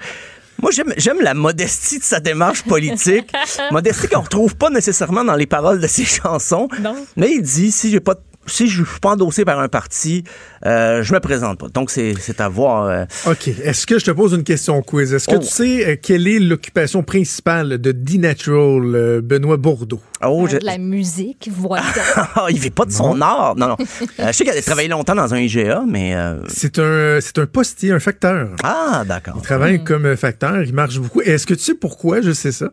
Moi, j'aime, j'aime la modestie de sa démarche politique. modestie qu'on retrouve pas nécessairement dans les paroles de ses chansons. Non. Mais il dit, si j'ai pas de- si je suis pas endossé par un parti, euh, je me présente pas. Donc, c'est, à voir. euh, OK. Est-ce que je te pose une question quiz? Est-ce que Oh. tu sais euh, quelle est l'occupation principale de D-Natural, euh, Benoît Bourdeau? oh, je- De la musique, voilà. Il vit pas de son art. Non, non. Euh, je sais qu'il a travaillé longtemps dans un IGA, mais. euh, C'est un, c'est un postier, un facteur. Ah, d'accord. Il travaille comme euh, facteur, il marche beaucoup. Est-ce que tu sais pourquoi je sais ça?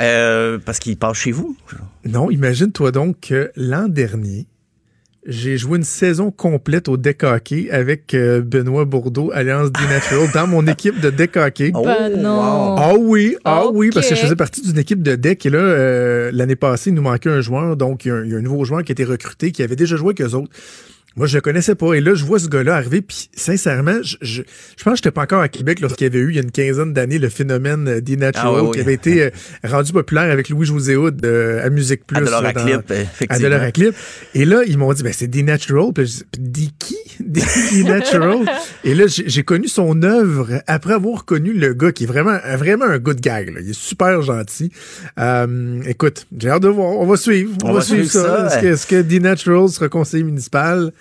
Euh, parce qu'il passe chez vous? Non, imagine-toi donc que l'an dernier, j'ai joué une saison complète au deck hockey avec euh, Benoît Bourdeau, Alliance D-Natural, dans mon équipe de deck hockey. Oh, Ben non. Ah oui, ah oui, parce que je faisais partie d'une équipe de deck et là, euh, l'année passée, il nous manquait un joueur, donc il y, a un, il y a un nouveau joueur qui a été recruté, qui avait déjà joué avec eux autres. Moi, je le connaissais pas. Et là, je vois ce gars-là arriver. Puis, sincèrement, je, je, je pense que j'étais pas encore à Québec lorsqu'il y avait eu, il y a une quinzaine d'années, le phénomène euh, des Natural, Ah oui, oui. qui avait été euh, rendu populaire avec Louis-José Hood euh, à Musique Plus. À là, à Clip, à effectivement. À Clip. Et là, ils m'ont dit, ben, c'est des Natural. Puis, je dis, des qui? Des Natural? Et là, j'ai connu son œuvre après avoir connu le gars qui est vraiment, vraiment un good gag. là. Il est super gentil. Euh, écoute, j'ai hâte de voir. On va suivre. On, va, suivre, ça. Est-ce que, est-ce que The Natural sera conseiller municipal?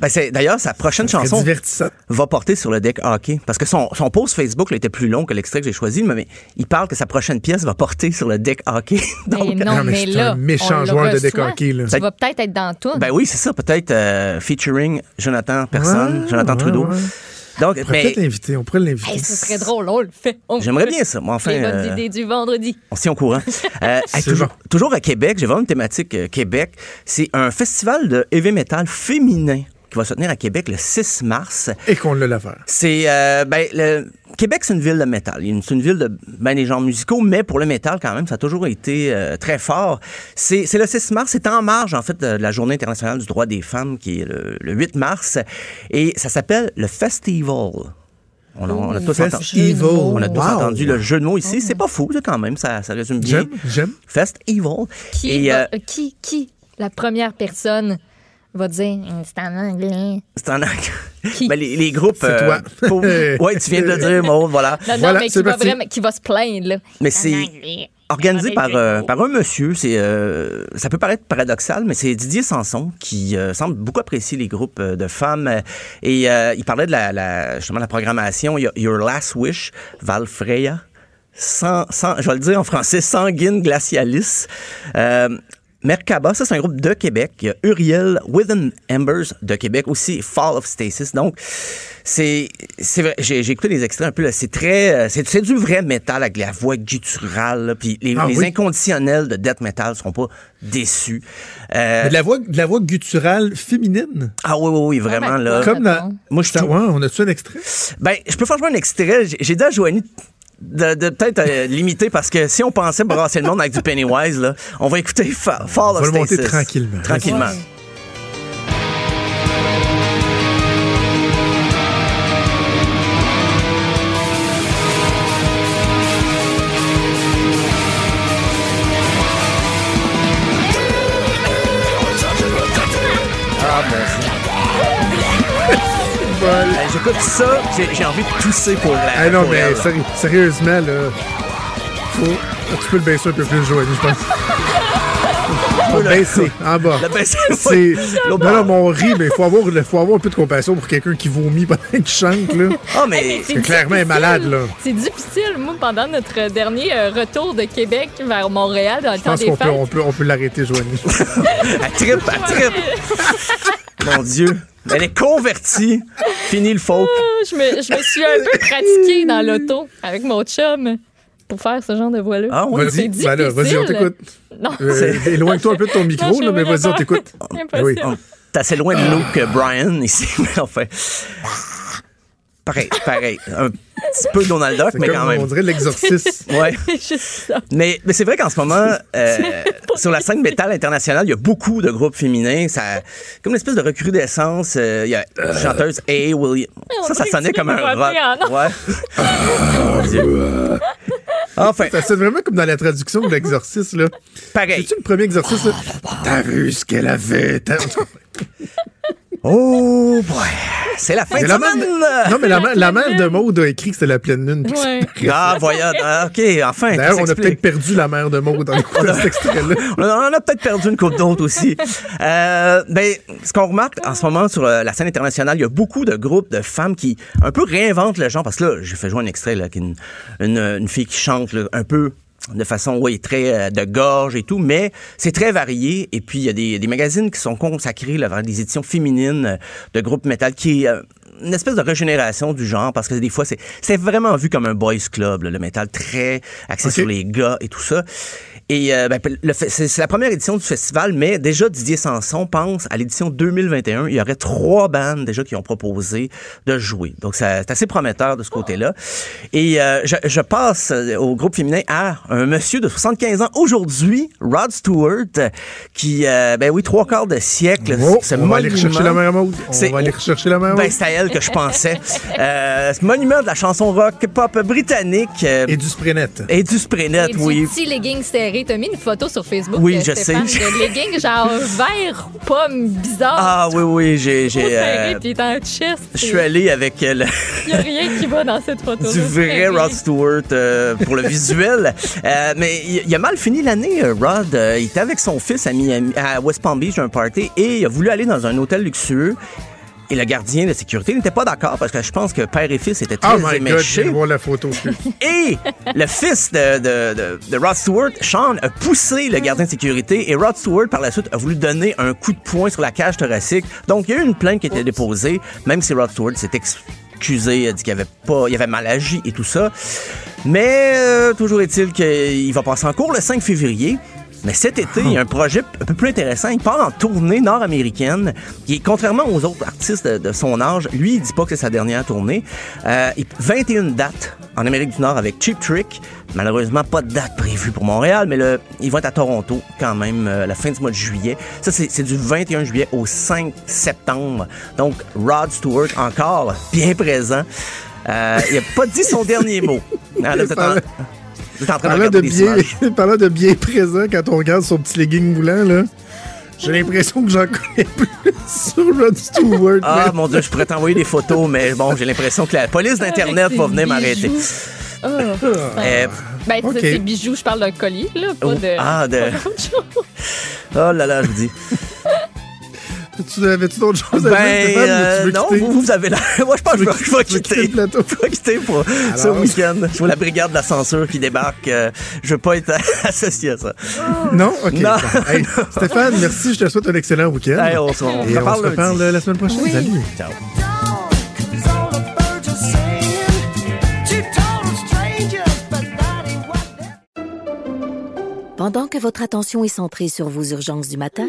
Ben, c'est, d'ailleurs, sa prochaine Ça chanson va porter sur le deck hockey. Parce que son, son post Facebook là, était plus long que l'extrait que j'ai choisi, mais il parle que sa prochaine pièce va porter sur le deck hockey. Mais non, Non, mais mais c'est là, un méchant joueur de deck hockey, là. Tu vas peut-être être dans tout. Ben oui, c'est ça, peut-être euh, featuring Jonathan Personne, Ouais, Jonathan ouais, Trudeau. ouais. Donc, On pourrait mais peut-être l'inviter. On pourrait l'inviter. Hey, ce serait drôle, on le fait. On J'aimerais bien ça. Moi, enfin, Les bonnes euh, idées du vendredi. on s'y est au courant. Euh, hey, toujours à Québec, j'ai vraiment une thématique euh, Québec. C'est un festival de heavy metal féminin qui va se tenir à Québec le 6 mars. Et qu'on l'a l'affaire. C'est euh, ben le Québec, c'est une ville de métal. C'est une ville de ben des genres musicaux, mais pour le métal quand même, ça a toujours été euh, très fort. C'est c'est le 6 mars, c'est en marge en fait de la Journée internationale du droit des femmes qui est le, le 8 mars, et ça s'appelle le Festival. On a, on a tous entendu, Festival. on a tous Wow. entendu le jeu de mots ici. C'est pas fou, quand même. Ça, ça résume bien. J'aime, j'aime. Festival. Qui, Et, euh, euh, qui, qui, la première personne va dire c'est en anglais. c'est en Qui? Ben, les, les groupes. C'est toi. pour- ouais, tu viens de le dire, Maud, voilà. Non, non, Voilà, mais c'est qui va, parti. vraiment, qui va se plaindre, là. Mais c'est organisé par, euh, par un monsieur. C'est, euh, ça peut paraître paradoxal, mais c'est Didier Sanson qui euh, semble beaucoup apprécier les groupes euh, de femmes. Euh, Et euh, il parlait de la, la, justement la programmation. Il y a Your Last Wish, Val Freya. Sans, sans, je vais le dire en français, Sanguine Glacialis. Euh, Merkaba, ça c'est un groupe de Québec. Il y a Uriel Within Embers de Québec, aussi Fall of Stasis. Donc, c'est, c'est vrai, j'ai, j'ai écouté les extraits un peu, là. c'est très, euh, c'est, c'est du vrai métal avec la voix gutturale, là. puis les, Ah les oui? inconditionnels de death metal seront pas déçus. Euh, Mais de la voix, de la voix gutturale féminine? ah oui, oui, oui, vraiment, ben, là. Comme dans. Moi, je ouais, on a-tu un extrait? Ben, je peux faire jouer un extrait. J'ai, j'ai dit à Joanie de, de peut-être euh, limiter parce que si on pensait brasser le monde avec du Pennywise, là, on va écouter Fa- Fall On of va le monter tranquillement. Tranquillement. Ouais. J'écoute ça, j'ai, j'ai envie de tousser pour la. Ah non, pour mais elle. sérieusement, là. Faut... Tu peux le baisser un peu plus, Joanie, je pense. Faut le baisser, en bas. Le baisser, C'est... Non, non, mais on rit, mais il faut avoir, faut avoir un peu de compassion pour quelqu'un qui vomit pendant qu'il chante, là. Ah, mais. C'est C'est clairement est malade, là. C'est difficile. Moi, pendant notre dernier euh, retour de Québec vers Montréal dans le Je temps pense des qu'on peut, fêtes, on peut, on peut l'arrêter, Joanie. Elle trippe, elle trippe. Mon Dieu. Elle est convertie. Fini le folk. je me, je me suis un peu pratiquée dans l'auto avec mon chum pour faire ce genre de voix-là. Ah oui. Vas-y, ben vas-y, on t'écoute. Euh, Éloigne-toi un peu de ton micro, Non, là, mais vas-y, on t'écoute. oui. T'es assez loin de nous que Brian ici, mais enfin. Pareil, pareil. Un petit peu Donald Duck, mais comme, quand même. on dirait l'exorcisme. Ouais. C'est juste ça. Mais, mais c'est vrai qu'en ce moment, euh, sur la scène métal internationale, il y a beaucoup de groupes féminins. Ça, comme une espèce de recrudescence. euh, Il y a une chanteuse A. Williams. Ça, ça sonnait comme un rock. Ouais. Dieu. Enfin, Ça sonne vraiment comme dans la traduction de l'exorcisme, là. pareil. C'est-tu le premier exorcisme, là? T'as vu ce qu'elle a fait? Oh, boy. C'est la fin mais de la mère semaine. de- Non, mais la, mère- la mère de Maude a écrit que c'était la pleine lune. Ouais. Ah, voyons. Ah, OK, enfin. D'ailleurs, on a peut-être perdu la mère de Maude dans écoutant cet extrait-là. On a, on a peut-être perdu une coupe d'autres aussi. Euh, ben, ce qu'on remarque en ce moment sur euh, la scène internationale, il y a beaucoup de groupes de femmes qui un peu réinventent le genre. Parce que là, j'ai fait jouer un extrait là, qui est une, une, une fille qui chante là, un peu de façon, oui, très euh, de gorge et tout, mais c'est très varié. Et puis, il y a des, des magazines qui sont consacrés là, vers des éditions féminines euh, de groupes métal qui est euh, une espèce de régénération du genre parce que des fois, c'est c'est vraiment vu comme un boys club, là, le métal très axé sur les gars et tout ça. Et euh, ben, c'est c'est la première édition du festival, mais déjà Didier Sanson pense à l'édition 2021. Il y aurait trois bandes déjà qui ont proposé de jouer. Donc ça- c'est assez prometteur de ce côté-là. Et euh, je, je passe euh, au groupe féminin à un monsieur de 75 ans aujourd'hui, Rod Stewart, qui, euh, ben oui, trois quarts de siècle. Oh, ce on va aller monument- rechercher la mère Maud. On C'est- va aller rechercher la mère ben, c'est à elle que je pensais. Euh, ce monument de la chanson rock pop britannique. euh, Et du Sprenet. et du Sprenet, Et oui. du petit legging serré. T'as mis une photo sur Facebook. Oui, euh, je Stéphane, sais. De legging genre vert pomme bizarre. Ah oui, oui, j'ai... J'ai euh, puis chest. je suis allé avec euh, le- Il n'y a rien qui va dans cette photo. du vrai Rod Stewart euh, pour le visuel. Euh, mais il, il a mal fini l'année, Rod. Il était avec son fils à, Miami, à West Palm Beach, un party, et il a voulu aller dans un hôtel luxueux. Et le gardien de sécurité n'était pas d'accord parce que je pense que père et fils étaient très Oh my éméchés. voir la photo. Et le fils de, de, de, de Rod Stewart, Sean, a poussé le gardien de sécurité et Rod Stewart, par la suite, a voulu donner un coup de poing sur la cage thoracique. Donc, il y a eu une plainte qui a été déposée, même si Rod Stewart s'est excusé, a dit qu'il avait pas, il avait mal agi et tout ça. Mais euh, toujours est-il qu'il va passer en cours le 5 février. Mais cet été, il y a un projet un peu plus intéressant. Il part en tournée nord-américaine. Qui, contrairement aux autres artistes de, de son âge, lui, il dit pas que c'est sa dernière tournée. Euh, il- 21 dates en Amérique du Nord avec Cheap Trick. Malheureusement, pas de date prévue pour Montréal, mais le, il va être à Toronto quand même euh, la fin du mois de juillet. Ça, c'est du 21 juillet au 5 septembre. Donc, Rod Stewart, encore bien présent. Euh, il a pas dit son dernier mot. Êtes en- train de bien, parlant de bien présent, quand on regarde son petit legging moulant, là, j'ai l'impression que j'en connais plus sur Rod Stewart. Ah, mais- mon Dieu, je pourrais t'envoyer des photos, mais bon, j'ai l'impression que la police d'Internet va venir m'arrêter. Ah. Euh, Ben, c'est bijoux, je parle d'un collier, là, pas Oh, de. ah, de- pas oh là là, je vous dis. Tu avais-tu d'autres choses à dire, Ben, euh, veux non, quitter? vous, vous avez la... Moi, je pense que je vais, quitter quitter. le plateau? Je vais quitter pour ce week-end. Je vois la brigade de la censure qui débarque. euh, je veux pas être associé à ça. Non? OK. Non. bon. Hey, Stéphane, merci. Je te souhaite un excellent week-end. Hey, on se- on Et on reparle se reparle euh, la semaine prochaine. Oui. Salut. Ciao. Pendant que votre attention est centrée sur vos urgences du matin,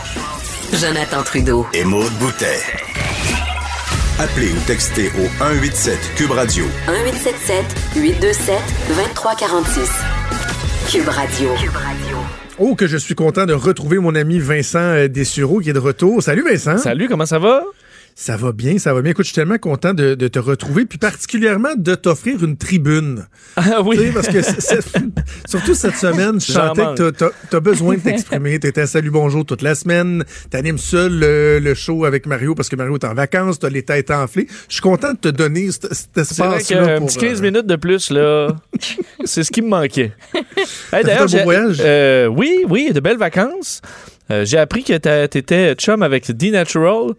Jonathan Trudeau. Et Maude Boutet. Appelez ou textez au 187 Cube Radio 1877 827 2346. Cube Radio. Oh, que je suis content de retrouver mon ami Vincent euh, Dessureau qui est de retour. Salut Vincent. Salut, comment ça va? Ça va bien, ça va bien. Écoute, je suis tellement content de, de te retrouver, puis particulièrement de t'offrir une tribune. Ah oui. Parce que surtout cette semaine, je sentais que t'as- t'as besoin de t'exprimer. T'étais à Salut Bonjour toute la semaine. T'animes seul le, le show avec Mario parce que Mario est en vacances. T'as les têtes enflées. Je suis content de te donner cet, espace-là. pour, petit 15 euh, minutes de plus, là, c'est ce qui me manquait. Hey, un beau j'ai- voyage? euh, oui, oui, de belles vacances. Euh, j'ai appris que t'a- t'étais chum avec D-Natural.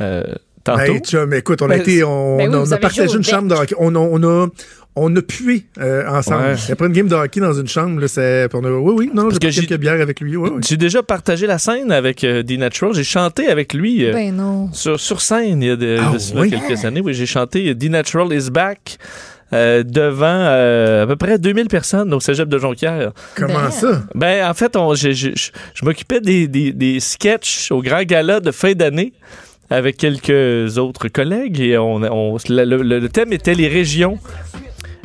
Euh, tantôt? Hey, chum, écoute, on a Ben, été, on, ben oui, on vous a partagé une chambre de hockey. On a, on a, on a pué euh, ensemble. Ouais. Après une game de hockey dans une chambre, c'est, on a- oui, oui, non, Parce j'ai que quelques bières avec lui. Oui. J'ai déjà partagé la scène avec euh, D-Natural. J'ai chanté avec lui euh, Ben non. sur, sur scène il y a de, Ah de cela oui? quelques années. Oui, j'ai chanté D-Natural is back euh, devant euh, à peu près 2000 personnes au cégep de Jonquière. Comment Ben. ça? Ben, en fait, on, je m'occupais des, des, des sketchs au grand gala de fin d'année avec quelques autres collègues et on, on- le, le- le thème était les régions.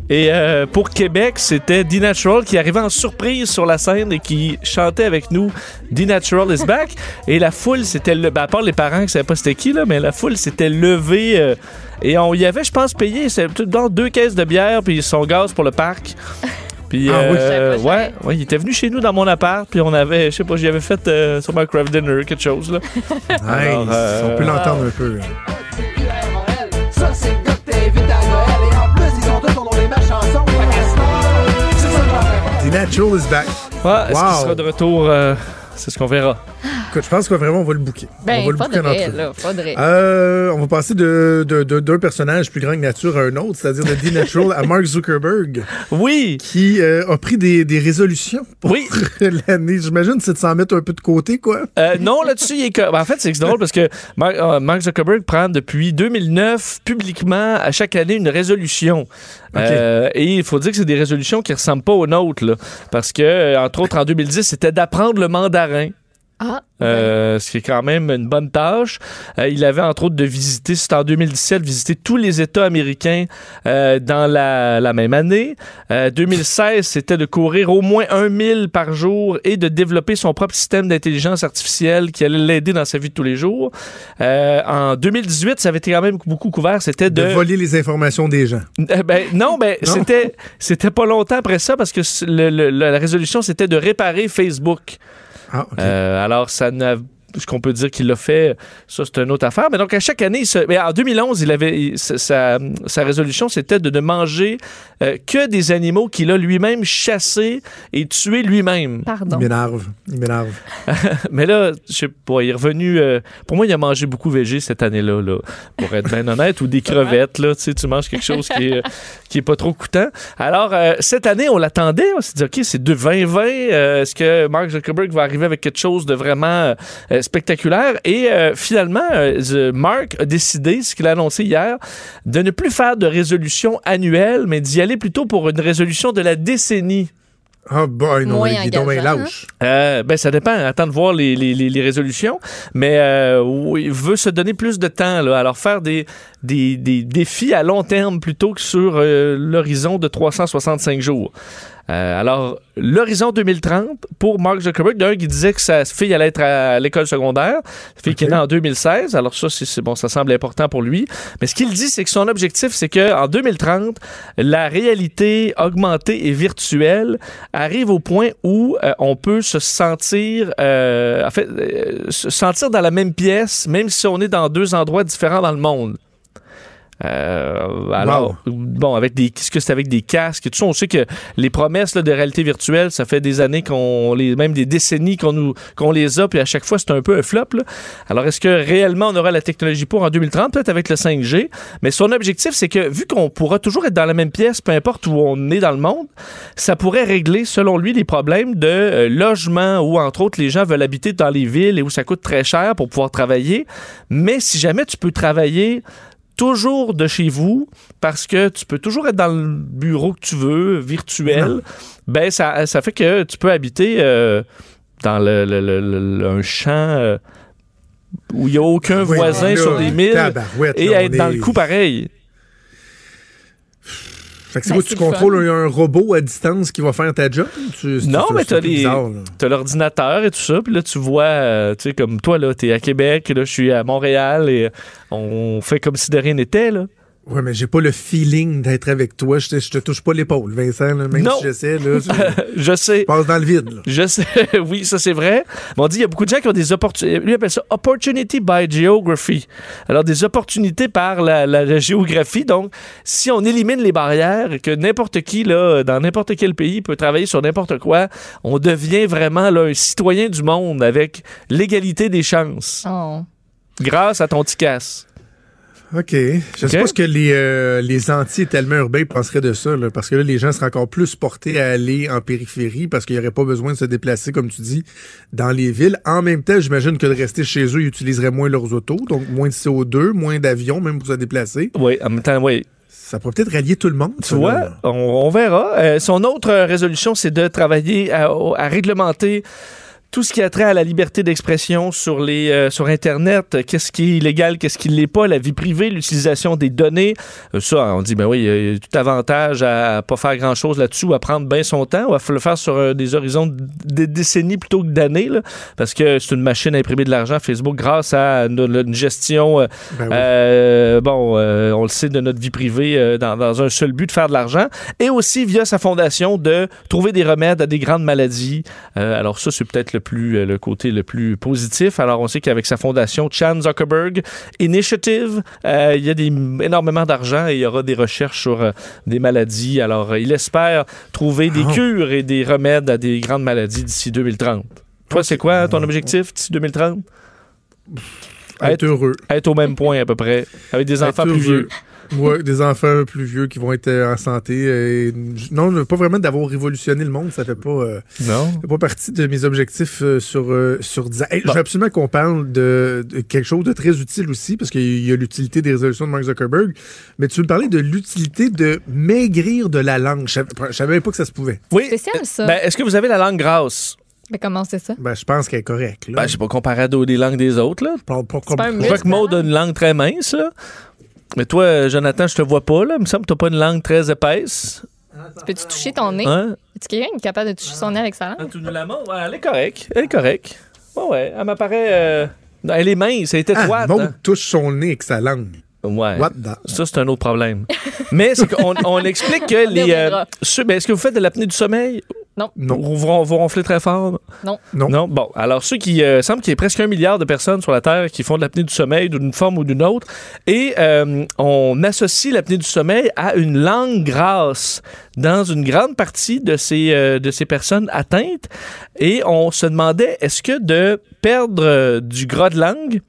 Et euh, pour Québec, c'était D-Natural qui arrivait en surprise sur la scène et qui chantait avec nous D-Natural is back. Et la foule, c'était le. Ben, à part les parents qui savaient pas c'était qui, là, mais la foule s'était levée. euh, et on y avait, je pense, payé tout dans deux caisses de bière puis son gaz pour le parc. Puis, Ah oui. euh, ouais, ouais, il était venu chez nous dans mon appart, puis on avait, je sais pas, j'y avais fait euh, sur ma craft dinner, quelque chose, là. Nice. euh, on peut l'entendre un peu. Ça, c'est le gars que t'invites à Noël. Et en plus, ils ont tous ton nom des chansons. Fait qu'à ce moment, c'est ça le problème. The Natural is back. Ah, Est-ce qu'il sera de retour? euh, c'est ce qu'on verra. Écoute, je pense que vraiment, on va le booker. Ben, on va le là, faudrait. Euh, on va passer de, de- de- d'un personnage plus grand que nature à un autre, c'est-à-dire de D Natural à Mark Zuckerberg. Oui. Qui euh, a pris des, des résolutions pour Oui. l'année. J'imagine c'est de s'en mettre un peu de côté, quoi. Euh, non, là-dessus, il est. ben, en fait, c'est drôle parce que Mark, euh, Mark Zuckerberg prend depuis 2009 publiquement à chaque année une résolution. Euh, et il faut dire que c'est des résolutions qui ressemblent pas aux nôtres, là, parce que, entre autres, en 2010, c'était d'apprendre le mandarin. Ah, Euh, ce qui est quand même une bonne tâche. Euh, il avait entre autres de visiter, c'était en 2017, visiter tous les États américains euh, dans la, la même année. Euh, 2016, c'était de courir au moins un mille par jour et de développer son propre système d'intelligence artificielle qui allait l'aider dans sa vie de tous les jours. Euh, en 2018, ça avait été quand même beaucoup couvert, c'était De de... voler les informations des gens. Euh, ben, non, ben, c'était c'était pas longtemps après ça parce que c- le- le- la résolution, c'était de réparer Facebook. Ah. Euh, alors, ça n'a ce qu'on peut dire qu'il l'a fait, ça c'est une autre affaire. Mais donc à chaque année, il se- mais en 2011, il avait il- sa, sa- résolution, c'était de ne manger euh, que des animaux qu'il a lui-même chassés et tués lui-même. Pardon. Il m'énerve. Il m'énerve. Mais là, je sais pas, il est revenu. euh, pour moi, il a mangé beaucoup végé cette année-là, là, pour être bien honnête, ou des crevettes. Là, tu sais, tu manges quelque chose qui est, qui est pas trop coûtant. Alors, euh, cette année, on l'attendait. On s'est dit, OK, c'est de 2020. euh, Est-ce que Mark Zuckerberg va arriver avec quelque chose de vraiment euh, spectaculaire? Et euh, finalement, euh, The- Mark a décidé, ce qu'il a annoncé hier, de ne plus faire de résolution annuelle, mais d'y aller plutôt pour une résolution de la décennie. Ah, boy, non, Moins il est donc lâche. Euh, ben, ça dépend. Attends de voir les, les, les, les résolutions. Mais euh, il veut se donner plus de temps. Là. Alors, faire des, des, des défis à long terme plutôt que sur euh, l'horizon de 365 jours. Euh, alors, l'horizon 2030 pour Mark Zuckerberg, d'un qui disait que sa fille allait être à l'école secondaire, sa fille qui est née en 2016. Alors ça, c'est bon, ça semble important pour lui. Mais ce qu'il dit, c'est que son objectif, c'est que en 2030, la réalité augmentée et virtuelle arrive au point où euh, on peut se sentir, euh, en fait, euh, se sentir dans la même pièce, même si on est dans deux endroits différents dans le monde. Euh, alors, bon, avec des, qu'est-ce que c'est avec des casques et tout ça, on sait que les promesses là, de réalité virtuelle, ça fait des années qu'on les, même des décennies qu'on nous, qu'on les a, puis à chaque fois c'est un peu un flop. là. Alors, est-ce que réellement on aura la technologie pour en 2030, peut-être avec le 5G, mais son objectif, c'est que vu qu'on pourra toujours être dans la même pièce, peu importe où on est dans le monde, ça pourrait régler, selon lui, les problèmes de euh, logement où, entre autres, les gens veulent habiter dans les villes et où ça coûte très cher pour pouvoir travailler. Mais si jamais tu peux travailler toujours de chez vous parce que tu peux toujours être dans le bureau que tu veux, virtuel, ben ça, ça fait que tu peux habiter euh, dans le, le- le- le- un champ euh, où il n'y a aucun Oui, voisin là, sur des milles et être dans est- le coup pareil. Fait que c'est Ben, quoi, tu le contrôles un, un robot à distance qui va faire ta job? Tu- Non, mais t'as les- bizarre, là? T'as l'ordinateur et tout ça, puis là, tu vois, euh, tu sais, comme toi, là, t'es à Québec, là, je suis à Montréal, et on fait comme si de rien n'était, là. Ouais, mais j'ai pas le feeling d'être avec toi. Je te, je te touche pas l'épaule, Vincent. là, même Non. si j'essaie, là, je Je sais. passe dans le vide. Là. Je sais, oui, ça c'est vrai. Mais on dit il y a beaucoup de gens qui ont des opportunités. Lui appelle ça opportunity by geography. Alors des opportunités par la, la- la géographie. Donc, si on élimine les barrières, et que n'importe qui là, dans n'importe quel pays peut travailler sur n'importe quoi, on devient vraiment là, un citoyen du monde avec l'égalité des chances. Oh. Grâce à ton petit casse. OK. Je sais OK. pas ce que les, euh, les anti-étalement urbains penseraient de ça, là, parce que là, les gens seraient encore plus portés à aller en périphérie parce qu'il n'y aurait pas besoin de se déplacer, comme tu dis, dans les villes. En même temps, j'imagine que de rester chez eux, ils utiliseraient moins leurs autos, donc moins de CO2, moins d'avions, même pour se déplacer. Oui, en même temps, oui. Ça pourrait peut-être rallier tout le monde. Tu vois, on, on verra. Euh, son autre euh, résolution, c'est de travailler à réglementer tout ce qui a trait à la liberté d'expression sur les euh, sur internet, qu'est-ce qui est illégal, qu'est-ce qui l'est pas, la vie privée, l'utilisation des données. Euh, ça, on dit ben oui, il y a tout avantage à pas faire grand-chose là-dessus ou à prendre bien son temps, ou à le faire sur euh, des horizons de de décennies plutôt que d'années parce que c'est une machine à imprimer de l'argent Facebook grâce à une, une gestion Ben oui. euh, bon, euh, on le sait de notre vie privée dans, dans un seul but de faire de l'argent et aussi via sa fondation de trouver des remèdes à des grandes maladies. Alors ça, c'est peut-être le plus, euh, le côté le plus positif. Alors, on sait qu'avec sa fondation Chan Zuckerberg Initiative, euh, il y a des, énormément d'argent et il y aura des recherches sur euh, des maladies. Alors, il espère trouver des Ah. cures et des remèdes à des grandes maladies d'ici 2030. Toi, c'est quoi ton objectif d'ici 2030? Être heureux. Être au même point à peu près, avec des Être enfants plus vieux. Ouais, des enfants plus vieux qui vont être euh, en santé. et- non, pas vraiment d'avoir révolutionné le monde, ça fait pas, euh, Non. ça fait pas partie de mes objectifs euh, sur, euh, sur 10 ans. Hey, Bon. Je veux absolument qu'on parle de, de quelque chose de très utile aussi, parce qu'il y a l'utilité des résolutions de Mark Zuckerberg, mais tu veux me parler de l'utilité de maigrir de la langue. Je savais, je même pas que ça se pouvait. Oui. Spécial, ça. Ben, Est-ce que vous avez la langue grasse? Mais comment c'est ça? Ben, je pense qu'elle est correcte. Ben, je sais pas comparé à des langues des autres, là. parle pas comme Je vois que Maud a une langue très mince, là. Mais toi, euh, Jonathan, je te vois pas, là. Il me semble que t'as pas une langue très épaisse. Peux-tu toucher ton nez? Hein? Est-ce quelqu'un qui est capable de toucher son nez avec sa langue? Tu nous la montres? Ouais, elle est correcte. Elle est correcte. Ouais, ouais. Elle m'apparaît. euh, Elle est mince, elle est Ah, étroite. Maud hein. touche son nez avec sa langue. Ouais. What the- Ça, c'est un autre problème. Mais on explique que On les. euh, ceux- ben, Est-ce que vous faites de l'apnée du sommeil? Non. Non. Vous, vous, vous ronflez très fort? Non. Non. Non? Bon, alors ceux qui euh, semble qu'il y ait presque un milliard de personnes sur la Terre qui font de l'apnée du sommeil d'une forme ou d'une autre, et euh, on associe l'apnée du sommeil à une langue grasse dans une grande partie de ces euh, de ces personnes atteintes, et on se demandait est-ce que de perdre euh, du gras de langue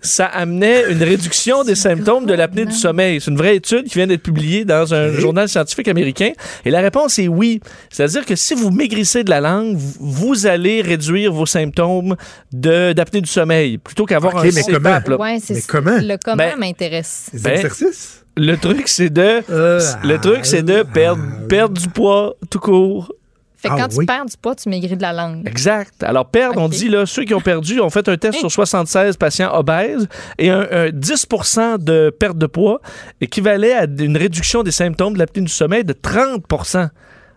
ça amenait une réduction des symptômes de l'apnée du sommeil. C'est une vraie étude qui vient d'être publiée dans un journal scientifique américain. Et la réponse est oui. C'est-à-dire que si vous maigrissez de la langue, vous- allez réduire vos symptômes de- d'apnée du sommeil plutôt qu'avoir un mais comment? là. Ouais, c'est Mais comment? Le comment Ben, m'intéresse. Des Ben, exercices? Le truc, c'est de, Euh, le truc, c'est de ah, perdre, ah, perdre du poids tout court. Fait que Ah quand oui. tu perds du poids, tu maigris de la langue. Exact. Alors, perdre, on dit, là, ceux qui ont perdu ont fait un test sur 76 patients obèses et un, un 10% de perte de poids équivalait à une réduction des symptômes de l'apnée du sommeil de 30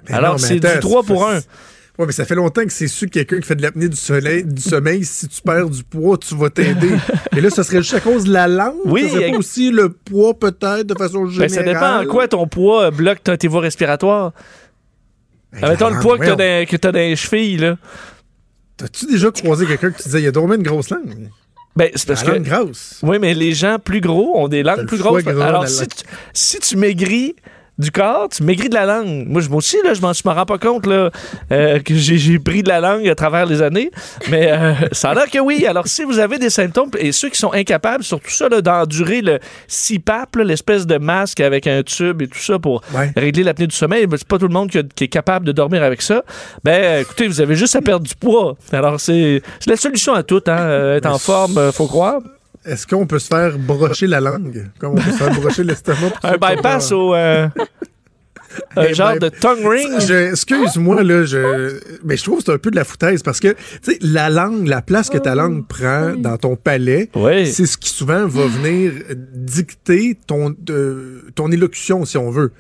Mais Alors, non, mais c'est du attends, 3 ça pour fait- 1. Ouais, mais ça fait longtemps que c'est sûr que quelqu'un qui fait de l'apnée du, soleil, du sommeil, si tu perds du poids, tu vas t'aider. Et là, ça serait juste à cause de la langue? Oui, Ça pas aussi le poids, peut-être, de façon Ben, générale? ça dépend en quoi ton poids bloque tes voies respiratoires? Ben, Admettons le poids que t'as dans, que t'as dans les chevilles, là. T'as-tu déjà croisé quelqu'un qui disait, il a dormi une grosse langue? Ben, c'est parce la que. langue grasse. Oui, mais les gens plus gros ont des langues plus grosses. gras, Alors, la si tu, si tu maigris du corps, tu maigris de la langue. Moi, je, moi aussi, là, je m'en m'en rends pas compte là, euh, que j'ai j'ai pris de la langue à travers les années. Mais euh, ça a l'air que oui. Alors, si vous avez des symptômes, et ceux qui sont incapables, surtout ça, là, d'endurer le CPAP, là, l'espèce de masque avec un tube et tout ça pour Ouais. régler l'apnée du sommeil, ben, c'est pas tout le monde qui, a- qui est capable de dormir avec ça. Ben, écoutez, vous avez juste à perdre du poids. Alors, c'est c'est la solution à tout. Hein, euh, être en forme, euh, faut croire. Est-ce qu'on peut se faire brocher la langue? Comme on peut se faire brocher l'estomac? Un bypass pas- au. euh, un genre ben, de tongue ring? Excuse-moi, là, je, mais je trouve que c'est un peu de la foutaise parce que, tu sais, la langue, la place que ta langue prend dans ton palais, Oui. c'est ce qui souvent va venir dicter ton, euh, ton élocution, si on veut.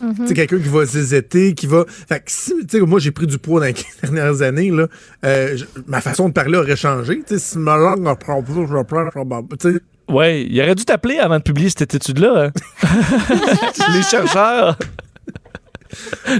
Tu sais, quelqu'un qui va zézeter, qui va. Fait que si, tu sais, moi, j'ai pris du poids dans les 15 dernières années, là, euh, ma façon de parler aurait changé. Tu sais, si ma langue reprend plus, je pas. Tu sais, Ouais, il aurait dû t'appeler avant de publier cette étude-là. hein. Les chercheurs.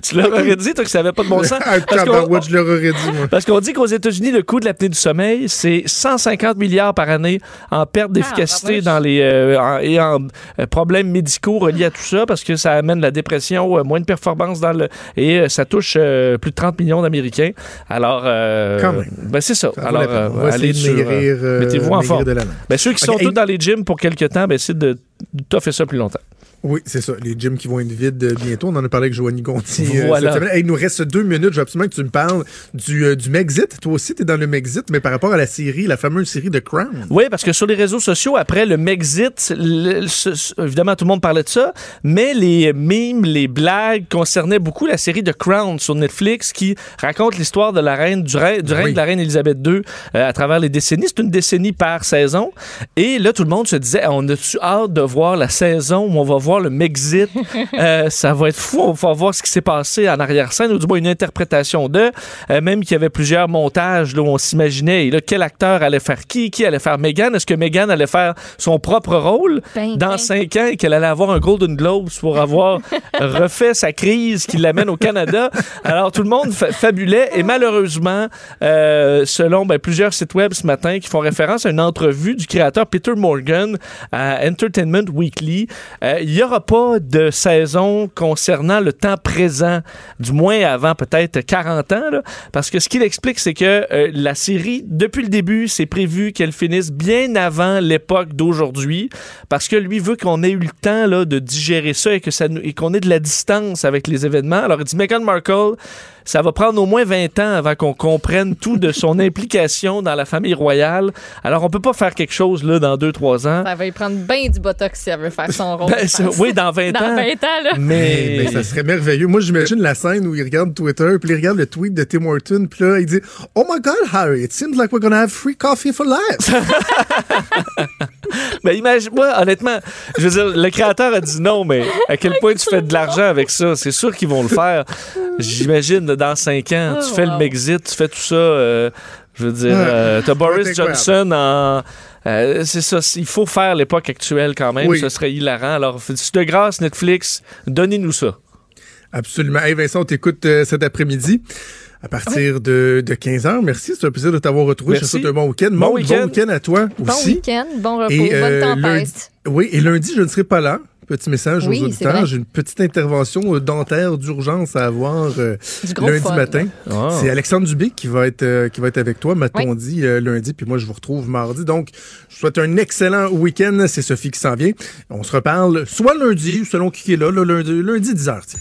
Tu leur aurais dit, toi, que ça n'avait pas de bon sens. un Parce qu'on- je leur aurais dit, moi. Parce qu'on dit qu'aux États-Unis, le coût de l'apnée du sommeil, c'est 150 milliards par année en perte d'efficacité vache. dans les euh, en- et en euh, problèmes médicaux reliés à tout ça, parce que ça amène la dépression, euh, moins de performance dans le et euh, ça touche euh, plus de 30 millions d'Américains. Alors, euh, Quand même. ben c'est ça. Ça Alors, euh, on va allez sur, maigrir, euh, mettez-vous en forme. de la langue. Ben, ceux qui sont tous dans les gyms pour quelques temps, ben, essayez de, de toffer ça plus longtemps. Oui, c'est ça. Les gyms qui vont être vides euh, bientôt. On en a parlé avec Joanie Gontier. euh, Voilà. cette semaine. Hey, il nous reste deux minutes. Je veux absolument que tu me parles du, euh, du Mexit. Toi aussi, tu es dans le Mexit, mais par rapport à la série, la fameuse série de Crown. Oui, parce que sur les réseaux sociaux, après le Mexit, le- évidemment, tout le monde parlait de ça, mais les mimes, les blagues concernaient beaucoup la série The Crown sur Netflix qui raconte l'histoire de la reine, du, règne- du règne Oui. de la reine Elisabeth II euh, à travers les décennies. C'est une décennie par saison. Et là, tout le monde se disait, on a-tu hâte de voir la saison où on va voir le Mexit. Euh, ça va être fou. On va voir ce qui s'est passé en arrière-scène, ou du moins une interprétation d'eux. Euh, même qu'il y avait plusieurs montages là, où on s'imaginait là, quel acteur allait faire qui, qui allait faire Megan. Est-ce que Megan allait faire son propre rôle Ben, dans ben. cinq ans et qu'elle allait avoir un Golden Globe pour avoir refait sa crise qui l'amène au Canada? Alors, tout le monde fa- fabulait et malheureusement, euh, selon ben, plusieurs sites web ce matin qui font référence à une entrevue du créateur Peter Morgan à Entertainment Weekly, il n'y aura pas de saison concernant le temps présent, du moins avant peut-être 40 ans, parce que ce qu'il explique, c'est que euh, la série, depuis le début, c'est prévu qu'elle finisse bien avant l'époque d'aujourd'hui, parce que lui veut qu'on ait eu le temps de digérer ça et qu'on ait de la distance avec les événements. Alors il dit Meghan Markle, ça va prendre au moins 20 ans avant qu'on comprenne tout de son implication dans la famille royale. Alors on peut pas faire quelque chose là dans 2-3 ans. Ça va y prendre bien du botox si elle veut faire son rôle. Ben, ça- oui, dans 20 Dans ans. 20 ans, là. Mais, Mais Ben, ça serait merveilleux. Moi, j'imagine la scène où il regarde Twitter, puis il regarde le tweet de Tim Horton, puis là, il dit Oh my God, Harry, it seems like we're gonna have free coffee for life. Ben, imagine, moi, honnêtement, je veux dire, le créateur a dit non, mais à quel point tu fais de l'argent avec ça? C'est sûr qu'ils vont le faire. J'imagine, dans cinq ans, tu Oh, fais le. Mexit, tu fais tout ça. euh, je veux dire, euh, t'as Boris. Johnson en. euh, c'est ça, il faut faire l'époque actuelle quand même, Oui. ce serait hilarant. Alors, de grâce, Netflix, donnez-nous ça. Absolument. Hey Vincent, on t'écoute euh, cet après-midi à partir de, de 15h. Merci, c'est un plaisir de t'avoir retrouvé. Je te souhaite un bon week-end. Bon week-end. bon week-end à toi Bon aussi. week-end, bon repos, Et, euh, bonne lundi, tempête. oui, et lundi, je ne serai pas là. Petit message Oui, aux auditeurs. J'ai une petite intervention dentaire d'urgence à avoir euh, lundi fun. matin. Ah. C'est Alexandre Dubé qui va être euh, qui va être avec toi, m'a-t-on Oui. dit euh, lundi, puis moi je vous retrouve mardi. Donc, je vous souhaite un excellent week-end. C'est Sophie qui s'en vient. On se reparle soit lundi, selon qui est là, là, lundi, lundi 10h. tiens.